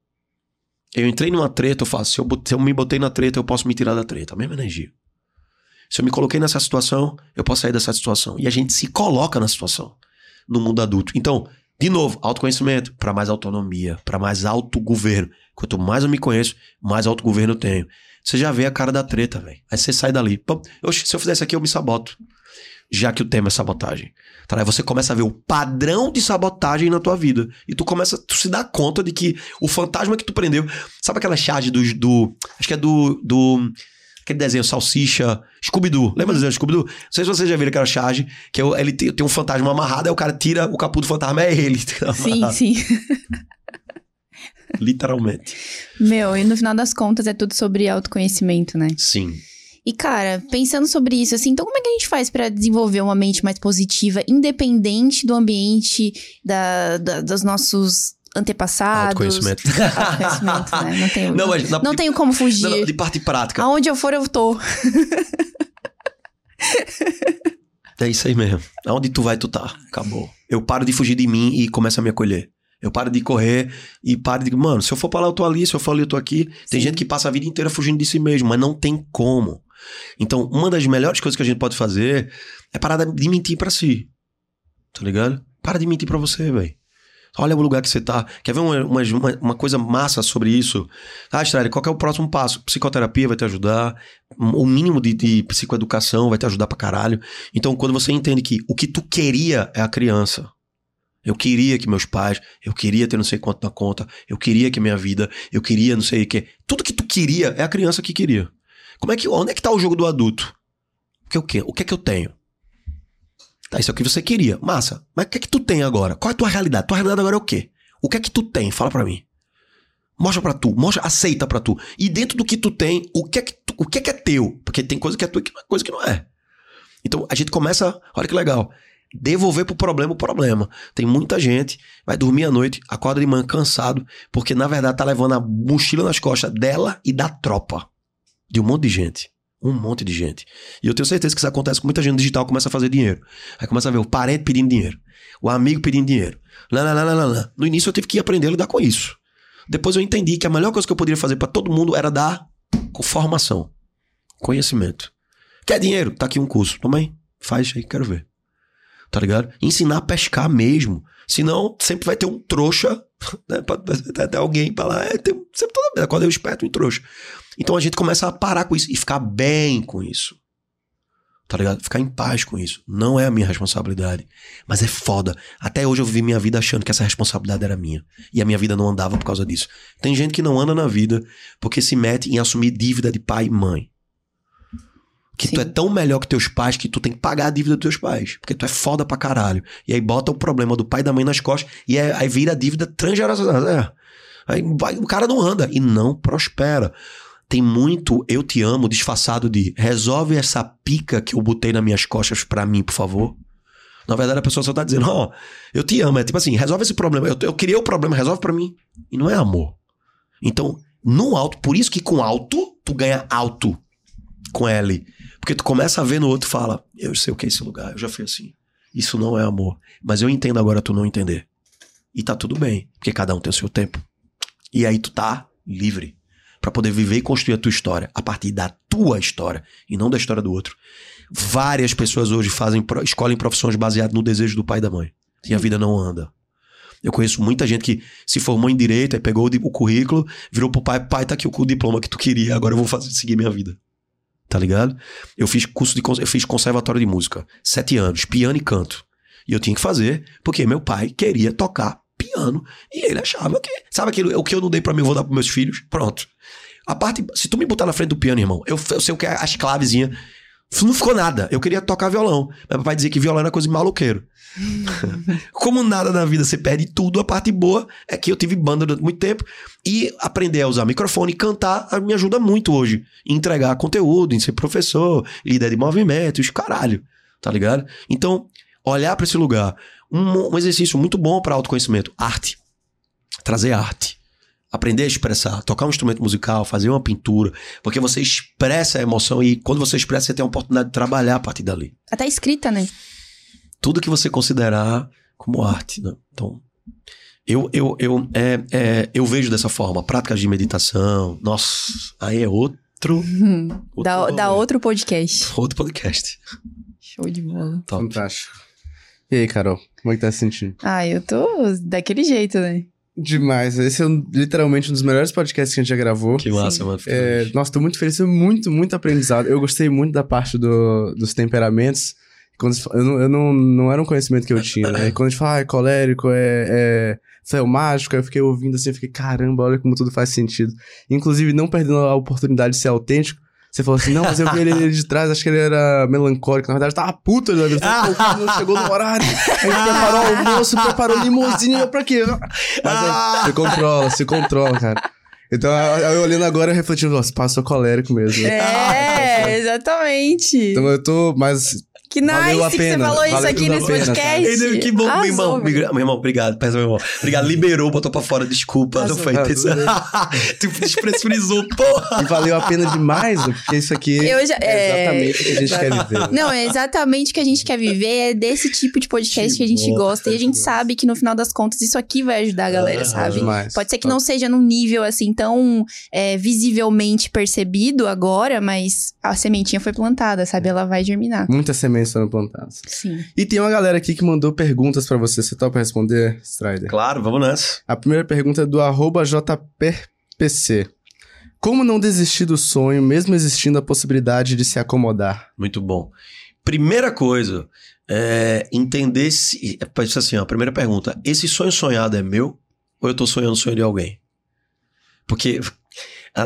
Eu entrei numa treta, eu faço. Se eu, se eu me botei na treta, eu posso me tirar da treta. A mesma energia. Se eu me coloquei nessa situação, eu posso sair dessa situação. E a gente se coloca na situação no mundo adulto. Então, de novo, autoconhecimento para mais autonomia, para mais autogoverno. Quanto mais eu me conheço, mais autogoverno eu tenho. Você já vê a cara da treta, velho. Aí você sai dali. Oxe, se eu fizer isso aqui, eu me saboto. Já que o tema é sabotagem. Tá? Aí você começa a ver o padrão de sabotagem na tua vida. E tu começa, tu se dá conta de que o fantasma que tu prendeu. Sabe aquela charge do. do acho que é do. do aquele desenho Salsicha, Scooby-Doo. Lembra do desenho Scooby-Doo? Não sei se vocês já viram aquela charge, que é ele tem, tem um fantasma amarrado, aí o cara tira o capuz do fantasma, é ele. Sim, sim. Literalmente. Meu, e no final das contas é tudo sobre autoconhecimento, né? Sim. E, cara, pensando sobre isso, assim, então como é que a gente faz pra desenvolver uma mente mais positiva, independente do ambiente, da, da- dos nossos antepassados? Autoconhecimento. Autoconhecimento, né? Não tenho, Não, mas na- não tenho como fugir. Não, de parte prática. Aonde eu for, eu tô. É isso aí mesmo. Aonde tu vai, tu tá. Acabou. Eu paro de fugir de mim e começo a me acolher. Eu paro de correr e paro de. Mano, se eu for pra lá, eu tô ali. Se eu for ali, eu tô aqui. Tem Sim. gente que passa a vida inteira fugindo de si mesmo, mas não tem como. Então, uma das melhores coisas que a gente pode fazer é parar de mentir pra si. Tá ligado? Para de mentir pra você, velho. Olha o lugar que você tá. Quer ver uma, uma, uma- coisa massa sobre isso? Ah, Estrada, qual é o próximo passo? Psicoterapia vai te ajudar. O mínimo de, de psicoeducação vai te ajudar pra caralho. Então, quando você entende que o que tu queria é a criança. Eu queria que meus pais, eu queria ter não sei quanto na conta, eu queria que minha vida, eu queria não sei o que. Tudo que tu queria é a criança que queria. Como é que, onde é que tá o jogo do adulto? O que, o que, o que é que eu tenho? Tá, isso é o que você queria. Massa. Mas o que é que tu tem agora? Qual é a tua realidade? Tua realidade agora é o quê? O que é que tu tem? Fala pra mim. Mostra pra tu, mostra, aceita pra tu. E dentro do que tu tem, o que é que, tu- o que é, que é teu? Porque tem coisa que é tua e é- coisa que não é. Então a gente começa, olha que legal, devolver pro problema o problema. Tem muita gente, vai dormir à noite, acorda de manhã cansado, porque na verdade tá levando a mochila nas costas dela e da tropa. De um monte de gente. Um monte de gente. E eu tenho certeza que isso acontece com muita gente digital, começa a fazer dinheiro. Aí começa a ver o parente pedindo dinheiro, o amigo pedindo dinheiro. Lá, lá, lá, lá, lá. No início eu tive que aprender a lidar com isso. Depois eu entendi que a melhor coisa que eu poderia fazer pra todo mundo era dar formação, conhecimento. Quer dinheiro? Tá aqui um curso. Aí, faz aí, quero ver. Tá ligado? Ensinar a pescar mesmo. Senão, sempre vai ter um trouxa, né? Até alguém pra lá. É, tem, sempre toda vez. Quando eu esperto, um trouxa. Então a gente começa a parar com isso e ficar bem com isso. Tá ligado? Ficar em paz com isso. Não é a minha responsabilidade. Mas é foda. Até hoje eu vivi minha vida achando que essa responsabilidade era minha. E a minha vida não andava por causa disso. Tem gente que não anda na vida porque se mete em assumir dívida de pai e mãe. Que tu Sim. é tão melhor que teus pais que tu tem que pagar a dívida dos teus pais. Porque tu é foda pra caralho. E aí bota o problema do pai e da mãe nas costas e é- aí vira a dívida transgeracional. É. Aí vai- o cara não anda e não prospera. Tem muito eu te amo disfarçado de resolve essa pica que eu botei nas minhas costas pra mim, por favor. Na verdade, a pessoa só tá dizendo, ó, eu te amo. É tipo assim, resolve esse problema. Eu, eu o problema, resolve pra mim. E não é amor. Então, no alto, por isso que com alto, tu ganha alto com L. Porque tu começa a ver no outro e fala, eu sei o que é esse lugar, eu já fui assim. Isso não é amor. Mas eu entendo agora tu não entender. E tá tudo bem, porque cada um tem o seu tempo. E aí tu tá livre pra poder viver e construir a tua história a partir da tua história e não da história do outro. Várias pessoas hoje fazem escolhem profissões baseadas no desejo do pai e da mãe. E a vida não anda. Eu conheço muita gente que se formou em direito, pegou o, currículo, virou pro pai, pai, tá aqui o diploma que tu queria, agora eu vou fazer, seguir minha vida. Tá ligado? Eu fiz curso de eu fiz conservatório de música, sete anos, piano e canto. E eu tinha que fazer, porque meu pai queria tocar piano. E ele achava que. Sabe aquilo? O que eu não dei pra mim, eu vou dar pros meus filhos? Pronto. A parte. Se tu me botar na frente do piano, irmão, eu, eu sei o que é as clavezinhas. Não ficou nada. Eu queria tocar violão. Meu papai dizia que violão era coisa de maluqueiro. Como nada na vida você perde tudo, a parte boa é que eu tive banda durante muito tempo e aprender a usar microfone e cantar ah, me ajuda muito hoje. Em entregar conteúdo, em ser professor, líder de movimentos, caralho. Tá ligado? Então, olhar pra esse lugar. Um, um exercício muito bom pra autoconhecimento: arte. Trazer arte. Aprender a expressar, tocar um instrumento musical, fazer uma pintura, porque você expressa a emoção e quando você expressa, você tem a oportunidade de trabalhar a partir dali Até escrita, né? tudo que você considerar como arte. Né? Então, eu, eu, eu, é, é, eu vejo dessa forma. Práticas de meditação, nossa, aí é outro, outro, Dá, dá outro podcast. outro podcast. Show de bola. Top. Fantástico. E aí, Carol, como é que tá se sentindo? Ah, eu tô daquele jeito, né? Demais. Esse é um- literalmente um dos melhores podcasts que a gente já gravou. Que massa, mano. Fico É, nossa, tô muito feliz, foi muito, muito aprendizado. Eu gostei muito da parte do- dos temperamentos. Quando eu não, eu não, não era um conhecimento que eu tinha, né? E quando a gente fala, ah, é colérico, é, é fleumático, aí eu fiquei ouvindo assim, eu fiquei, caramba, olha como tudo faz sentido. Inclusive, não perdendo a oportunidade de ser autêntico, você falou assim, não, mas eu vi ele de trás, acho que ele era melancólico. Na verdade, tava puta, né? Ele falou, "Pô, o cara não chegou no horário. Ele preparou o almoço, preparou limusine, eu pra quê? Mas aí, se controla, se controla, cara. Então, eu olhando agora, refletindo, nossa, passou colérico mesmo. É, exatamente. Então eu tô, mas que nice valeu a que pena, você falou isso valeu aqui nesse pena, podcast. Ele- Que bom, meu irmão. velho. Meu irmão, obrigado. Peço, meu irmão. Obrigado. Liberou, botou pra fora. Desculpa. Não foi intenção. tu despressurizou, porra. e valeu a pena demais, porque isso aqui Eu já- é é, exatamente o que a gente quer viver. Não, é exatamente o que a gente quer viver, é desse tipo de podcast que, Que a gente bom, gosta. E a gente Deus. sabe que no final das contas isso aqui vai ajudar a galera, Ah, sabe? Demais. Pode ser que não seja num nível assim tão é, visivelmente percebido agora, mas a sementinha foi plantada, sabe? Ela vai germinar. Muitas sementes foram plantadas. Sim. E tem uma galera aqui que mandou perguntas pra você. Você topa responder, Strider? Claro, vamos nessa. A primeira pergunta é do arroba JPPC. Como não desistir do sonho, mesmo existindo a possibilidade de se acomodar? Muito bom. Primeira coisa, é entender se. É pode ser assim, ó, a primeira pergunta: esse sonho sonhado é meu ou eu tô sonhando o sonho de alguém? Porque,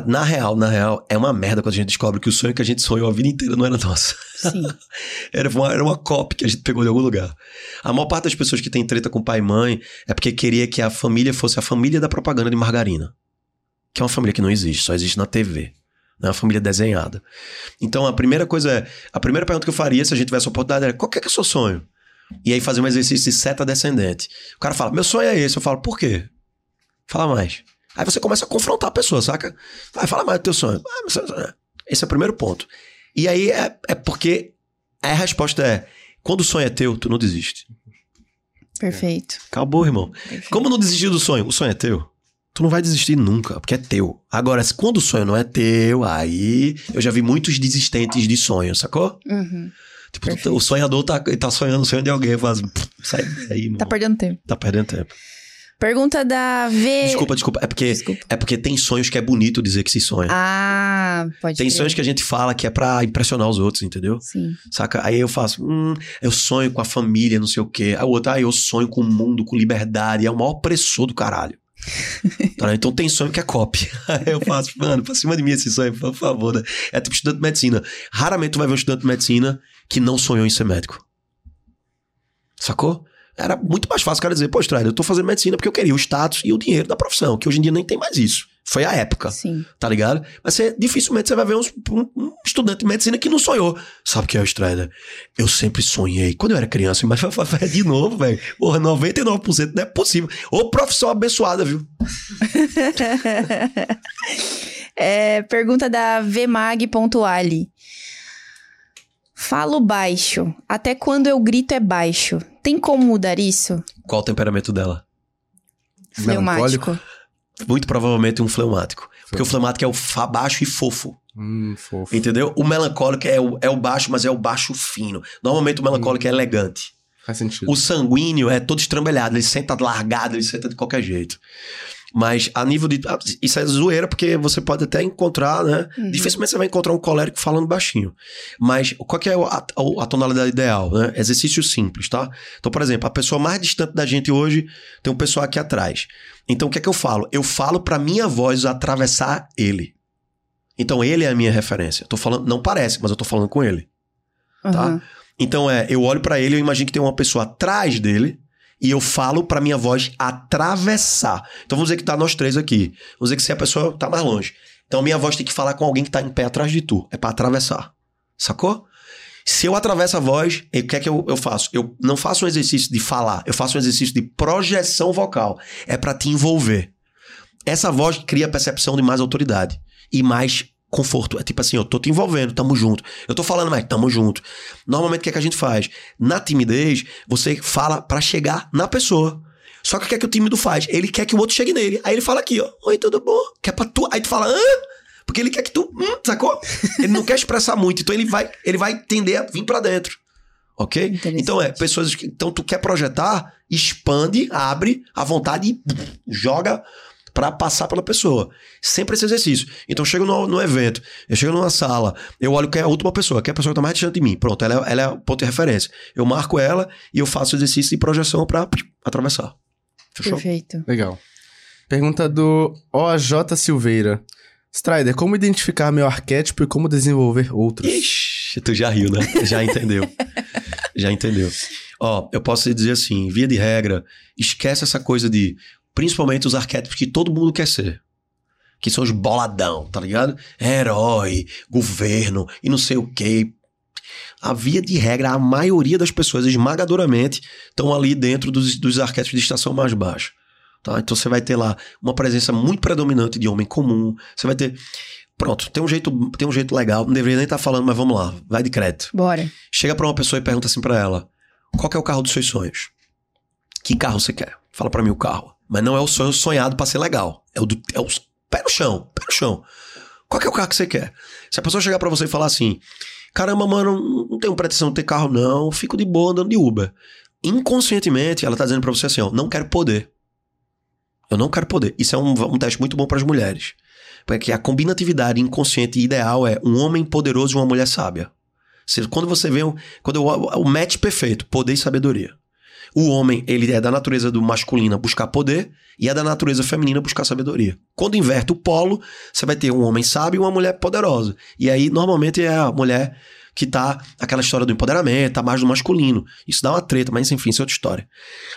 na real, na real, é uma merda quando a gente descobre que o sonho que a gente sonhou a vida inteira não era nosso. Sim. Era uma, era uma copy que a gente pegou de algum lugar. A maior parte das pessoas que tem treta com pai e mãe é porque queria que a família fosse a família da propaganda de margarina. Que é uma família que não existe, só existe na TV. Não é uma família desenhada. Então a primeira coisa é. A primeira pergunta que eu faria se a gente tivesse a oportunidade é: qual que é, que é o seu sonho? E aí fazer um exercício de seta descendente. O cara fala: meu sonho é esse. Eu falo: por quê? Fala mais. Aí você começa a confrontar a pessoa, saca? Vai, fala mais do teu sonho. Ah, sonho é- Esse é o primeiro ponto. E aí é, é porque a resposta é: quando o sonho é teu, tu não desiste. Perfeito. Acabou, irmão. Perfeito. Como não desistir do sonho? O sonho é teu. Tu não vai desistir nunca, porque é teu. Agora, se- quando o sonho não é teu, aí eu já vi muitos desistentes de sonho, sacou? Uhum. Tipo, o sonhador tá, tá sonhando o sonho de alguém, faz. Sai daí, irmão. Tá perdendo tempo. Tá perdendo tempo. Pergunta da V. Desculpa, desculpa. É porque, Desculpa. é porque tem sonhos que é bonito dizer que se sonha. Ah, pode tem crer. sonhos que a gente fala que é pra impressionar os outros, entendeu? Sim. Saca? Aí eu faço, hum, eu sonho com a família, não sei o quê. Aí o outro, ah, eu sonho com o mundo, com liberdade. É o maior opressor do caralho. Tá, então tem sonho que é copy. Aí eu faço, mano, pra cima de mim esse sonho, por favor. Né? É tipo estudante de medicina. Raramente tu vai ver um estudante de medicina que não sonhou em ser médico. Sacou? Era muito mais fácil o cara dizer, pô, Strider, eu tô fazendo medicina porque eu queria o status e o dinheiro da profissão, que hoje em dia nem tem mais isso. Foi a época Sim. tá ligado? Mas você, dificilmente você vai ver uns- um, um estudante de medicina que não sonhou. Sabe o que é o Strider? Eu sempre sonhei. Quando eu era criança, mas de novo, velho. Porra, 99% não é possível. Ô profissão abençoada, viu? É, pergunta da vmag.ali. Falo baixo. Até quando eu grito é baixo. Tem como mudar isso? Qual o temperamento dela? Fleumático. Muito provavelmente um fleumático. Porque o fleumático é o fa baixo e fofo. Hum, fofo. Entendeu? O melancólico é o, é o baixo, mas é o baixo fino. Normalmente o melancólico é elegante. Faz sentido. O sanguíneo é todo estrambelhado, ele senta largado, ele senta de qualquer jeito. Mas a nível de. ah, Isso é zoeira, porque você pode até encontrar, né? Uhum. Dificilmente você vai encontrar um colérico falando baixinho. Mas qual que é a, a- a tonalidade ideal, né? Exercício simples, tá? Então, por exemplo, a pessoa mais distante da gente hoje tem um pessoal aqui atrás. Então, o que é que eu falo? Eu falo pra minha voz atravessar ele. Então, ele é a minha referência. Eu tô falando, não parece, mas eu tô falando com ele. tá? Uhum. Então é, eu olho pra ele, eu imagino que tem uma pessoa atrás dele e eu falo pra minha voz atravessar. Então vamos dizer que tá nós três aqui. Vamos dizer que se a pessoa tá mais longe. Então minha voz tem que falar com alguém que tá em pé atrás de tu. É pra atravessar. Sacou? Se eu atravesso a voz, o que é que eu, eu faço? Eu não faço um exercício de falar, eu faço um exercício de projeção vocal. É pra te envolver. Essa voz cria a percepção de mais autoridade e mais conforto. É tipo assim, eu tô te envolvendo, tamo junto. Eu tô falando, mas tamo junto. Normalmente o que, é que a gente faz? Na timidez, você fala pra chegar na pessoa. Só que o que é que o tímido faz? Ele quer que o outro chegue nele. Aí ele fala aqui, ó. Oi, tudo bom? Quer pra tu? Aí tu fala, hã? Porque ele quer que tu. Hum, sacou? Ele não quer expressar muito. Então ele vai, ele vai tender a vir pra dentro. Ok? Então é, pessoas que. Então tu quer projetar, expande, abre à vontade e joga pra passar pela pessoa. Sempre esse exercício. Então, eu chego no, no evento, eu chego numa sala, eu olho quem é a última pessoa, quem é a pessoa que tá mais distante de mim. Pronto, ela é, ela é o ponto de referência. Eu marco ela e eu faço o exercício de projeção pra psh, atravessar. Fechou? Perfeito. Legal. Pergunta do OJ Silveira. Strider, como identificar meu arquétipo e como desenvolver outros? Ixi, tu já riu, né? Já entendeu. já entendeu. Ó, eu posso te dizer assim, via de regra, esquece essa coisa de, principalmente os arquétipos que todo mundo quer ser. Que são os boladão, tá ligado? Herói, governo e não sei o quê. A via de regra, a maioria das pessoas, esmagadoramente, estão ali dentro dos, dos arquétipos de estação mais baixa. Tá? Então você vai ter lá uma presença muito predominante de homem comum. Você vai ter. Pronto, tem um jeito, tem um jeito legal. Não deveria nem estar falando, mas vamos lá. Vai de crédito. Bora. Chega pra uma pessoa e pergunta assim pra ela: Qual é o carro dos seus sonhos? Que carro você quer? Fala pra mim o carro. Mas não é o sonho sonhado pra ser legal. É o, do, é o pé no chão, pé no chão. Qual é o carro que você quer? Se a pessoa chegar pra você e falar assim: Caramba, mano, não tenho pretensão de ter carro, não. Fico de boa andando de Uber. Inconscientemente, ela tá dizendo pra você assim: Ó, não quero poder. Eu não quero poder. Isso é um, um teste muito bom para as mulheres. Porque a combinatividade inconsciente ideal é um homem poderoso e uma mulher sábia. Ou seja, quando você vê o, quando o, o match perfeito, poder e sabedoria. O homem, ele é da natureza do masculina buscar poder e é da natureza feminina buscar sabedoria. Quando inverte o polo, você vai ter um homem sábio e uma mulher poderosa. E aí, normalmente, é a mulher que tá aquela história do empoderamento, tá mais do masculino. Isso dá uma treta, mas enfim, isso é outra história.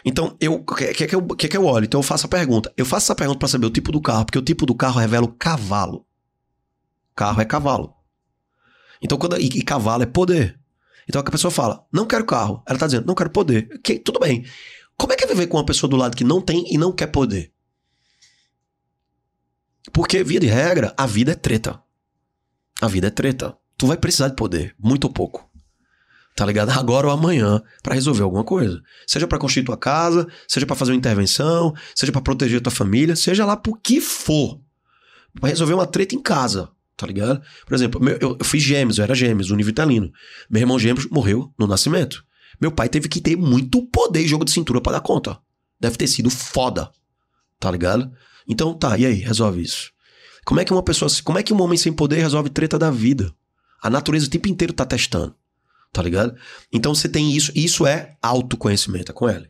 Então, eu, o que, que, que, eu, que, que eu olho? Então, eu faço a pergunta. Eu faço essa pergunta para saber o tipo do carro, porque o tipo do carro revela o cavalo. Carro é cavalo. Então, quando, e, e cavalo é poder. Então, a pessoa fala, não quero carro. Ela tá dizendo, não quero poder. Ok, tudo bem. Como é que é viver com uma pessoa do lado que não tem e não quer poder? Porque, via de regra, a vida é treta. A vida é treta tu vai precisar de poder, muito ou pouco. Tá ligado? Agora ou amanhã, para resolver alguma coisa. Seja para construir tua casa, seja para fazer uma intervenção, seja para proteger tua família, seja lá por que for. Pra resolver uma treta em casa, tá ligado? Por exemplo, eu, eu fiz gêmeos, eu era gêmeos, univitalino. Meu irmão gêmeos morreu no nascimento. Meu pai teve que ter muito poder e jogo de cintura para dar conta. Deve ter sido foda, tá ligado? Então tá, e aí, resolve isso. Como é que uma pessoa, como é que um homem sem poder resolve treta da vida? A natureza o tempo inteiro tá testando. Tá ligado? Então você tem isso. Isso é autoconhecimento, é com ela.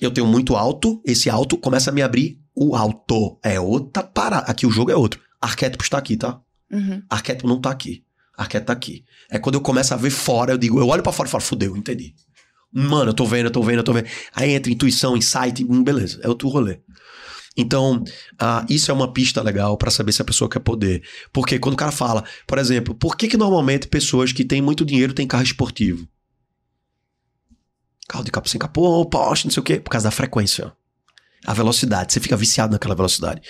Eu tenho muito alto, esse alto começa a me abrir o alto. É outra parada. Aqui o jogo é outro. Arquétipo está aqui, tá? Uhum. Arquétipo não tá aqui. Arquétipo tá aqui. É quando eu começo a ver fora, eu digo, eu olho para fora e falo, fudeu, entendi. Mano, eu tô vendo, eu tô vendo, eu tô vendo. Aí entra intuição, insight, hum, beleza, é outro rolê. Então, uh, isso é uma pista legal para saber se a pessoa quer poder. Porque quando o cara fala, por exemplo, por que, que normalmente pessoas que têm muito dinheiro têm carro esportivo? Carro de capô sem capô, Porsche, não sei o quê, por causa da frequência. A velocidade, você fica viciado naquela velocidade.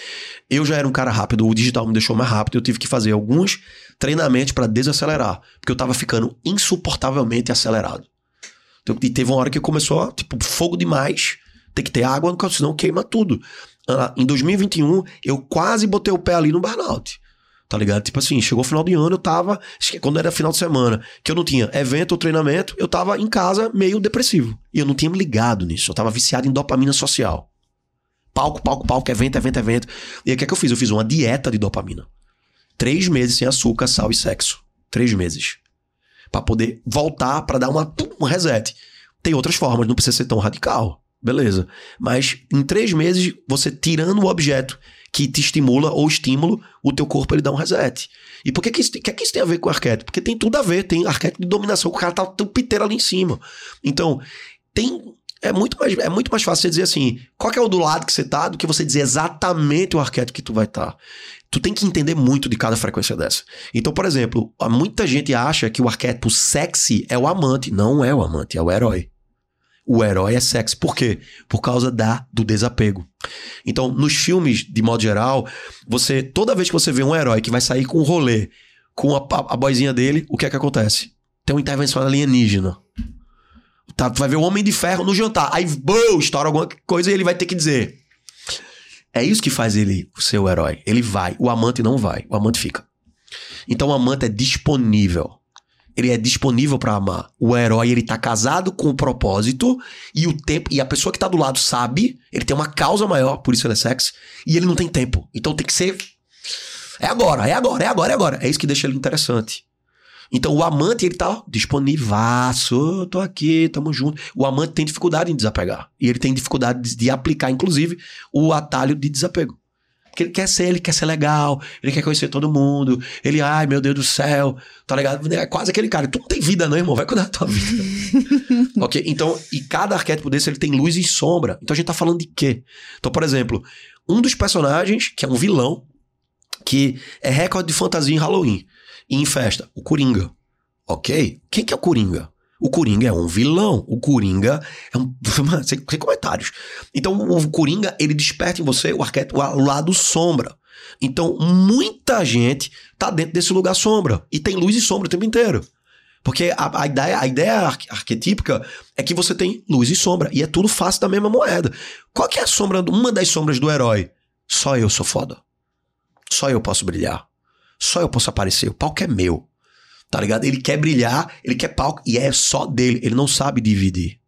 Eu já era um cara rápido, o digital me deixou mais rápido, eu tive que fazer alguns treinamentos para desacelerar, porque eu tava ficando insuportavelmente acelerado. Então, e teve uma hora que começou, tipo, fogo demais, tem que ter água, senão queima tudo. Ah, em 2021, eu quase botei o pé ali no burnout. Tá ligado? Tipo assim, chegou o final de ano, eu tava. Quando era final de semana, que eu não tinha evento ou treinamento, eu tava em casa meio depressivo. E eu não tinha me ligado nisso. Eu tava viciado em dopamina social. Palco, palco, palco, evento, evento, evento. E aí o que é que eu fiz? Eu fiz uma dieta de dopamina. Três meses sem açúcar, sal e sexo. Três meses. para poder voltar, para dar uma, um reset. Tem outras formas, não precisa ser tão radical. Beleza. Mas em três meses, você tirando o objeto que te estimula ou estímulo, o teu corpo ele dá um reset. E por que, que, isso, que, que isso tem a ver com arquétipo? Porque tem tudo a ver, tem arquétipo de dominação, o cara tá o piteiro ali em cima. Então, tem. É muito, mais, é muito mais fácil você dizer assim, qual é o do lado que você tá, do que você dizer exatamente o arquétipo que tu vai estar. Tá. Tu tem que entender muito de cada frequência dessa. Então, por exemplo, muita gente acha que o arquétipo sexy é o amante. Não é o amante, é o herói o herói é sexy. Por quê? Por causa da do desapego. Então, nos filmes, de modo geral, você toda vez que você vê um herói que vai sair com um rolê com a, a, a boizinha dele, o que é que acontece? Tem uma intervenção alienígena. Tá, tu vai ver o Homem de Ferro no jantar. Aí, boom, estoura alguma coisa e ele vai ter que dizer. É isso que faz ele o herói. Ele vai. O amante não vai. O amante fica. Então, o amante é disponível. ele é disponível pra amar. O herói, ele tá casado com o propósito e o tempo e a pessoa que tá do lado sabe, ele tem uma causa maior, por isso ele é sexy, e ele não tem tempo. Então tem que ser é agora, é agora, é agora, é agora. É isso que deixa ele interessante. Então o amante, ele tá disponível, "Ô, tô aqui, tamo junto. O amante tem dificuldade em desapegar. E ele tem dificuldade de, de aplicar, inclusive, o atalho de desapego. Porque ele quer ser, ele quer ser legal, ele quer conhecer todo mundo. Ele, ai meu Deus do céu, tá ligado? É quase aquele cara. Tu não tem vida, não, irmão. Vai cuidar da tua vida. ok? Então, e cada arquétipo desse ele tem luz e sombra. Então a gente tá falando de quê? Então, por exemplo, um dos personagens, que é um vilão, que é recorde de fantasia em Halloween e em festa, o Coringa. Ok? Quem que é o Coringa? O Coringa é um vilão. O Coringa é um. Sem, sem comentários. Então, o Coringa, ele desperta em você o arquétipo, o lado sombra. Então, muita gente tá dentro desse lugar sombra. E tem luz e sombra o tempo inteiro. Porque a, a ideia, a ideia arque- arquetípica é que você tem luz e sombra. E é tudo face da mesma moeda. Qual que é a sombra, uma das sombras do herói? Só eu sou foda. Só eu posso brilhar. Só eu posso aparecer. O palco é meu. Tá ligado? Ele quer brilhar, ele quer palco e é só dele. Ele não sabe dividir.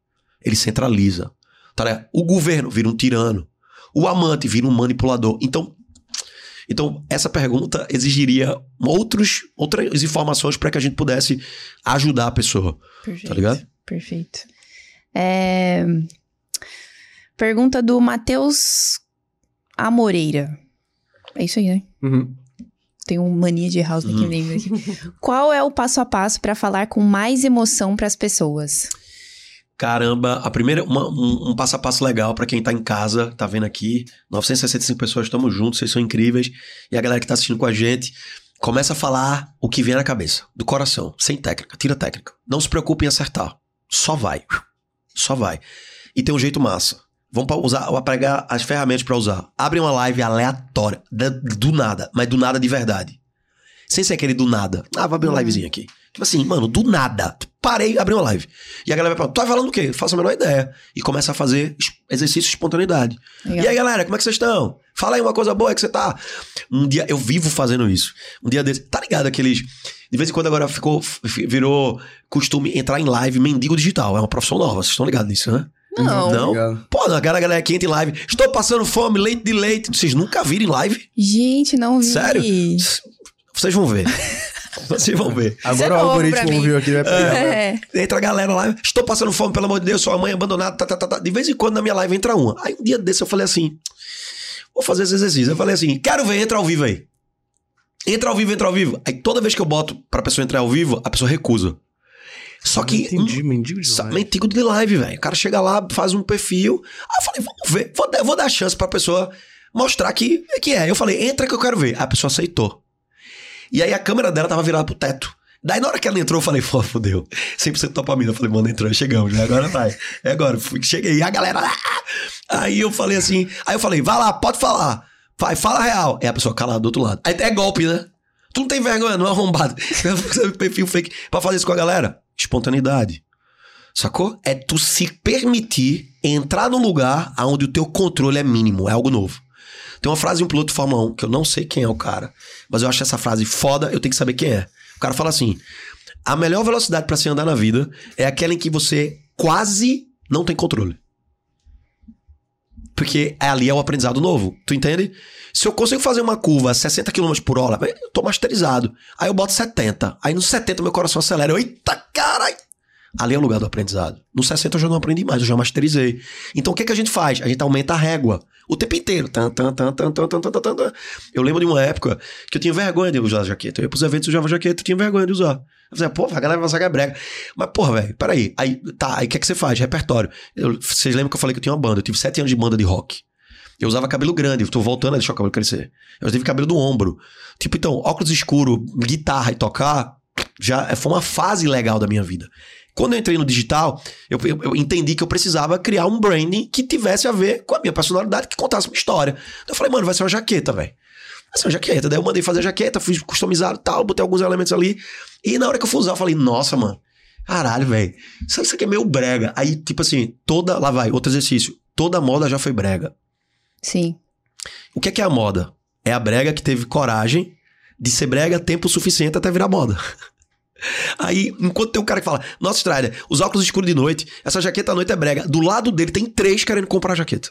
Ele centraliza. Tá ligado? O governo vira um tirano. O amante vira um manipulador. Então, então essa pergunta exigiria outros, outras informações para que a gente pudesse ajudar a pessoa. Perfeito. Tá ligado? Perfeito. É, Pergunta do Matheus Amoreira. É isso aí, né? Uhum. Tenho mania de errar os nicknames aqui. Qual é o passo a passo pra falar com mais emoção pras pessoas? Caramba, a primeira, uma- um, um passo a passo legal pra quem tá em casa, tá vendo aqui. 965 pessoas, estamos juntos, vocês são incríveis. E a galera que tá assistindo com a gente, começa a falar o que vem na cabeça, do coração, sem técnica, tira técnica. Não se preocupe em acertar. Só vai. Só vai. E tem um jeito massa. Vamos pra usar, vou pegar as ferramentas pra usar. Abre uma live aleatória, do nada, mas do nada de verdade. Sem ser aquele do nada. Ah, vou abrir uma livezinha aqui. Tipo assim, mano, do nada. Parei, abri uma live. E a galera vai falar, tu vai falando o quê? Faço a menor ideia. E começa a fazer exercício de espontaneidade. Legal. E aí, galera, como é que vocês estão? Fala aí uma coisa boa que você tá. Um dia, eu vivo fazendo isso. Um dia desse, tá ligado aqueles... De vez em quando agora ficou, virou costume entrar em live mendigo digital. É uma profissão nova, vocês estão ligados nisso, né? Não. Não? Obrigado. Pô, a galera, galera que entra em live. Estou passando fome, leite de leite. Vocês nunca viram em live? Gente, não vi. Sério? Vocês vão ver. Vocês vão ver. Agora é o algoritmo ouviu aqui, vai pegar. É. Entra a galera lá, estou passando fome, pelo amor de Deus, sua mãe abandonada, tá, tá, tá, tá. De vez em quando na minha live entra uma. Aí um dia desse eu falei assim, vou fazer esse exercício. Eu falei assim, quero ver, entra ao vivo aí. Entra ao vivo, entra ao vivo. Aí toda vez que eu boto pra pessoa entrar ao vivo, a pessoa recusa. Só que... Entendi, mendigo de live. Mendigo de live, velho. O cara chega lá, faz um perfil. Aí eu falei, vamos ver. Vou, dar- vou dar chance pra pessoa mostrar que, que é. Eu falei, entra que eu quero ver. Aí a pessoa aceitou. E aí a câmera dela tava virada pro teto. Daí na hora que ela entrou, eu falei, pô, fodeu. 100% dopamina. Eu falei, mano, entrou, chegamos, né? Agora vai. É agora. Fui, cheguei. E a galera... "Ah!" Aí eu falei assim... Aí eu falei, vai lá, pode falar. Vai, fala real. É a pessoa calada do outro lado. Aí é golpe, né? Tu não tem vergonha, não é arrombado. Perfil fake. Pra fazer isso com a galera. Espontaneidade. Sacou? É tu se permitir entrar num lugar onde o teu controle é mínimo, é algo novo. Tem uma frase de um piloto de Fórmula 1 que eu não sei quem é o cara, mas eu acho essa frase foda, eu tenho que saber quem é. O cara fala assim: a melhor velocidade pra se andar na vida é aquela em que você quase não tem controle. Porque ali é o aprendizado novo, tu entende? Se eu consigo fazer uma curva a 60 km por hora, eu tô masterizado. Aí eu boto 70. Aí no 70 meu coração acelera. Eita, caralho! Ali é o lugar do aprendizado. No 60 eu já não aprendi mais, eu já masterizei. Então o que, que a gente faz? A gente aumenta a régua. O tempo inteiro. Tan, tan, tan, tan, tan, tan, tan, tan, Eu lembro de uma época que eu tinha vergonha de usar jaqueta. Eu ia pros eventos e usava jaqueta, eu tinha vergonha de usar. Eu falei, pô, a galera vai sacar brega. Mas, porra, velho, peraí. Aí, tá, aí o que é que você faz? Repertório. Eu, vocês lembram que eu falei que eu tinha uma banda? Eu tive sete anos de banda de rock. Eu usava cabelo grande, eu tô voltando a deixar o cabelo crescer. Eu tive cabelo do ombro. Tipo, então, óculos escuro, guitarra e tocar, já foi uma fase legal da minha vida. Quando eu entrei no digital, eu, eu- eu entendi que eu precisava criar um branding que tivesse a ver com a minha personalidade, que contasse uma história. Então eu falei, mano, vai ser uma jaqueta, velho. Vai ser uma jaqueta. Daí eu mandei fazer a jaqueta, fiz customizado e tal, botei alguns elementos ali. E na hora que eu fui usar, eu falei, nossa, mano, caralho, velho. Isso, isso aqui é meio brega. Aí, tipo assim, toda. Lá vai, outro exercício. Toda moda já foi brega. Sim. O que é que é a moda? É a brega que teve coragem de ser brega tempo suficiente até virar moda. Aí, enquanto tem um cara que fala, nossa, Strider, os óculos escuros de noite, essa jaqueta à noite é brega. Do lado dele tem três querendo comprar a jaqueta.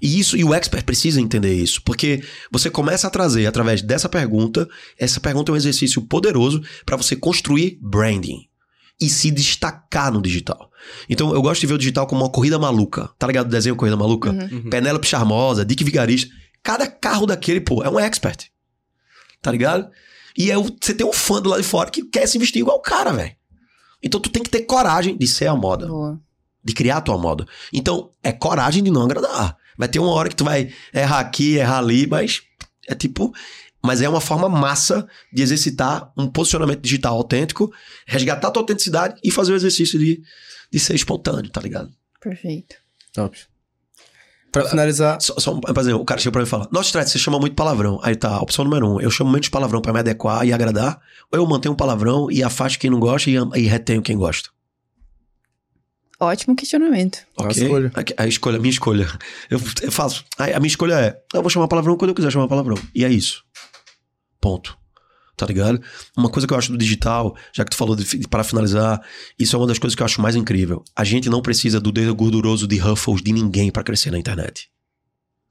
E isso, e o expert precisa entender isso, porque você começa a trazer através dessa pergunta, essa pergunta é um exercício poderoso para você construir branding e se destacar no digital. Então, eu gosto de ver o digital como uma corrida maluca. Tá ligado? O desenho Corrida Maluca? Uhum. Penélope Charmosa, Dick Vigarista. Cada carro daquele, pô, é um expert. Tá ligado? E é o- você tem um fã do lado de fora que quer se vestir igual o cara, velho. Então tu tem que ter coragem de ser a moda, Boa. de criar a tua moda. Então, é coragem de não agradar. Vai ter uma hora que tu vai errar aqui, errar ali, mas é tipo. Mas é uma forma massa de exercitar um posicionamento digital autêntico, resgatar a tua autenticidade e fazer o exercício de, de ser espontâneo, tá ligado? Perfeito. Top. Pra finalizar, Só, só por exemplo, o cara chega pra mim e fala: Nossa, Strat, você chama muito palavrão. Aí tá, opção número um: eu chamo menos palavrão pra me adequar e agradar, ou eu mantenho um palavrão e afasto quem não gosta e, e retenho quem gosta. Ótimo questionamento. A Ok? escolha. A, a escolha, a minha escolha. Eu, eu faço. A, a minha escolha é: eu vou chamar palavrão quando eu quiser chamar palavrão. E é isso. Ponto. Tá ligado? Uma coisa que eu acho do digital, já que tu falou para finalizar, isso é uma das coisas que eu acho mais incrível. A gente não precisa do dedo gorduroso de Ruffles de ninguém pra crescer na internet.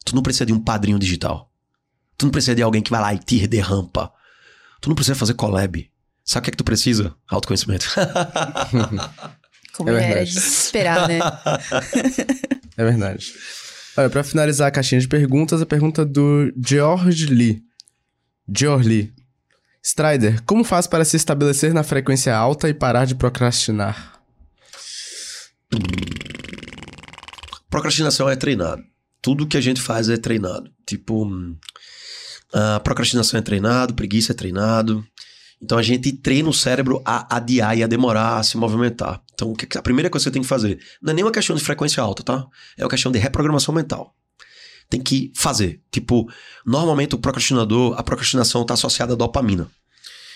Tu não precisa de um padrinho digital. Tu não precisa de alguém que vai lá e te derrampa. Tu não precisa fazer collab. Sabe o que é que tu precisa? Autoconhecimento. Como É ele era verdade. de se esperar, né? é verdade. Olha, pra finalizar a caixinha de perguntas, a pergunta do George Lee. George Lee. Strider, como faz para se estabelecer na frequência alta e parar de procrastinar? Procrastinação é treinado. Tudo que a gente faz é treinado. Tipo, hum, a procrastinação é treinado, preguiça é treinado. Então a gente treina o cérebro a adiar e a demorar a se movimentar. Então a primeira coisa que você tem que fazer não é nem uma questão de frequência alta, tá? É uma questão de reprogramação mental. Tem que fazer. Tipo, normalmente o procrastinador, a procrastinação está associada à dopamina.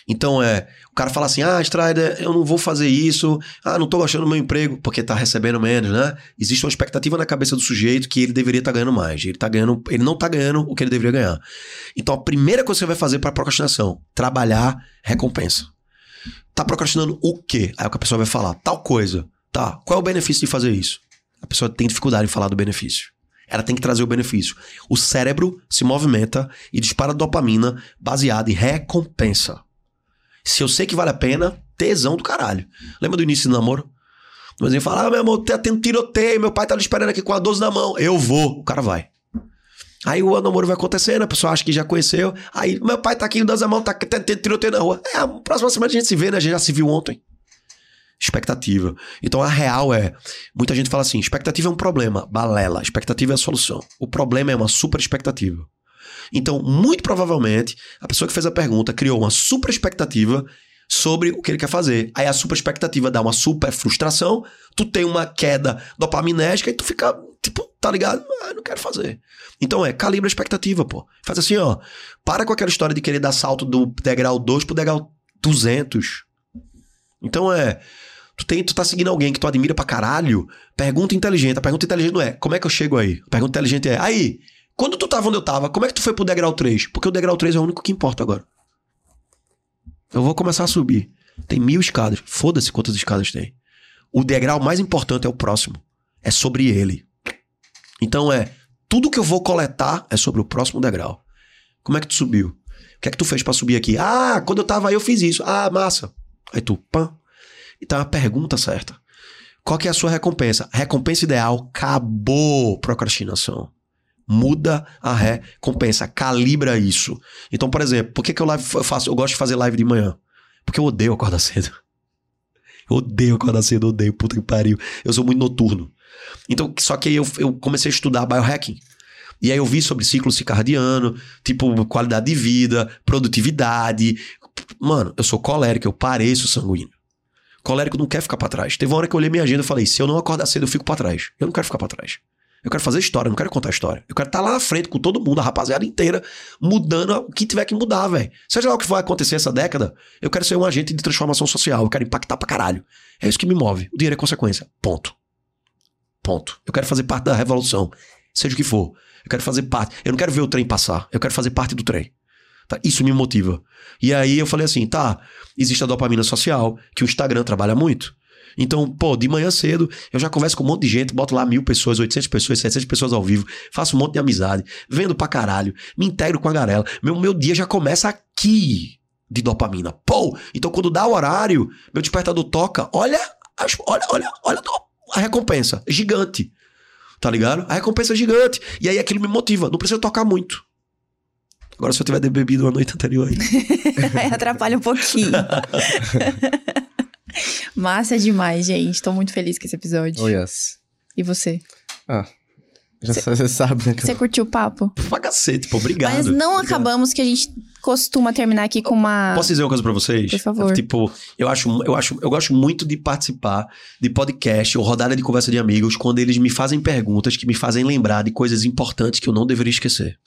Então é, o cara fala assim: "Ah, Strider, eu não vou fazer isso. Ah, não tô gostando do meu emprego porque tá recebendo menos, né?" Existe uma expectativa na cabeça do sujeito que ele deveria estar ganhando mais. Ele tá ganhando, ele não tá ganhando o que ele deveria ganhar. Então a primeira coisa que você vai fazer para procrastinação, trabalhar recompensa. Tá procrastinando o quê? Aí a pessoa vai falar tal coisa. Tá, qual é o benefício de fazer isso? A pessoa tem dificuldade em falar do benefício. Ela tem que trazer o benefício. O cérebro se movimenta e dispara dopamina baseada em recompensa. Se eu sei que vale a pena, tesão do caralho. Lembra do início do namoro? Mas ele fala: Ah, meu amor, tá tendo tiroteio, meu pai tá lhe esperando aqui com a 12 na mão. Eu vou. O cara vai. Aí o namoro vai acontecendo, a pessoa acha que já conheceu. Aí, meu pai tá aqui, 12 na mão, tá tendo tiroteio na rua. É, a próxima semana a gente se vê, né? A gente já se viu ontem. Expectativa. Então a real é: muita gente fala assim, expectativa é um problema. Balela. Expectativa é a solução. O problema é uma super expectativa. Então, muito provavelmente, a pessoa que fez a pergunta criou uma super expectativa sobre o que ele quer fazer. Aí a super expectativa dá uma super frustração, tu tem uma queda dopaminérgica e tu fica, tipo, tá ligado? Ah, não quero fazer. Então é, calibra a expectativa, pô. Faz assim, ó. Para com aquela história de querer dar salto do degrau 2 pro degrau 200. Então é, tu, tem, tu tá seguindo alguém que tu admira pra caralho, pergunta inteligente. A pergunta inteligente não é, como é que eu chego aí? A pergunta inteligente é, aí, quando tu tava onde eu tava, como é que tu foi pro degrau 3? Porque o degrau 3 é o único que importa agora. Eu vou começar a subir. Tem mil escadas. Foda-se quantas escadas tem. O degrau mais importante é o próximo. É sobre ele. Então é, tudo que eu vou coletar é sobre o próximo degrau. Como é que tu subiu? O que é que tu fez pra subir aqui? Ah, quando eu tava aí eu fiz isso. Ah, massa. Aí tu, pã. Então a pergunta certa. Qual que é a sua recompensa? Recompensa ideal, acabou procrastinação. Muda a recompensa, calibra isso. Então, por exemplo, por que, que eu, live, eu faço? Eu gosto de fazer live de manhã. Porque eu odeio acordar cedo. Eu odeio acordar cedo, odeio, puta que pariu. Eu sou muito noturno. Então, só que aí eu, eu comecei a estudar biohacking. E aí eu vi sobre ciclo circadiano, tipo, qualidade de vida, produtividade. Mano, eu sou colérico, eu pareço sanguíneo. Colérico não quer ficar pra trás. Teve uma hora que eu olhei minha agenda e falei: se eu não acordar cedo, eu fico pra trás. Eu não quero ficar pra trás. Eu quero fazer história, eu não quero contar história. Eu quero estar lá na frente com todo mundo, a rapaziada inteira, mudando o que tiver que mudar, velho. Seja lá o que vai acontecer essa década, eu quero ser um agente de transformação social. Eu quero impactar pra caralho. É isso que me move. O dinheiro é consequência. Ponto. Ponto. Eu quero fazer parte da revolução. Seja o que for. Eu quero fazer parte. Eu não quero ver o trem passar. Eu quero fazer parte do trem. Tá? Isso me motiva. E aí eu falei assim, tá, existe a dopamina social, que o Instagram trabalha muito. Então, pô, de manhã cedo, eu já converso com um monte de gente, boto lá mil pessoas, 800 pessoas, 700 pessoas ao vivo, faço um monte de amizade, vendo pra caralho, me integro com a galera. Meu, meu dia já começa aqui de dopamina. Pô, então quando dá o horário, meu despertador toca, olha, olha, olha, olha a recompensa, gigante. Tá ligado? A recompensa é gigante. E aí aquilo me motiva, não precisa tocar muito. Agora, se eu tiver bebido a noite anterior atrapalha um pouquinho. Massa demais, gente. Tô muito feliz com esse episódio. Oh, yes. E você? Já você sabe, né? Você curtiu o papo? Pra cacete, pô, obrigado. Mas não Obrigado. acabamos que a gente costuma terminar aqui com uma. Posso dizer uma coisa pra vocês? Por favor. Tipo, eu acho, eu acho, eu gosto muito de participar de podcast ou rodada de conversa de amigos quando eles me fazem perguntas que me fazem lembrar de coisas importantes que eu não deveria esquecer.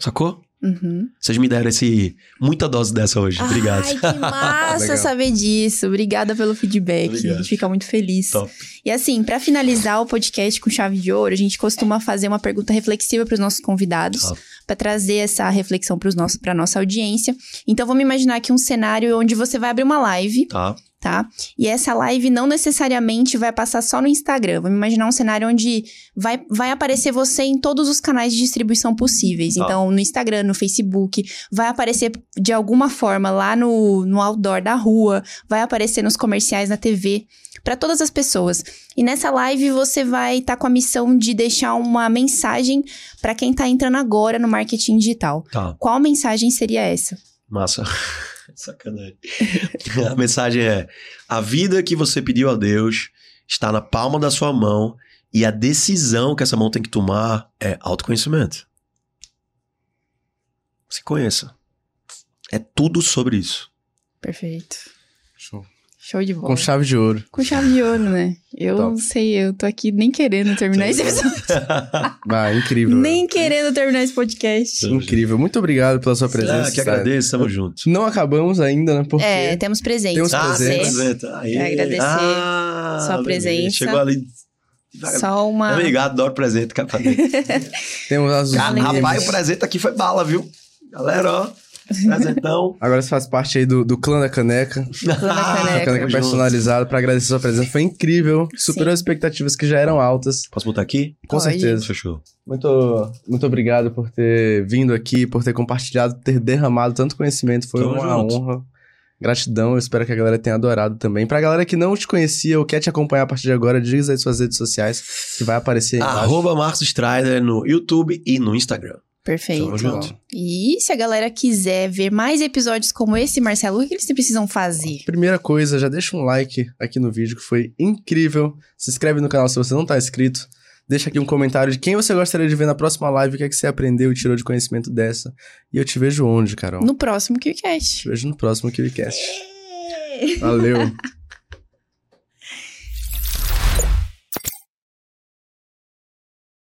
Sacou? Uhum. Vocês me deram esse muita dose dessa hoje. Obrigado. Ai, que massa saber disso. Obrigada pelo feedback. Obrigado. A gente fica muito feliz. Top. E assim, pra finalizar o podcast com chave de ouro, a gente costuma fazer uma pergunta reflexiva pros nossos convidados, Top. pra trazer essa reflexão pra nossa audiência. Então vamos imaginar aqui um cenário onde você vai abrir uma live, Tá. Tá? E essa live não necessariamente vai passar só no Instagram. Vamos imaginar um cenário onde vai, vai aparecer você em todos os canais de distribuição possíveis. Tá. Então, no Instagram, no Facebook, vai aparecer de alguma forma lá no, no outdoor da rua, vai aparecer nos comerciais na TV, para todas as pessoas. E nessa live você vai estar com a missão de deixar uma mensagem para quem tá entrando agora no marketing digital. Tá. Qual mensagem seria essa? Massa. Sacanagem. A mensagem é: a vida que você pediu a Deus está na palma da sua mão e a decisão que essa mão tem que tomar é autoconhecimento. Se conheça. É tudo sobre isso. Perfeito. Show. De bola. Com chave de ouro. Com chave de ouro, né? Eu Top. não sei, eu tô aqui nem querendo terminar esse episódio. Ah, incrível. nem querendo terminar esse podcast. Incrível. Muito obrigado pela sua presença. Ah, que agradeço, tamo junto. Não acabamos ainda, né? Porque É, temos presentes. Temos pra Ah, presente. Quero agradecer Ah, sua beleza. presença. Chegou ali. Só uma. Obrigado, adoro presente, cara. temos as Cara, rapaz, o presente aqui foi bala, viu? Galera, ó. Presentão. Agora você faz parte aí do, do clã da caneca. Clã da A caneca. caneca personalizada pra agradecer sua presença. Foi incrível. Superou as expectativas que já eram altas. Posso botar aqui? Com Pode. certeza. Fechou. Muito, muito obrigado por ter vindo aqui, por ter compartilhado, ter derramado tanto conhecimento. Foi Tamo uma junto. honra. Gratidão, eu espero que a galera tenha adorado também. Pra galera que não te conhecia ou quer te acompanhar a partir de agora, diz aí suas redes sociais que vai aparecer aí embaixo. Arroba Marcos Strider no YouTube e no Instagram. Perfeito. Tamo junto. E se a galera quiser ver mais episódios como esse, Marcelo, o que eles precisam fazer? Primeira coisa, já deixa um like aqui no vídeo que foi incrível. Se inscreve no canal se você não tá inscrito. Deixa aqui um comentário de quem você gostaria de ver na próxima live, o que é que você aprendeu e tirou de conhecimento dessa. E eu te vejo onde, Carol? No próximo KiwiCast. Te vejo no próximo KiwiCast. Valeu.